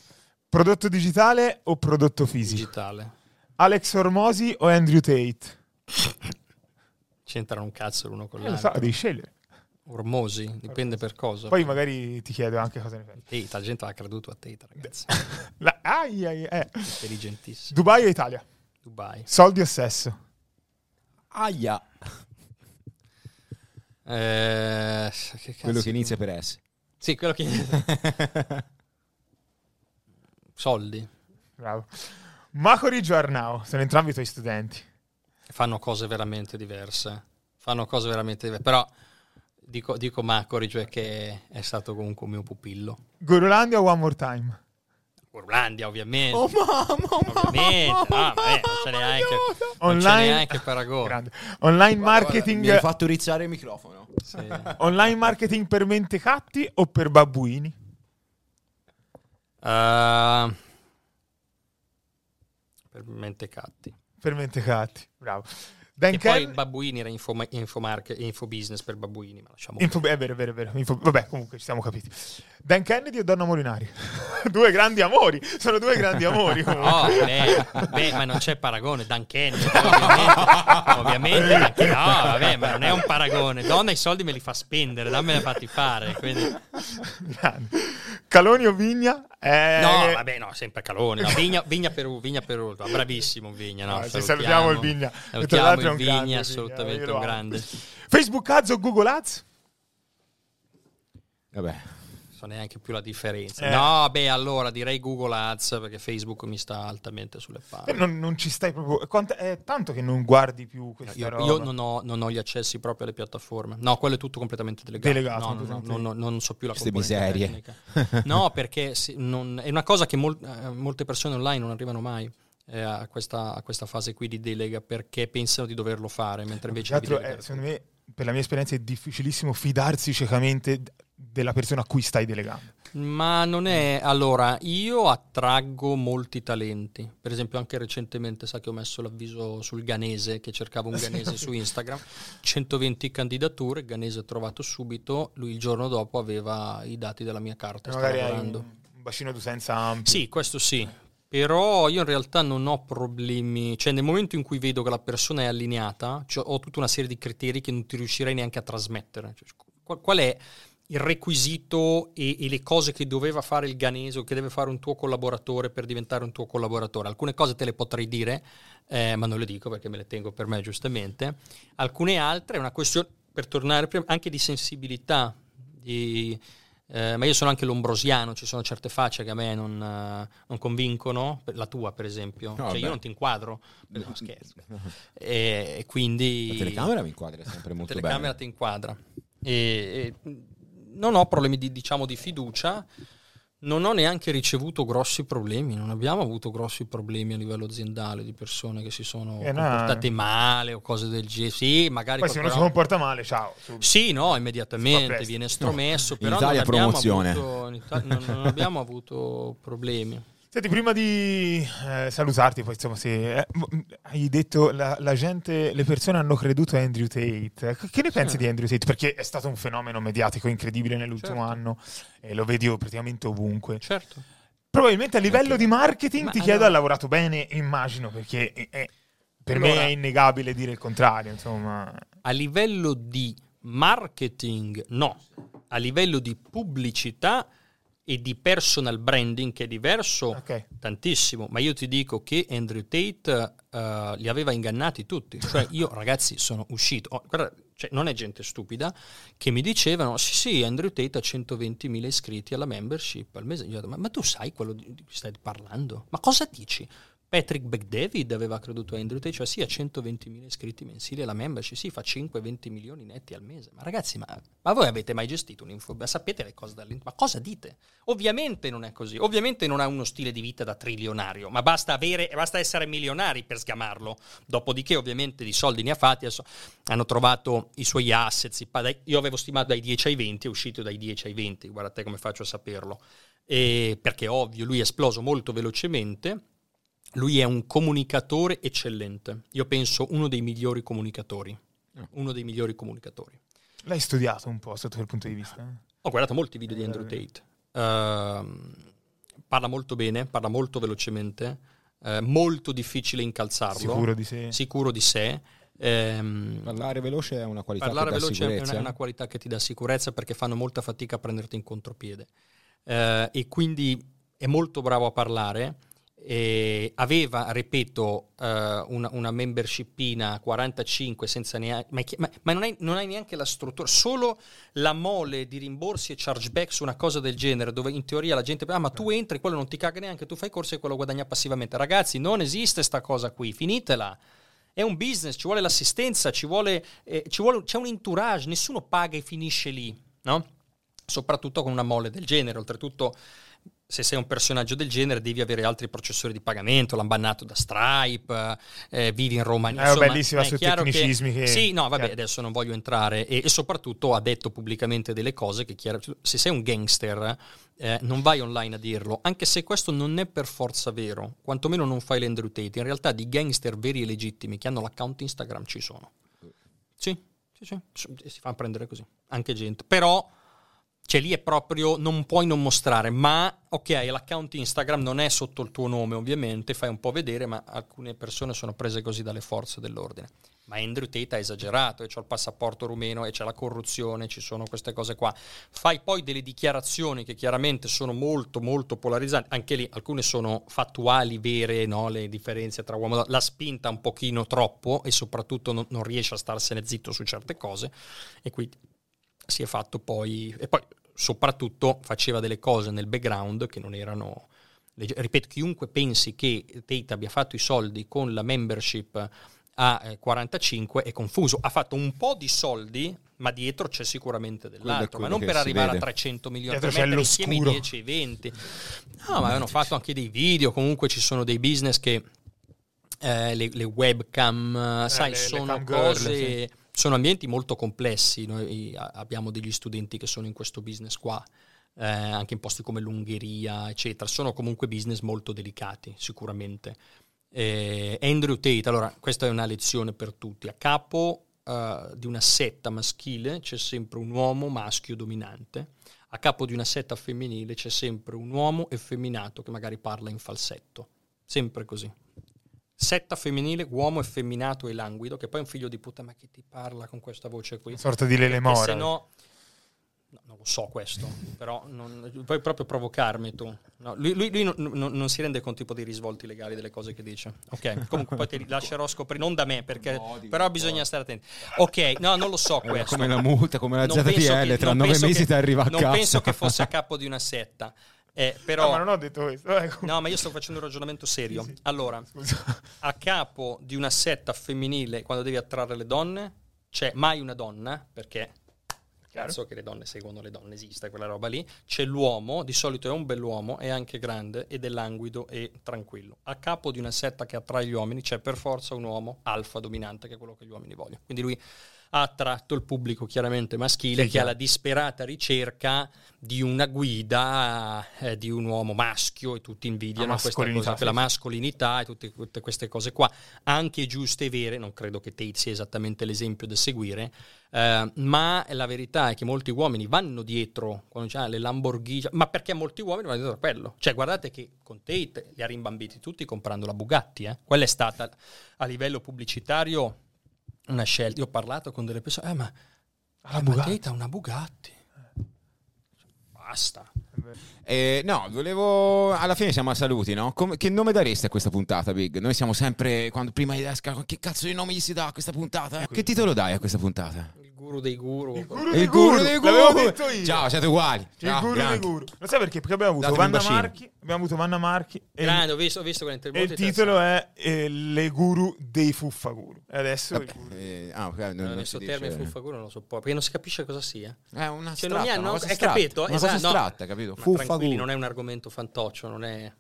Prodotto digitale o prodotto fisico? Digitale. Alex Ormosi o Andrew Tate? C'entrano un cazzo l'uno con l'altro. Eh, lo so, devi scegliere. Ormosi, dipende per cosa. Poi magari ti chiedo anche cosa ne pensi. Tate, la gente ha creduto a Tate, ragazzi. (laughs) La, ai, ai, eh. Intelligentissimo. Dubai o Italia? Dubai. Soldi o sesso? Aia. (laughs) Eh, che quello che inizia per S. Sì, quello che... (laughs) Soldi. Bravo. Macori Arnau, sono entrambi i tuoi studenti. Fanno cose veramente diverse. Fanno cose veramente diverse. Però dico, dico Macori, cioè che è stato comunque un mio pupillo. Gurulandia o One More Time? Gurulandia, ovviamente. Oh mamma, ovviamente. mamma, ah, vabbè, non c'è neanche, Online, non c'è neanche paragone. Grande. Online marketing... Guarda, mi hai fatto rizzare il microfono. Sì. (laughs) Online marketing per mentecatti o per babbuini? Uh, per mentecatti. Per mentecatti, bravo. E Ken... poi Babbuini era info, info, market, info business per Babbuini, ma lasciamo info, È vero, è vero, è vero. Info, vabbè, comunque ci siamo capiti. Dan Kennedy o Donna Molinari? (laughs) due grandi amori, sono due grandi amori. (laughs) oh, beh, beh, ma non c'è paragone. Dan Kennedy, ovviamente, ovviamente anche, no, vabbè, ma non è un paragone. Donna i soldi me li fa spendere, dammene fatti fare. Quindi... Caloni o Vigna? Eh... No, vabbè, no, sempre Caloni. No, Vigna, Vigna Perù, Vigna Perù, bravissimo Vigna. No, no, salutiamo, salutiamo il Vigna. Salutiamo il Vigna, grande, assolutamente un grande. (laughs) Facebook Ads o Google Ads? Vabbè, so neanche più la differenza. Eh. No, beh, allora direi Google Ads perché Facebook mi sta altamente sulle palle. Eh, non, non, ci stai proprio. Quanto, è tanto che non guardi più questa io, roba. Io non ho, non ho, gli accessi proprio alle piattaforme. No, quello è tutto completamente delegato. Delegato. No, no, no, non so più la Queste miserie. no, perché si, non, è una cosa che mol, eh, molte persone online non arrivano mai. Eh, a, questa, a, questa, fase qui di delega perché pensano di doverlo fare mentre invece è, secondo me per la mia esperienza è difficilissimo fidarsi ciecamente della persona a cui stai delegando. Ma non è... Allora, io attraggo molti talenti. Per esempio, anche recentemente, sa che ho messo l'avviso sul Ganese, che cercavo un (laughs) Ganese su Instagram. 120 candidature, Ganese trovato subito. Lui il giorno dopo aveva i dati della mia carta. Magari lavorando. un bacino d'utenza ampio. Sì, questo sì. Però io in realtà non ho problemi, cioè nel momento in cui vedo che la persona è allineata, cioè ho tutta una serie di criteri che non ti riuscirei neanche a trasmettere. Cioè, qual, è il requisito e, e, le cose che doveva fare il Ganese o che deve fare un tuo collaboratore per diventare un tuo collaboratore. Alcune cose te le potrei dire, eh, ma non le dico perché me le tengo per me giustamente. Alcune altre è una questione, per tornare prima, anche di sensibilità. Di, eh, ma io sono anche lombrosiano, ci sono certe facce che a me non, uh, non convincono, la tua per esempio, no, cioè io non ti inquadro, no, scherzo. E, e, quindi... La telecamera mi inquadra sempre (laughs) molto bene. La telecamera ti inquadra. E, e non ho problemi di, diciamo, di fiducia, non ho neanche ricevuto grossi problemi, non abbiamo avuto grossi problemi a livello aziendale di persone che si sono eh comportate no. male o cose del genere. Sì, magari Poi se uno si comporta male, ciao. Subito. Sì, no, immediatamente viene estromesso, no. però in Italia non, promozione. Avuto, in Italia, non, non abbiamo avuto problemi. Senti, prima di eh, salutarti, poi insomma, se eh, hai detto la, la, gente, le persone hanno creduto a Andrew Tate. Che ne pensi sì. di Andrew Tate? Perché è stato un fenomeno mediatico incredibile nell'ultimo certo. anno e lo vedi praticamente ovunque. Certo. Probabilmente a livello perché? di marketing Ma ti allora... chiedo, ha lavorato bene, immagino, perché è, è, per allora, me è innegabile dire il contrario. Insomma. A livello di marketing, no. A livello di pubblicità e di personal branding che è diverso okay. tantissimo, ma io ti dico che Andrew Tate uh, li aveva ingannati tutti, cioè io (laughs) ragazzi sono uscito, oh, guarda, cioè, non è gente stupida, che mi dicevano sì sì Andrew Tate ha 120.000 iscritti alla membership al mese, detto, ma, ma tu sai quello di cui stai parlando? Ma cosa dici? Patrick McDavid aveva creduto a Andrew Tate, cioè sì, ha 120.000 iscritti mensili la membership, sì, fa 5-20 milioni netti al mese. Ma ragazzi, ma, ma voi avete mai gestito un'info? Sapete le cose dall'interno? Ma cosa dite? Ovviamente non è così, ovviamente non ha uno stile di vita da trilionario, ma basta, avere, basta essere milionari per sgamarlo. Dopodiché ovviamente di soldi ne ha fatti, adesso hanno trovato i suoi assets, io avevo stimato dai 10 ai 20, è uscito dai 10 ai 20, guardate come faccio a saperlo. E perché ovvio, lui è esploso molto velocemente lui è un comunicatore eccellente. Io penso uno dei migliori comunicatori. Ah. Uno dei migliori comunicatori. L'hai studiato un po' sotto quel punto di vista? Ho guardato molti video di Andrew Tate. Uh, parla molto bene, parla molto velocemente, uh, molto difficile incalzarlo. Sicuro di sé. Sicuro di sé. Um, parlare veloce è una qualità parlare che dà veloce è una, una, qualità che ti dà sicurezza perché fanno molta fatica a prenderti in contropiede. Uh, e quindi è molto bravo a parlare eh, aveva, ripeto, uh, una, una membershipina 45 senza neanche, ma, ma, ma non, hai, non, hai, neanche la struttura, solo la mole di rimborsi e chargeback su una cosa del genere, dove in teoria la gente, ah ma tu entri, quello non ti caga neanche, tu fai corsi e quello guadagna passivamente. Ragazzi, non esiste sta cosa qui, finitela. È un business, ci vuole l'assistenza, ci vuole, eh, ci vuole, c'è un entourage, nessuno paga e finisce lì, no? Soprattutto con una mole del genere, oltretutto se sei un personaggio del genere devi avere altri processori di pagamento, l'hanno bannato da Stripe, eh, vivi in Romania. È insomma, bellissima sui tecnicismi che... che... Sì, no, vabbè, adesso non voglio entrare. E, e, soprattutto ha detto pubblicamente delle cose che chiaro, se sei un gangster eh, non vai online a dirlo, anche se questo non è per forza vero, quantomeno non fai l'Andrew Tate. In realtà di gangster veri e legittimi che hanno l'account Instagram ci sono. Sì, sì, sì, si fa prendere così, anche gente. Però cioè lì è proprio, non puoi non mostrare, ma ok, l'account Instagram non è sotto il tuo nome ovviamente, fai un po' vedere, ma alcune persone sono prese così dalle forze dell'ordine. Ma Andrew Tate ha esagerato, e c'è il passaporto rumeno, e c'è la corruzione, ci sono queste cose qua. Fai poi delle dichiarazioni che chiaramente sono molto, molto polarizzanti, anche lì alcune sono fattuali, vere, no? le differenze tra uomo e donna, la spinta un pochino troppo e soprattutto non, non riesce a starsene zitto su certe cose, e quindi si è fatto poi... E poi soprattutto faceva delle cose nel background che non erano... Ripeto, chiunque pensi che Tate abbia fatto i soldi con la membership a 45 è confuso. Ha fatto un po' di soldi, ma dietro c'è sicuramente dell'altro. Ma non per arrivare vede. a 300 milioni, dietro per mettere insieme i 10 e 20. No, ma hanno fatto anche dei video. Comunque ci sono dei business che eh, le, le, webcam, eh, sai, le, sono le cose. Girl, sì sono ambienti molto complessi, noi abbiamo degli studenti che sono in questo business qua, eh, anche in posti come l'Ungheria, eccetera, sono comunque business molto delicati, sicuramente. Eh, Andrew Tate, allora questa è una lezione per tutti, a capo uh, di una setta maschile c'è sempre un uomo maschio dominante, a capo di una setta femminile c'è sempre un uomo effeminato che magari parla in falsetto, sempre così setta femminile, uomo effeminato e languido, che poi è un figlio di puttana, ma chi ti parla con questa voce qui? Una sorta di Lele Mora. Se no, no, non lo so questo, però non, puoi proprio provocarmi tu. No, lui, lui, lui non, non, non, si rende conto tipo dei risvolti legali delle cose che dice. Ok, comunque poi ti lascerò scoprire, non da me, perché, no, però bisogna stare attenti. Ok, no, non lo so questo. Come la multa, come la ZTL, tra nove mesi ti arriva a casa. Non penso che fosse a capo di una setta. Eh, però, no, ma non ho detto questo. Eh, no, ma io sto facendo un ragionamento serio. Sì, sì. Allora, Scusa. a capo di una setta femminile, quando devi attrarre le donne, c'è mai una donna, perché cazzo che le donne seguono le donne, esiste quella roba lì. C'è l'uomo, di solito è un bell'uomo, è anche grande ed è languido e tranquillo. A capo di una setta che attrae gli uomini c'è per forza un uomo alfa dominante, che è quello che gli uomini vogliono. Quindi lui ha attratto il pubblico chiaramente maschile sì, che ha la disperata ricerca di una guida eh, di un uomo maschio e tutti invidiano questa cosa, sì. la mascolinità e tutte, tutte, queste cose qua, anche giuste e vere, non credo che Tate sia esattamente l'esempio da seguire, eh, ma la verità è che molti uomini vanno dietro, quando c'è le Lamborghini, ma perché molti uomini vanno dietro a quello? Cioè guardate che con Tate li ha rimbambiti tutti comprando la Bugatti, eh? quella è stata a livello pubblicitario una scelta. Io ho parlato con delle persone, eh, ma la eh, Bugatti ha una Bugatti. Basta. Eh, no, volevo. Alla fine siamo a saluti, no? Come, che nome daresti a questa puntata, Big? Noi siamo sempre. Quando prima di esca, che cazzo di nome gli si dà a questa puntata? Eh? Che titolo dai a questa puntata? Il guru dei guru. Il guru Il dei guru guru, dei l'avevo detto io. Ciao, siete uguali. Il Ciao, guru dei grandi. guru. Lo sai perché? Perché abbiamo avuto Datemi Vanna. Marchi, abbiamo avuto Vanna Marchi e, Grande, ho visto, ho visto e quell'intervista. il titolo è eh, Le guru dei fuffaguru. E adesso il guru. Eh, ah, ok, non, non questo termine dice- fuffaguro non lo so poi, perché non si capisce cosa sia. È una Cioè, non mi astratta, hanno- una cosa capito? Cosa Esatto, no. astratta, capito? Ma Fuffa tranquilli, guru. non è un argomento fantoccio, non è...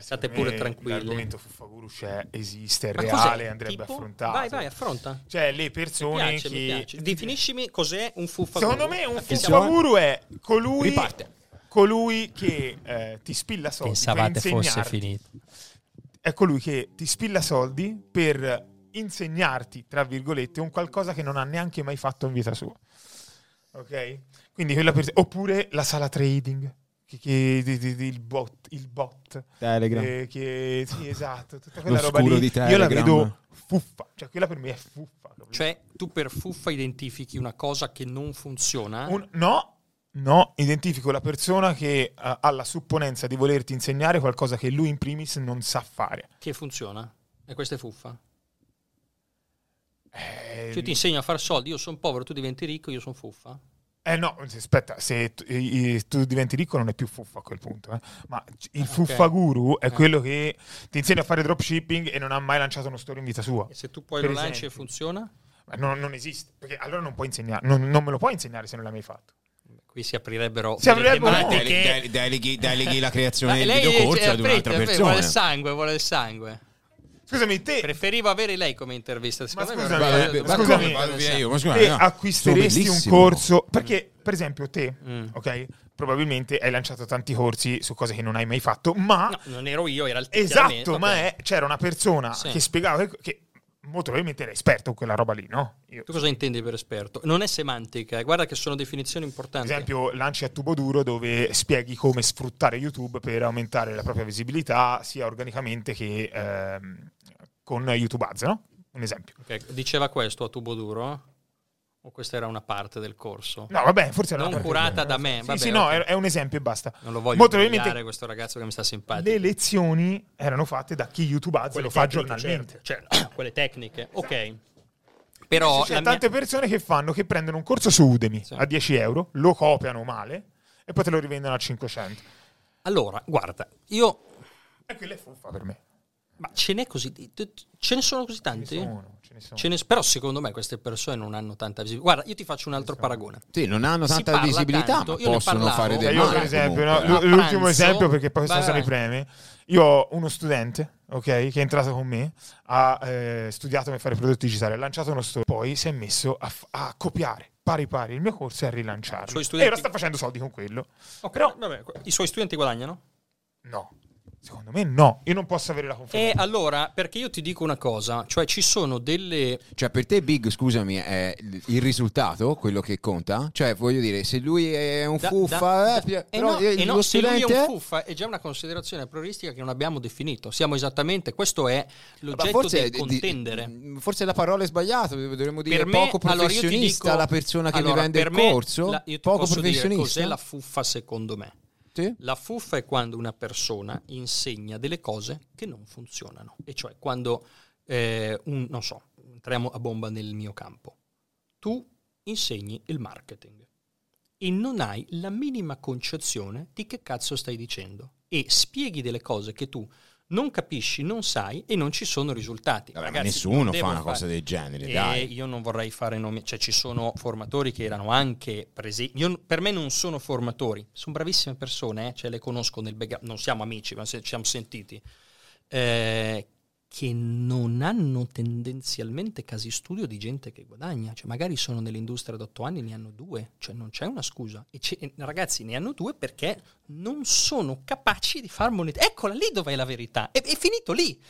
State Per me pure tranquilli. L'argomento fuffaguru c'è, esiste, è Ma reale, cos'è? andrebbe Tipo? affrontato. Vai, vai, affronta. Cioè, le Mi persone piace, che... mi piace. Definiscimi cos'è un fuffa Secondo me un fuffaguru è colui, Riparte. colui che eh, ti spilla soldi Pensavate per fosse finito. È colui che ti spilla soldi per insegnarti, tra virgolette, un qualcosa che non ha neanche mai fatto in vita sua. Ok? Quindi quella per- Oppure la sala trading. Che, che- di- di- di- il bot, il bot Telegram. eh, che, sì, esatto, tutta quella roba lì. di Io la vedo fuffa, cioè quella per me è fuffa. capito? Cioè, tu per fuffa identifichi una cosa che non funziona? Un- no, no, identifico la persona che eh, ha la supponenza di volerti insegnare qualcosa che lui in primis non sa fare. Che funziona? E questa è fuffa? Eh, Cioè, io ti insegno a fare soldi, io sono povero, tu diventi ricco, io sono fuffa? Eh, no, aspetta, se tu, tu diventi ricco non è più fuffa a quel punto, eh. ma il ok. fuffa guru è Eh. quello che ti insegna a fare dropshipping e non ha mai lanciato uno store in vita sua. E se tu poi Per lo lanci e esempio. funziona? Ma non, non esiste, perché allora non puoi insegnare, non, non me lo puoi insegnare se non l'hai mai fatto. Qui si aprirebbero Si aprirebbero tematiche. Dele- dele- deleghi, deleghi la creazione del videocorso ad un'altra persona. vuole il sangue, vuole il sangue. Scusami, te, Preferivo avere lei come intervista. Me scusami, avrebbe- eh, scusami, avrebbe- vado via io, ma scusa, te no, acquisteresti un corso perché per esempio te Mm. ok probabilmente hai lanciato tanti corsi su cose che non hai mai fatto ma No, non ero io, era il esatto ma è- c'era una persona Sì. che spiegava che, che molto probabilmente era esperto in quella roba lì no? Io, Tu cosa intendi per esperto? Non è semantica, eh, guarda che sono definizioni per importanti. esempio lanci a tubo duro dove spieghi come sfruttare YouTube per aumentare la propria visibilità sia organicamente che ehm, con YouTube Ads no? un esempio Ok, Diceva questo a tubo duro? O questa era una parte del corso? no vabbè forse era Non una parte- curata da me, sì, vabbè, sì no ok. è, è un esempio e basta Non lo voglio umiliare questo ragazzo che mi sta simpatico. le lezioni erano fatte da chi YouTube Ads lo fa giornalmente. certo, cioè, (coughs) quelle tecniche, ok. Però C'è la mia- tante persone che fanno che prendono un corso su Udemy Sì. a 10 euro, lo copiano male e poi te lo rivendono a 500. Allora, guarda, io... E quella è fuffa per me. Ma ce n'è così... Ce ne sono così Ce ne tanti? sono, ce ne sono. Ce ne- però secondo me queste persone non hanno tanta visibilità. Guarda, io ti faccio un altro paragone. Sì, non hanno tanta visibilità, tanto, ma possono parlavo. fare del io male. per esempio, no, l'ultimo pranzo- esempio perché poi Vai, sono i premi. Io ho uno studente, ok, che è entrato con me, ha eh, studiato per fare prodotti digitali, ha lanciato uno store, poi si è messo a, f- a copiare pari pari il mio corso e a rilanciarlo. Suoi E studenti- ora sta facendo soldi con quello. Ok, Però- vabbè, i suoi studenti guadagnano? No, secondo me no. Io non posso avere la conferma. E allora, perché io ti dico una cosa, cioè ci sono delle... Cioè, per te, Big, scusami, è il- risultato quello che conta? Cioè, voglio dire, se lui è un da- fuffa, da- eh, da- pi- eh però no, eh, no, lo se lui è studente un fuffa è già una considerazione prioristica che non abbiamo definito. Siamo esattamente, questo è l'oggetto forse, del è di- contendere. forse la parola è sbagliata, dovremmo dire per me, poco allora professionista dico- la persona che allora, mi vende il corso, la- io ti poco posso dire professionista. cos'è la fuffa secondo me. Sì? La fuffa è quando una persona insegna delle cose che non funzionano. E cioè quando, eh, un, non so, entriamo a bomba nel mio campo. Tu insegni il marketing e non hai la minima concezione di che cazzo stai dicendo. E spieghi delle cose che tu non capisci, non sai e non ci sono risultati. Vabbè, Ragazzi, nessuno fa una fare- cosa del genere, e dai. io non vorrei fare nomi, cioè ci sono formatori che erano anche presenti. Io- per me non sono formatori, sono bravissime persone, eh, cioè le conosco nel background, non siamo amici, ma se- ci siamo sentiti, eh, che non hanno tendenzialmente casi studio di gente che guadagna, cioè magari sono nell'industria da otto anni, ne hanno due, cioè non c'è una scusa. E e ragazzi, ne hanno due perché non sono capaci di far moneta. Eccola lì dov'è la verità, è, è finito lì.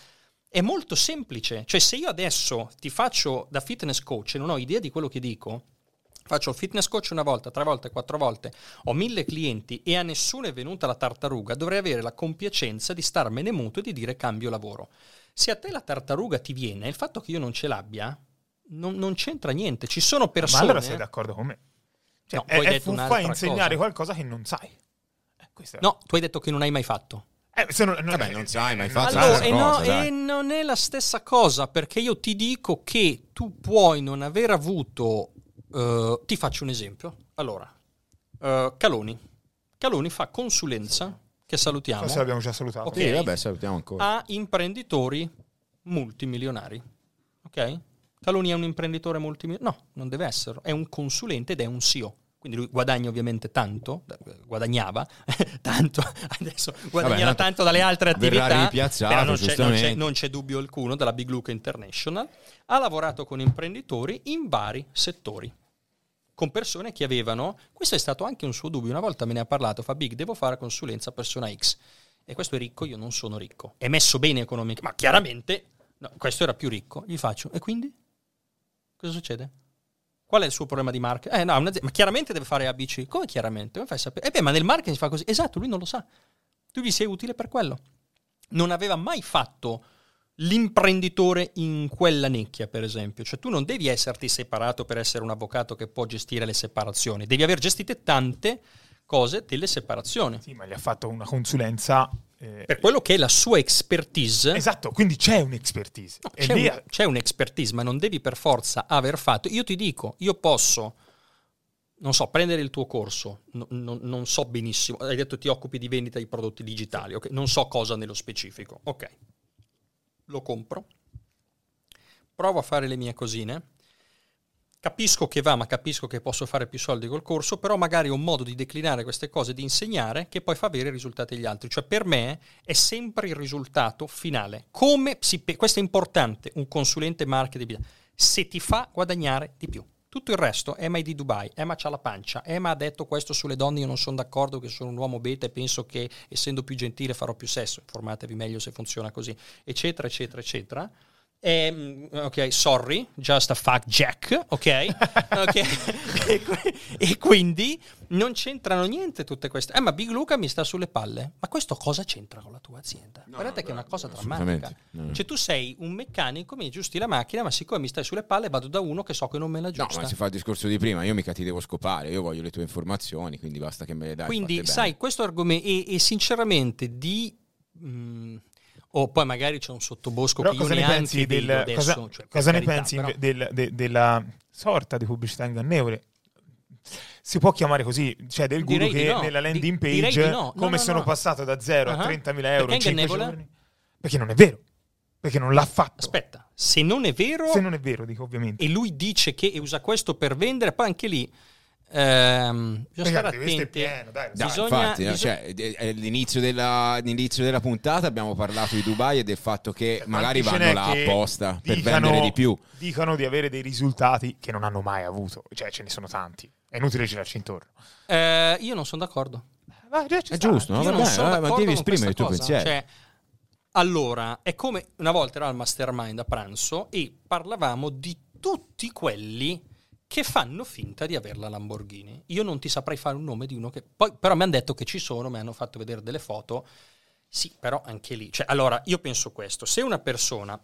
È molto semplice, cioè se io adesso ti faccio da fitness coach e non ho idea di quello che dico, faccio fitness coach una volta, tre volte, quattro volte, ho mille clienti e a nessuno è venuta la tartaruga, dovrei avere la compiacenza di starmene muto e di dire cambio lavoro. Se a te la tartaruga ti viene, il fatto che io non ce l'abbia non, non c'entra niente. Ci sono Ma persone... allora sei d'accordo con me? Cioè, No, è, è fuffa insegnare cosa. qualcosa che non sai. Eh, No, tu hai detto che non hai mai fatto. Eh, se non, Vabbè, non sai, ma hai fatto Allora, e, no, e non è la stessa cosa, perché io ti dico che tu puoi non aver avuto Uh, ti faccio un esempio. Allora, uh, Caloni. Caloni fa consulenza, che salutiamo. Forse l'abbiamo già salutato. Okay. Sì, vabbè, salutiamo ancora. A imprenditori multimilionari. Ok? Caloni è un imprenditore multimilionario? No, non deve essere. È un consulente ed è un CEO quindi lui guadagna ovviamente tanto, guadagnava (laughs) tanto, adesso guadagnerà Vabbè, tanto dalle altre attività, però non c'è, non, c'è, non c'è, dubbio alcuno dalla Big Look International, ha lavorato con imprenditori in vari settori, con persone che avevano, questo è stato anche un suo dubbio, una volta me ne ha parlato, fa Big, devo fare consulenza persona X, e questo è ricco, io non sono ricco, è messo bene economicamente, ma chiaramente no, questo era più ricco, gli faccio, e quindi? Cosa succede? Qual è il suo problema di marketing? Eh, no, ma chiaramente deve fare ABC. Come chiaramente? Come fai a sapere? Eh beh, ma nel marketing si fa così. Esatto, lui non lo sa. Tu gli sei utile per quello. Non aveva mai fatto l'imprenditore in quella nicchia, per esempio. Cioè tu non devi esserti separato per essere un avvocato che può gestire le separazioni. Devi aver gestite tante cose delle separazioni. Sì, ma gli ha fatto una consulenza eh, per quello che è la sua expertise. Esatto, quindi c'è un'expertise. No, c'è, un, c'è, un'expertise, ma non devi per forza aver fatto. Io ti dico, io posso, non so, prendere il tuo corso, no, no, non so benissimo, hai detto ti occupi di vendita di prodotti digitali, ok? Non so cosa nello specifico, ok. Lo compro, provo a fare le mie cosine capisco che va, ma capisco che posso fare più soldi col corso, però magari ho un modo di declinare queste cose, di insegnare, che poi fa avere i risultati agli altri. Cioè per me è sempre il risultato finale. Come si questo è importante, un consulente marketing, se ti fa guadagnare di più. Tutto il resto, Emma è di Dubai, Emma c'ha la pancia, Emma ha detto questo sulle donne, io non sono d'accordo che sono un uomo beta e penso che essendo più gentile farò più sesso, informatevi meglio se funziona così, eccetera, eccetera, eccetera e, ehm, ok, sorry, just a fact jack, ok? (laughs) okay. e, e, quindi non c'entrano niente tutte queste. Eh, ma Big Luca mi sta sulle palle. Ma questo cosa c'entra con la tua azienda? No, Guardate no, che è una cosa drammatica. No. Cioè, tu sei un meccanico, mi aggiusti la macchina, ma siccome mi stai sulle palle, vado da uno che so che non me la aggiusta. No, ma si fa il discorso di prima. Io mica ti devo scopare, io voglio le tue informazioni, quindi basta che me le dai. Quindi, sai, questo argomento, e, e sinceramente di. Mh, mm, o poi magari c'è un sottobosco però che io neanche del, adesso. Cosa, cioè, cosa ne pensi però... del, de, della sorta di pubblicità ingannevole? Si può chiamare così, cioè del guru che no. nella landing page, no. come no, sono passato da 0 uh-huh. a 30.000 euro in 5 giorni? Perché non è vero. Perché non l'ha fatto. Aspetta, se non è vero... Se non è vero, dico ovviamente. E lui dice che usa questo per vendere, poi anche lì Ehm, bisogna stare attenti. Pieno, dai, bisogna, infatti, bisogna... Cioè, all'inizio, della, all'inizio, della, puntata abbiamo parlato di Dubai e del fatto che eh, magari vanno là apposta per vendere di più. Dicono di avere dei risultati che non hanno mai avuto, cioè ce ne sono tanti. È inutile girarci intorno. Eh, io non sono d'accordo. Ma, è giusto, no? Vabbè, vabbè, ma devi esprimere il tuo cosa. pensiero. Cioè, allora, è come una volta era al mastermind a pranzo e parlavamo di tutti quelli che fanno finta di avere la Lamborghini. Io non ti saprei fare un nome di uno che... Poi, però mi hanno detto che ci sono, mi hanno fatto vedere delle foto. Sì, però anche lì... Cioè, allora, io penso questo. Se una persona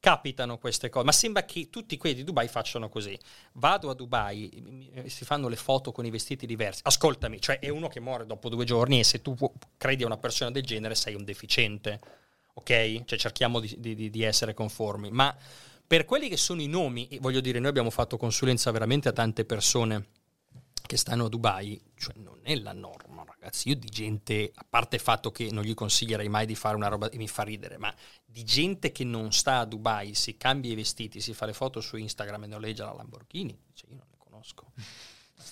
capitano queste cose, ma sembra che tutti quelli di Dubai facciano così. Vado a Dubai, si fanno le foto con i vestiti diversi. Ascoltami, cioè è uno che muore dopo due giorni e se tu credi a una persona del genere sei un deficiente, ok? Cioè cerchiamo di, di, di essere conformi, ma per quelli che sono i nomi, voglio dire, noi abbiamo fatto consulenza veramente a tante persone che stanno a Dubai, cioè non è la norma, ragazzi. Io di gente, a parte il fatto che non gli consiglierei mai di fare una roba e mi fa ridere, ma di gente che non sta a Dubai, si cambia i vestiti, si fa le foto su Instagram e noleggia la Lamborghini, cioè io non le conosco.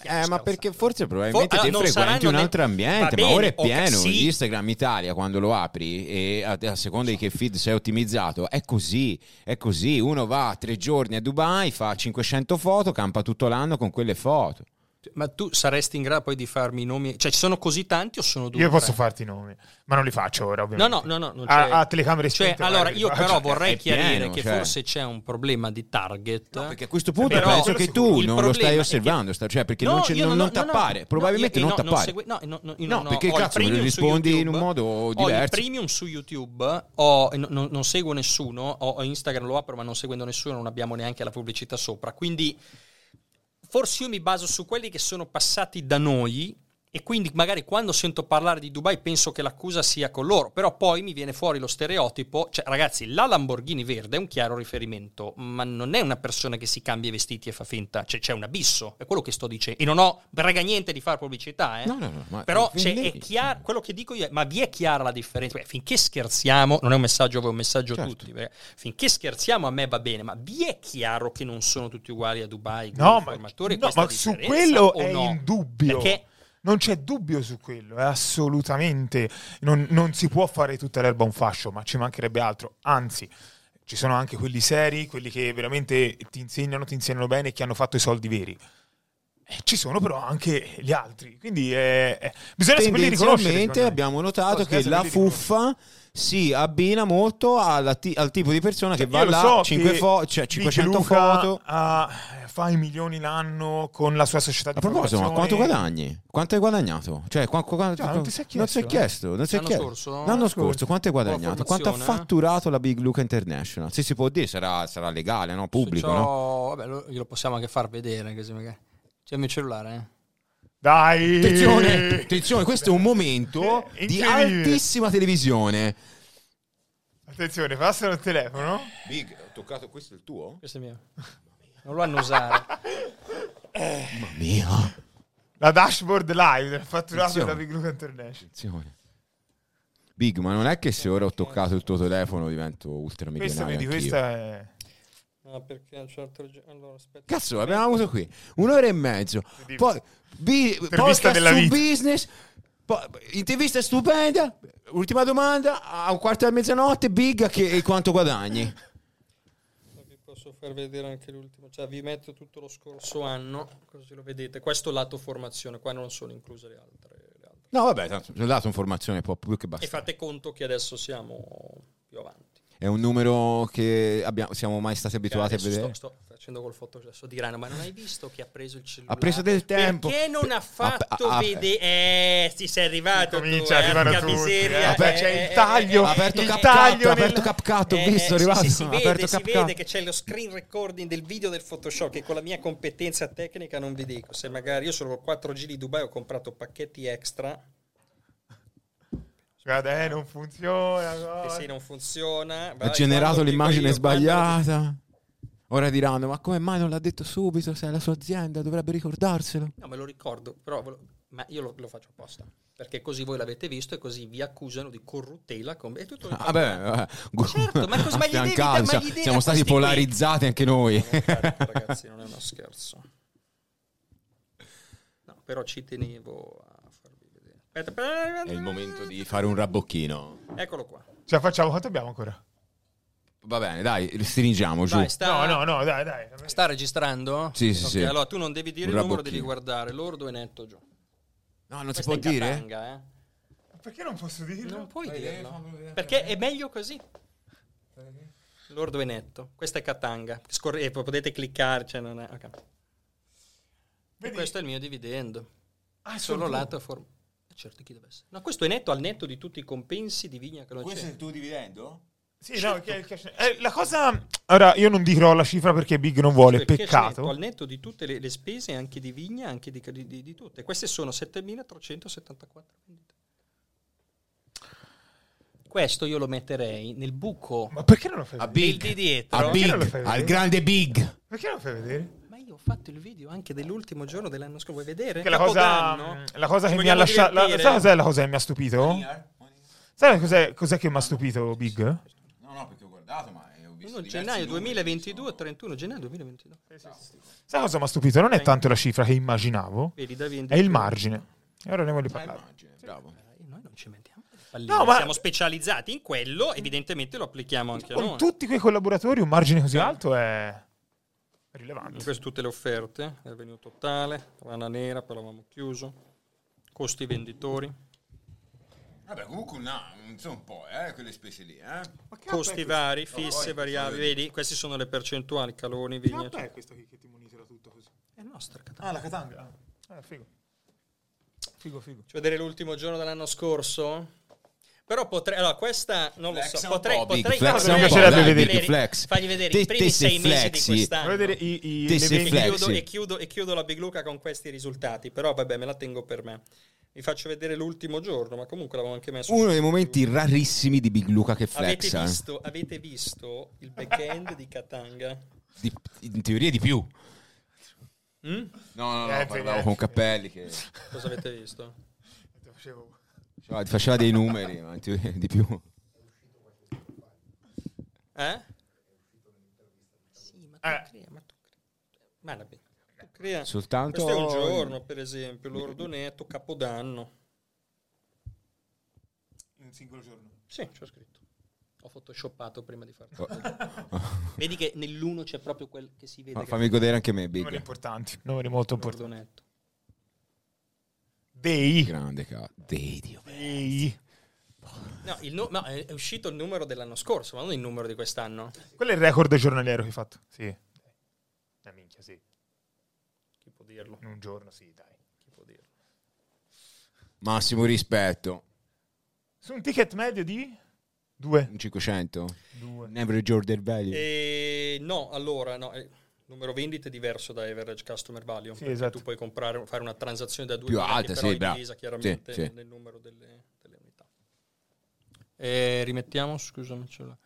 Eh, ma perché forse probabilmente For- te allora, frequenti un altro ambiente, bene, ma ora è pieno. Okay, sì. Instagram Italia, quando lo apri e a, a seconda di che feed sei ottimizzato, è così, è così. Uno va tre giorni a Dubai, fa 500 foto, campa tutto l'anno con quelle foto. Ma tu saresti in grado poi di farmi i nomi? Cioè, ci sono così tanti o sono due? Io posso farti i nomi, ma non li faccio ora, ovviamente. No, no, no. no a, a, telecamere cioè, spente. Allora, io però vorrei chiarire pieno, che cioè. forse c'è un problema di target. No, perché a questo punto però, penso che tu non lo stai osservando, che... cioè perché no, non, non, non tappare, probabilmente non tappare. No, perché cazzo rispondi in un modo diverso. Ho il premium su YouTube, non seguo nessuno, ho Instagram lo apro ma non seguendo nessuno, non abbiamo neanche la pubblicità sopra, quindi forse io mi baso su quelli che sono passati da noi e quindi magari quando sento parlare di Dubai penso che l'accusa sia con loro, però poi mi viene fuori lo stereotipo, cioè ragazzi la Lamborghini verde è un chiaro riferimento, ma non è una persona che si cambia i vestiti e fa finta, cioè c'è un abisso, è quello che sto dicendo, e non ho prega niente di fare pubblicità, eh? No, no, no, però cioè, è chiaro, quello che dico io è, ma vi è chiara la differenza? Beh, finché scherziamo, non è un messaggio a voi, è un messaggio certo. a tutti, perché finché scherziamo a me va bene, ma vi è chiaro che non sono tutti uguali a Dubai? No, ma, no, ma su quello è no? in dubbio. Perché non c'è dubbio su quello, è assolutamente. Non, non, si può fare tutta l'erba un fascio, ma ci mancherebbe altro. Anzi, ci sono anche quelli seri, quelli che veramente ti insegnano, ti insegnano bene e che hanno fatto i soldi veri. Ci sono però anche gli altri, quindi eh, eh, bisogna saperli riconoscere. abbiamo notato che la fuffa si abbina molto t- al tipo di persona cioè, che va là, so 5 fo- cioè 500 foto. Ha, fa i milioni l'anno con la sua società di A proposito, ma quanto guadagni? Quanto hai guadagnato? Cioè, quanto, quanto, cioè, non ti sei chiesto? Non si è chiesto. Non è chiesto. Scorso? L'anno scorso, quanto hai guadagnato? Quanto ha fatturato la Big Luca International? Se si può dire, sarà, sarà legale, no? Pubblico, no? Vabbè, lo, glielo possiamo anche far vedere. Così magari. C'è il mio cellulare, eh? Dai! Attenzione, attenzione, questo è un momento di altissima televisione. Attenzione, passano il telefono. Big, ho toccato, questo è il tuo? Questo è mio. Non lo hanno usato. Mamma mia. La dashboard live del fatturato della Big Luca International. Attenzione. Big, ma non è che se ora ho toccato il tuo telefono divento ultramilionario Questo, vedi, questa è... No, perché a un certo allora, aspetta. Cazzo, abbiamo avuto qui un'ora e mezzo. Poi bi- podcast della su vita. business. Poi, intervista stupenda. Ultima domanda. A un quarto di mezzanotte, Big, che, quanto guadagni? Vi posso far vedere anche l'ultimo. Cioè, vi metto tutto lo scorso anno, così lo vedete. Questo lato formazione, qua non sono incluse le altre. Le altre. No, vabbè, tanto, ho dato informazione po' più che basta. E fate conto che adesso siamo più avanti. È un numero che abbiamo, siamo mai stati abituati a vedere. Sto, sto facendo col foto adesso diranno, ma non hai visto che ha preso il cellulare? Ha preso del tempo. Perché non ha fatto vedere? Eh, ti sei arrivato. Comincia tu, a arrivare tutti. Miseria. Eh, c'è il taglio. Ha aperto il cap taglio. Ha aperto CapCut, ho visto, è arrivato. Sì, sì, si vede, si vede che c'è lo screen recording del video del Photoshop che con la mia competenza tecnica non vi dico. Se magari io sono 4G di Dubai ho comprato pacchetti extra Guarda, eh, non funziona. Eh sì, non funziona. Ha generato l'immagine sbagliata. Ora diranno, ma come mai non l'ha detto subito? Se è la sua azienda, dovrebbe ricordarselo. No, me lo ricordo, però ma io lo, lo, faccio apposta. Perché così voi l'avete visto e così vi accusano di corruttela. Con... È tutto ah, beh, certo, ma cosa (laughs) ma gli devi, ma gli Siamo stati polarizzati qui. anche noi. Certo, (laughs) ragazzi, non è uno scherzo. No, però ci tenevo a è il momento di fare un rabbocchino. Eccolo qua. Ce la facciamo? Quanto abbiamo ancora? Va bene, dai, stringiamo giù. Dai, sta... No, no, no, dai, dai. Sta registrando? Sì, sì, okay, sì. Allora tu non devi dire un il numero, devi guardare l'ordo e netto giù. No, non Questa si può dire? Catanga, eh? Perché non posso dirlo? Non puoi dirlo. Perché è meglio così. L'ordo è netto. Questa è Katanga. Scor- eh, potete cliccare, cioè non è... Okay. Questo è il mio dividendo. Ah, solo lato a forma. Certo, chi deve essere? No, questo è netto al netto di tutti i compensi di vigna che non questo c'è. Questo è il tuo dividendo? Sì, certo. no, che, che, eh, la cosa... Ora, io non dirò la cifra perché Big non vuole, perché peccato. Netto, al netto di tutte le, le, spese, anche di vigna, anche di, di, di, di tutte. Queste sono 7.374 vendite. Questo io lo metterei nel buco. Ma perché non lo fai vedere? A Big, di dietro. A big, al grande Big. Perché non lo fai vedere? Ho fatto il video anche dell'ultimo giorno dell'anno scorso. Vuoi vedere? Che la cosa, la cosa che mi ha lasciato. La, sai cos'è la cosa che mi ha stupito? Sai cos'è, cos'è che mi ha stupito, Big? No, no, perché ho guardato, ma ho visto. gennaio 2022, 31 gennaio 2022. Sì, sì, sì. Sai cosa mi ha stupito? Non è tanto la cifra che immaginavo, è il margine. E ora ne voglio parlare. Bravo. Noi non ci mettiamo. No, ma siamo specializzati in quello, evidentemente lo applichiamo anche con a noi. Con tutti quei collaboratori un margine così alto è rilevante. Queste tutte le offerte, è venuto totale, rana nera, poi l'avevamo chiuso, costi venditori. Vabbè, comunque no, non so un po', eh, quelle spese lì, eh. Costi vari, fisse, oh, variabili, vedi, queste sono le percentuali, caloni, vigna. Ma è questa che, che ti monitora tutto così? È nostra Katanga. Ah, la Katanga. Ah, figo. Figo, figo. Ci vedere l'ultimo giorno dell'anno scorso? Però potrei, allora questa non lo so, potrei, potrei flex fare mi piacerebbe vedere flex. Fagli vedere te, i primi sei mesi di quest'anno. vedere i, i e, chiudo, e, chiudo, e chiudo la Big Luca con questi risultati, però vabbè me la tengo per me. Vi faccio vedere l'ultimo giorno, ma comunque l'avevo anche messo. Uno dei momenti YouTube. rarissimi di Big Luca che Avete flexa. eh. visto, avete visto il back-end di Katanga? Di- in teoria di più. Mm? No, no, no, Niente, parlavo niente. con Cappelli che Cosa avete visto? Facevo- faceva, faceva dei numeri, ma teoria di più. Eh? Sì, ma tu Eh. crea, ma tu crea. Ma la- tu crea. Soltanto Questo è un giorno, per esempio, l'ordo netto, capodanno. In un singolo giorno. Sì, c'ho scritto. Ho photoshoppato prima di farlo. Oh. (laughs) Vedi che nell'uno c'è proprio quel che si vede. Che Fammi godere anche me, Numeri Big. importanti, numeri molto importanti. netto. Dei. Grande cazzo. Dei Dio. Dei. No, il nu- no, è uscito il numero dell'anno scorso, ma non il numero di quest'anno. Quello è il record giornaliero che hai fatto. Sì. Una minchia, sì. Chi può dirlo? In un giorno, sì, dai. Chi può dirlo? Massimo rispetto. Su un ticket medio di? Due. Un 500. Due. Un average order value. E no, allora, no, eh, numero vendita è diverso da average customer value. Sì, perché esatto. Tu puoi comprare, fare una transazione da due Più alta, sì, è bravo. divisa chiaramente Sì, sì. nel numero delle, delle unità. E rimettiamo, scusami, ce l'ho.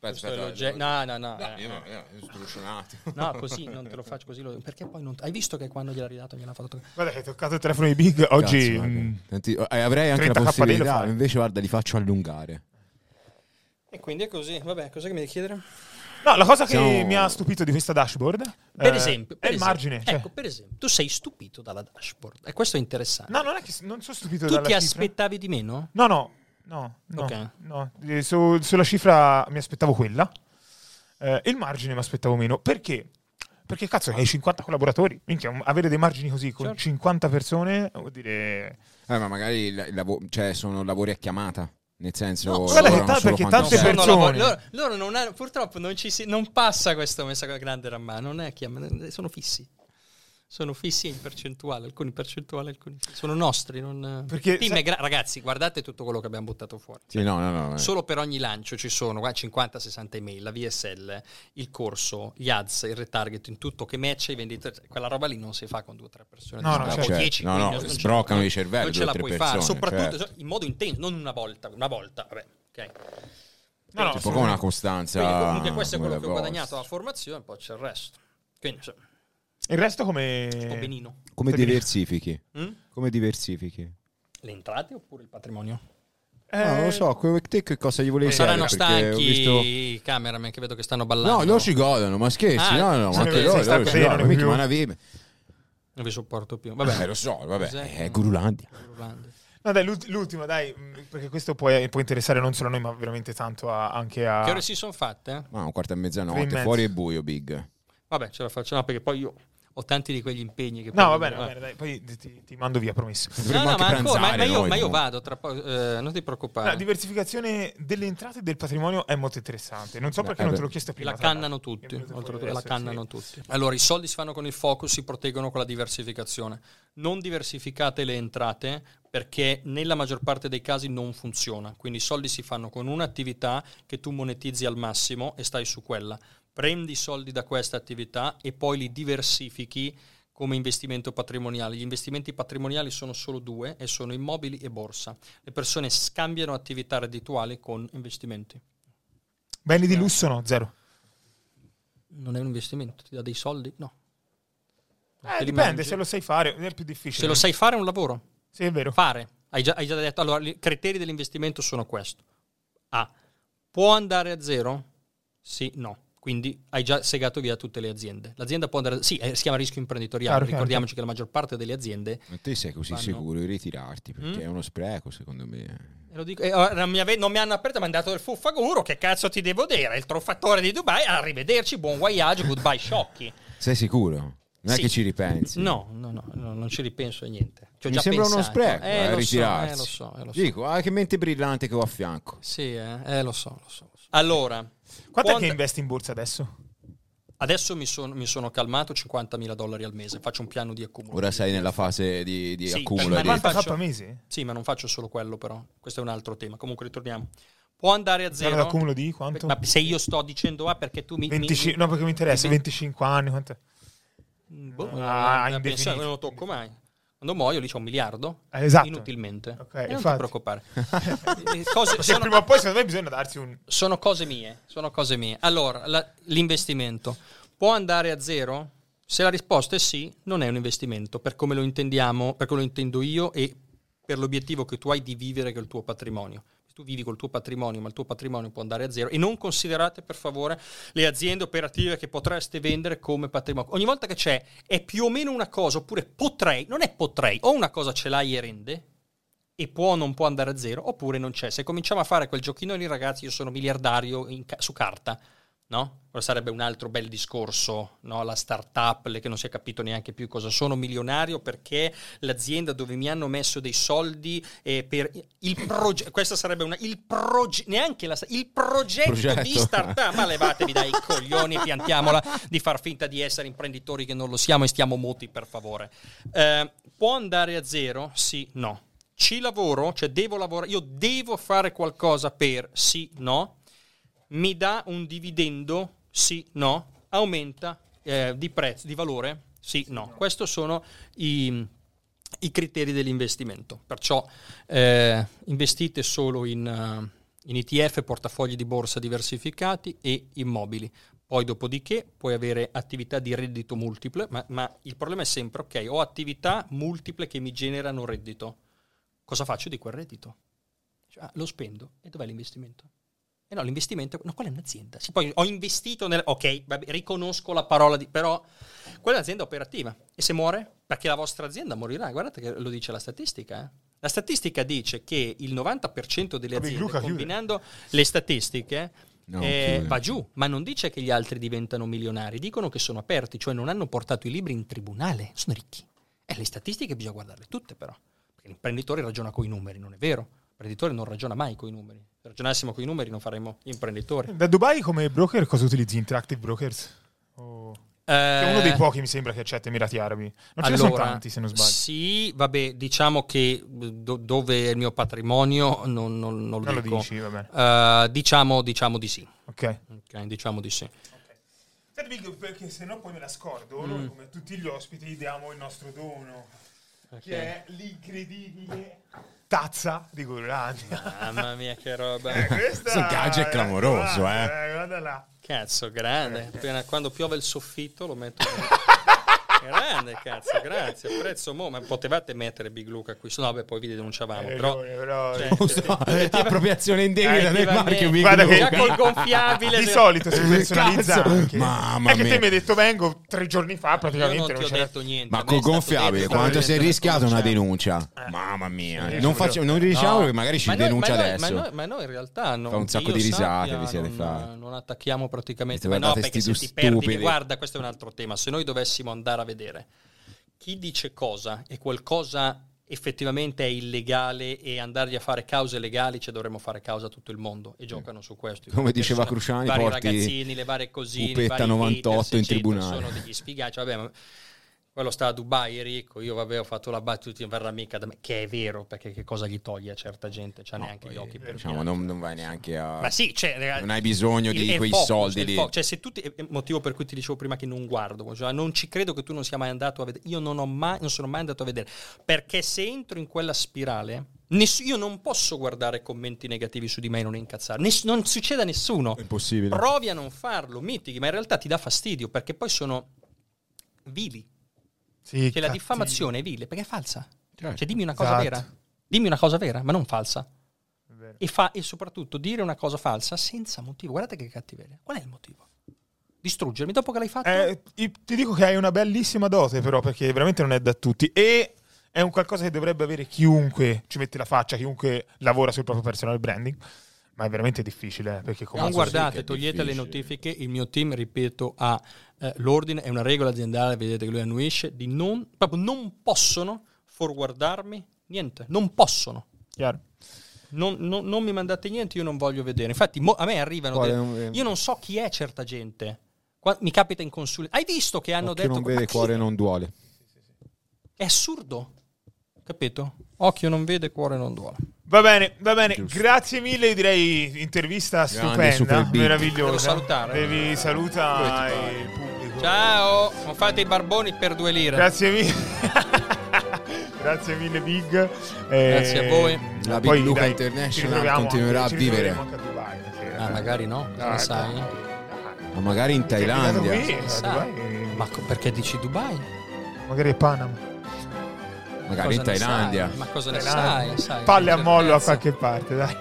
Aspetta, è l'ogge- No, no, no. No, eh. io, io, io un attimo. No, così non te lo faccio così. lo- Perché poi non. Hai visto che quando gliel'ha ridato gliel'ha fatto. Guarda che hai toccato il telefono di Big oggi. Cazzo, mm, guarda. Tanti- eh, avrei anche la 30 KD lo possibilità, invece guarda, li faccio allungare. E quindi è così. Vabbè, cosa che mi devi chiedere? No, la cosa che Siamo- mi ha stupito di questa dashboard Per eh, esempio, è per il esempio. margine. cioè- Ecco, per esempio, tu sei stupito dalla dashboard. E questo è interessante. No, non è che non sono stupito tu dalla ti cifra. aspettavi di meno? No, no, no, no, Ok. no. Eh, su- sulla cifra mi aspettavo quella. Eh, il margine mi aspettavo meno. Perché? Perché cazzo, hai 50 collaboratori. Minchia, avere dei margini così con Certo. 50 persone vuol dire... Eh, ma magari il, il lavo- cioè, sono lavori a chiamata. Nel senso, No, guarda che solo perché tante persone- lavori- loro, loro non hanno- purtroppo non, ci si, non passa questo messaggio grande ramma, non è chiama- sono fissi. Sono fissi in percentuale, alcuni percentuali, alcuni sono nostri. Non... Perché, è gra- ragazzi, guardate tutto quello che abbiamo buttato fuori. Sì, no, no, no. eh. Solo per ogni lancio ci sono guarda, 50-60 email, la VSL, il corso, gli ads, il retargeting, tutto che matcha i venditori. Quella roba lì non si fa con due o tre persone. No, no, certo. 10, No, no, 15, non ce- sbroccano i cervelli Non ce la puoi fare, persone, soprattutto certo. in modo intenso, non una volta, una volta, vabbè, ok. No, no, Tipo come una costanza. Quindi comunque questo è quello che ho la guadagnato alla formazione, poi c'è il resto. Quindi, cioè, Il resto sto come... benino. Come Perché- diversifichi? Mm? Come diversifichi? Le entrate oppure il patrimonio? Eh, No, non lo so, que- te che cosa gli volevi Saranno? Perché ho stanchi visto- i cameraman che vedo che stanno ballando. No, loro ci godono, ma scherzi, Ah, no, no, ma anche loro, loro ci godono, non mica ma una vive. Non vi sopporto più. Vabbè, Vabbè, lo so, vabbè, Cos'è? è Gurulandia. No, dai, l'ult- l'ultima, dai, mh, perché questo può, può interessare non solo a noi, ma veramente tanto a- anche a... Che ore si sono fatte? Ma un quarto e mezzanotte, fuori è buio, Big. Vabbè, ce la faccio, no, perché poi io ho tanti di quegli impegni che No, poi- va bene, va eh. bene, dai, poi ti, ti mando via, promesso. No, no, ma, ancora, ma- ma io, ma io vado tra poco, eh, non ti preoccupare. La diversificazione delle entrate e del patrimonio è molto interessante. Non so perché eh non beh. te l'ho chiesto prima. la cannano tutti, oltretutto la cannano sì. tutti. Allora, i soldi si fanno con il focus, si proteggono con la diversificazione. Non diversificate le entrate perché nella maggior parte dei casi non funziona. Quindi i soldi si fanno con un'attività che tu monetizzi al massimo e stai su quella. Prendi i soldi da questa attività e poi li diversifichi come investimento patrimoniale. Gli investimenti patrimoniali sono solo due e sono immobili e borsa. Le persone scambiano attività reddituali con investimenti. Beni di lusso no, zero. Non è un investimento, ti dà dei soldi? No. Eh, dipende, mangi? se lo sai fare è più difficile. Se lo sai fare è un lavoro. Sì, è vero. Fare. Hai già, hai già detto. Allora, i criteri dell'investimento sono questo. A. Può andare a zero? Sì, no. Quindi hai già segato via tutte le aziende. L'azienda può andare Sì, eh, si chiama rischio imprenditoriale. Chiaro, Ricordiamoci che la maggior parte delle aziende... Ma te sei così Vanno. sicuro di ritirarti perché Mm? è uno spreco, secondo me. E lo dico, e ora non, mi ave- non mi hanno aperto, mi hanno dato del fuffaguro. Che cazzo ti devo dire? Il truffatore di Dubai. Arrivederci, buon voyage, goodbye, sciocchi. Sei sicuro? Non Sì. è che ci ripensi? No, no, no, no, non ci ripenso a niente. Ci ho Mi già sembra uno pensato. spreco eh, eh, lo so, ritirarsi. eh, lo so, eh, lo so. Dico, ah, che mente brillante che ho a fianco. Sì, eh, eh, lo so, lo so. Allora, Quanto è quando- che investi in borsa adesso? adesso mi, son- mi sono calmato 50.000 dollari al mese, faccio un piano di accumulo. Ora sei nella fase di, di Sì, accumulo. per di- me- 50 faccio- mesi? Sì, ma non faccio solo quello però, questo è un altro tema. Comunque ritorniamo. Può andare a zero? d'accumulo di quanto? Ma se io sto dicendo A perché tu mi... 25 mi- no, perché mi interessa, mi- 25 anni. Quanto è? Boh, Ah, non lo tocco mai. Quando muoio lì c'è un miliardo Eh, esatto. inutilmente. Ok, E non ti preoccupare. (laughs) Eh, cose- Perché sono, prima o poi secondo me bisogna darsi un... sono cose mie, sono cose mie. Allora, la- l'investimento può andare a zero? Se la risposta è sì, non è un investimento per come lo intendiamo, per come lo intendo io e per l'obiettivo che tu hai di vivere è il tuo patrimonio. Tu vivi col tuo patrimonio, ma il tuo patrimonio può andare a zero e non considerate per favore le aziende operative che potreste vendere come patrimonio. Ogni volta che c'è è più o meno una cosa, oppure potrei, non è potrei, o una cosa ce l'hai e rende, e può o non può andare a zero, oppure non c'è. Se cominciamo a fare quel giochino lì, ragazzi, io sono miliardario ca- su carta, no? Sarebbe un altro bel discorso, no? La startup, le che non si è capito neanche più cosa sono milionario perché l'azienda dove mi hanno messo dei soldi eh, per il progetto, questo sarebbe una, il progetto, neanche la, il progetto, di Progetto. startup, ma levatevi dai (laughs) coglioni, piantiamola di far finta di essere imprenditori che non lo siamo e stiamo muti per favore. Eh, può andare a zero? Sì, no. Ci lavoro, cioè devo lavorare, io devo fare qualcosa per sì, no. Mi dà un dividendo? Sì, no. Aumenta eh, di prezzo, di valore? Sì, no. Questi sono i, i criteri dell'investimento. Perciò eh, investite solo in, eh, in ETF, portafogli di borsa diversificati e immobili. Poi dopodiché puoi avere attività di reddito multiple, ma, ma il problema è sempre, ok, ho attività multiple che mi generano reddito. Cosa faccio di quel reddito? Cioè, ah, lo spendo. E dov'è l'investimento? E no, l'investimento, no, quella è un'azienda. Sì, poi ho investito nel, ok, vabbè, riconosco la parola di, però quella è un'azienda operativa. E se muore? Perché la vostra azienda morirà. Guardate che lo dice la statistica. eh. La statistica dice che il 90% delle Vabbè, aziende, Luca, chiude. combinando le statistiche, No, eh, va giù, ma non dice che gli altri diventano milionari, dicono che sono aperti, cioè non hanno portato i libri in tribunale, sono ricchi. E le statistiche bisogna guardarle tutte però, perché l'imprenditore ragiona con i numeri, non è vero? L'imprenditore non ragiona mai con i numeri. Se ragionassimo con i numeri non faremmo gli imprenditori. Da Dubai come broker cosa utilizzi? Interactive Brokers? O- Che è uno dei Eh, pochi mi sembra che accetta Emirati Arabi. Non ce ne sono tanti se non sbaglio. Sì, vabbè, diciamo che do- dove è il mio patrimonio non, non- non lo Non lo dico. dici, va bene. Eh, diciamo, diciamo di sì. Ok. Ok, diciamo di sì. Perché se no poi me la scordo. Mm. Noi, come a tutti gli ospiti, diamo il nostro dono, che è l'incredibile tazza di Gurlandia. Mamma mia, che roba. Eh, Questo gadget è- clamoroso, guarda, eh. Guarda là. Cazzo, grande. Appena- quando piove il soffitto lo metto. (laughs) grande, cazzo, grazie. Apprezzo mo, ma potevate mettere Big Luca qui. No, beh, poi vi denunciavamo. Hai Però, però- cioè, Non so, appropriazione indebita del Effettivamente. marchio Big Guarda che- Luca. col gonfiabile. Di solito si personalizza. Mamma è che te mia. mi hai detto vengo tre giorni fa, Io non praticamente ti non ho c'era. detto niente. Ma col è gonfiabile, detto- quanto sei detto- rischiato una denuncia? Mamma mia, Sì, non, sì. non diciamo No. che magari ci Ma noi- denuncia ma noi- adesso. Ma noi, ma noi in realtà non, Fa un sacco che di risate, vi siete non, fatti. non attacchiamo praticamente. Ma no, perché se ti perdi, guarda, questo è un altro tema. Se noi dovessimo andare a vedere chi dice cosa e qualcosa effettivamente è illegale e andargli a fare cause legali, ci dovremmo fare causa a tutto il mondo e giocano su questo. Come diceva Cruciani, i vari ragazzini, le varie cosine, i Upetta vari 98 haters, in eccetera, tribunale. Sono degli sfigacci, vabbè, ma quello sta a Dubai, Enrico, io vabbè ho fatto la battuta, non verrà mica da me, che è vero, perché che cosa gli toglie a certa gente, c'ha neanche gli occhi per Diciamo, non, non vai neanche a... ma sì, cioè, ragazzi, Non hai bisogno di il- è quei focus, soldi è lì. fo- Cioè, se tu ti, è motivo per cui ti dicevo prima che non guardo, cioè, non ci credo che tu non sia mai andato a vedere. Io non, ho mai, non sono mai andato a vedere. Perché se entro in quella spirale, ness- io non posso guardare commenti negativi su di me e non incazzare. Ness- non succede a nessuno. È impossibile. Provi a non farlo, mitighi, ma in realtà ti dà fastidio perché poi sono vili. Sì, Che la diffamazione è vile perché è falsa. Certo. Cioè, dimmi una cosa Esatto. vera. Dimmi una cosa vera, ma non falsa e, fa, e soprattutto dire una cosa falsa senza motivo. Guardate che cattiveria. Qual è il motivo? Distruggermi dopo che l'hai fatto? Eh, ti dico che hai una bellissima dote, però, perché veramente non è da tutti. E è un qualcosa che dovrebbe avere chiunque ci mette la faccia, chiunque lavora sul proprio personal branding. Ma è veramente difficile, eh, perché non sì guardate, togliete le notifiche. Il mio team, ripeto, ha eh, l'ordine, è una regola aziendale, vedete che lui annuisce, di non, proprio non possono forwardarmi niente. Non possono. Chiaro. Non, non- non mi mandate niente, io non voglio vedere. Infatti, mo- a me arrivano. Delle- non- io non so chi è certa gente. Qua- mi capita in consulenza. Hai visto che hanno Occhio detto. non "Ma vede, cuore è?" non duole. È assurdo. Capito? Occhio non vede, cuore non duole. Va bene, va bene. Giusto. Grazie mille, direi intervista Grande, stupenda, meravigliosa. Devo salutare. Devi saluta il pubblico. Ciao, non fate i barboni per due lire. Grazie mille. (laughs) grazie mille Big. Eh, grazie a voi. La Big Luca dai, International continuerà a vivere. A Dubai, ah, magari no, ah, sai? Ma magari in Thailandia. Qui, Ma perché dici Dubai? Magari Panama. Magari in Thailandia. Ma cosa ne sai? sai Palle a mollo a qualche parte, dai.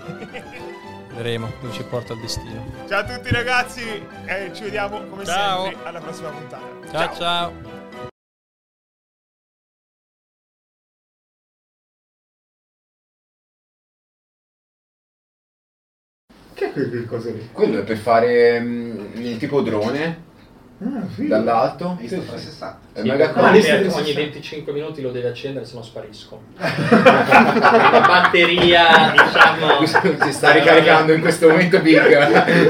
Vedremo dove ci porta il destino. Ciao a tutti ragazzi e ci vediamo come ciao. sempre alla prossima puntata. ciao. ciao. ciao. Che è quel coso lì? Quello è per fare um, il tipo drone. Ah, dall'alto? Sì, sì. È mega ah, ogni 25 minuti lo devi accendere se no sparisco. (laughs) La batteria diciamo. Si sta ricaricando in questo momento big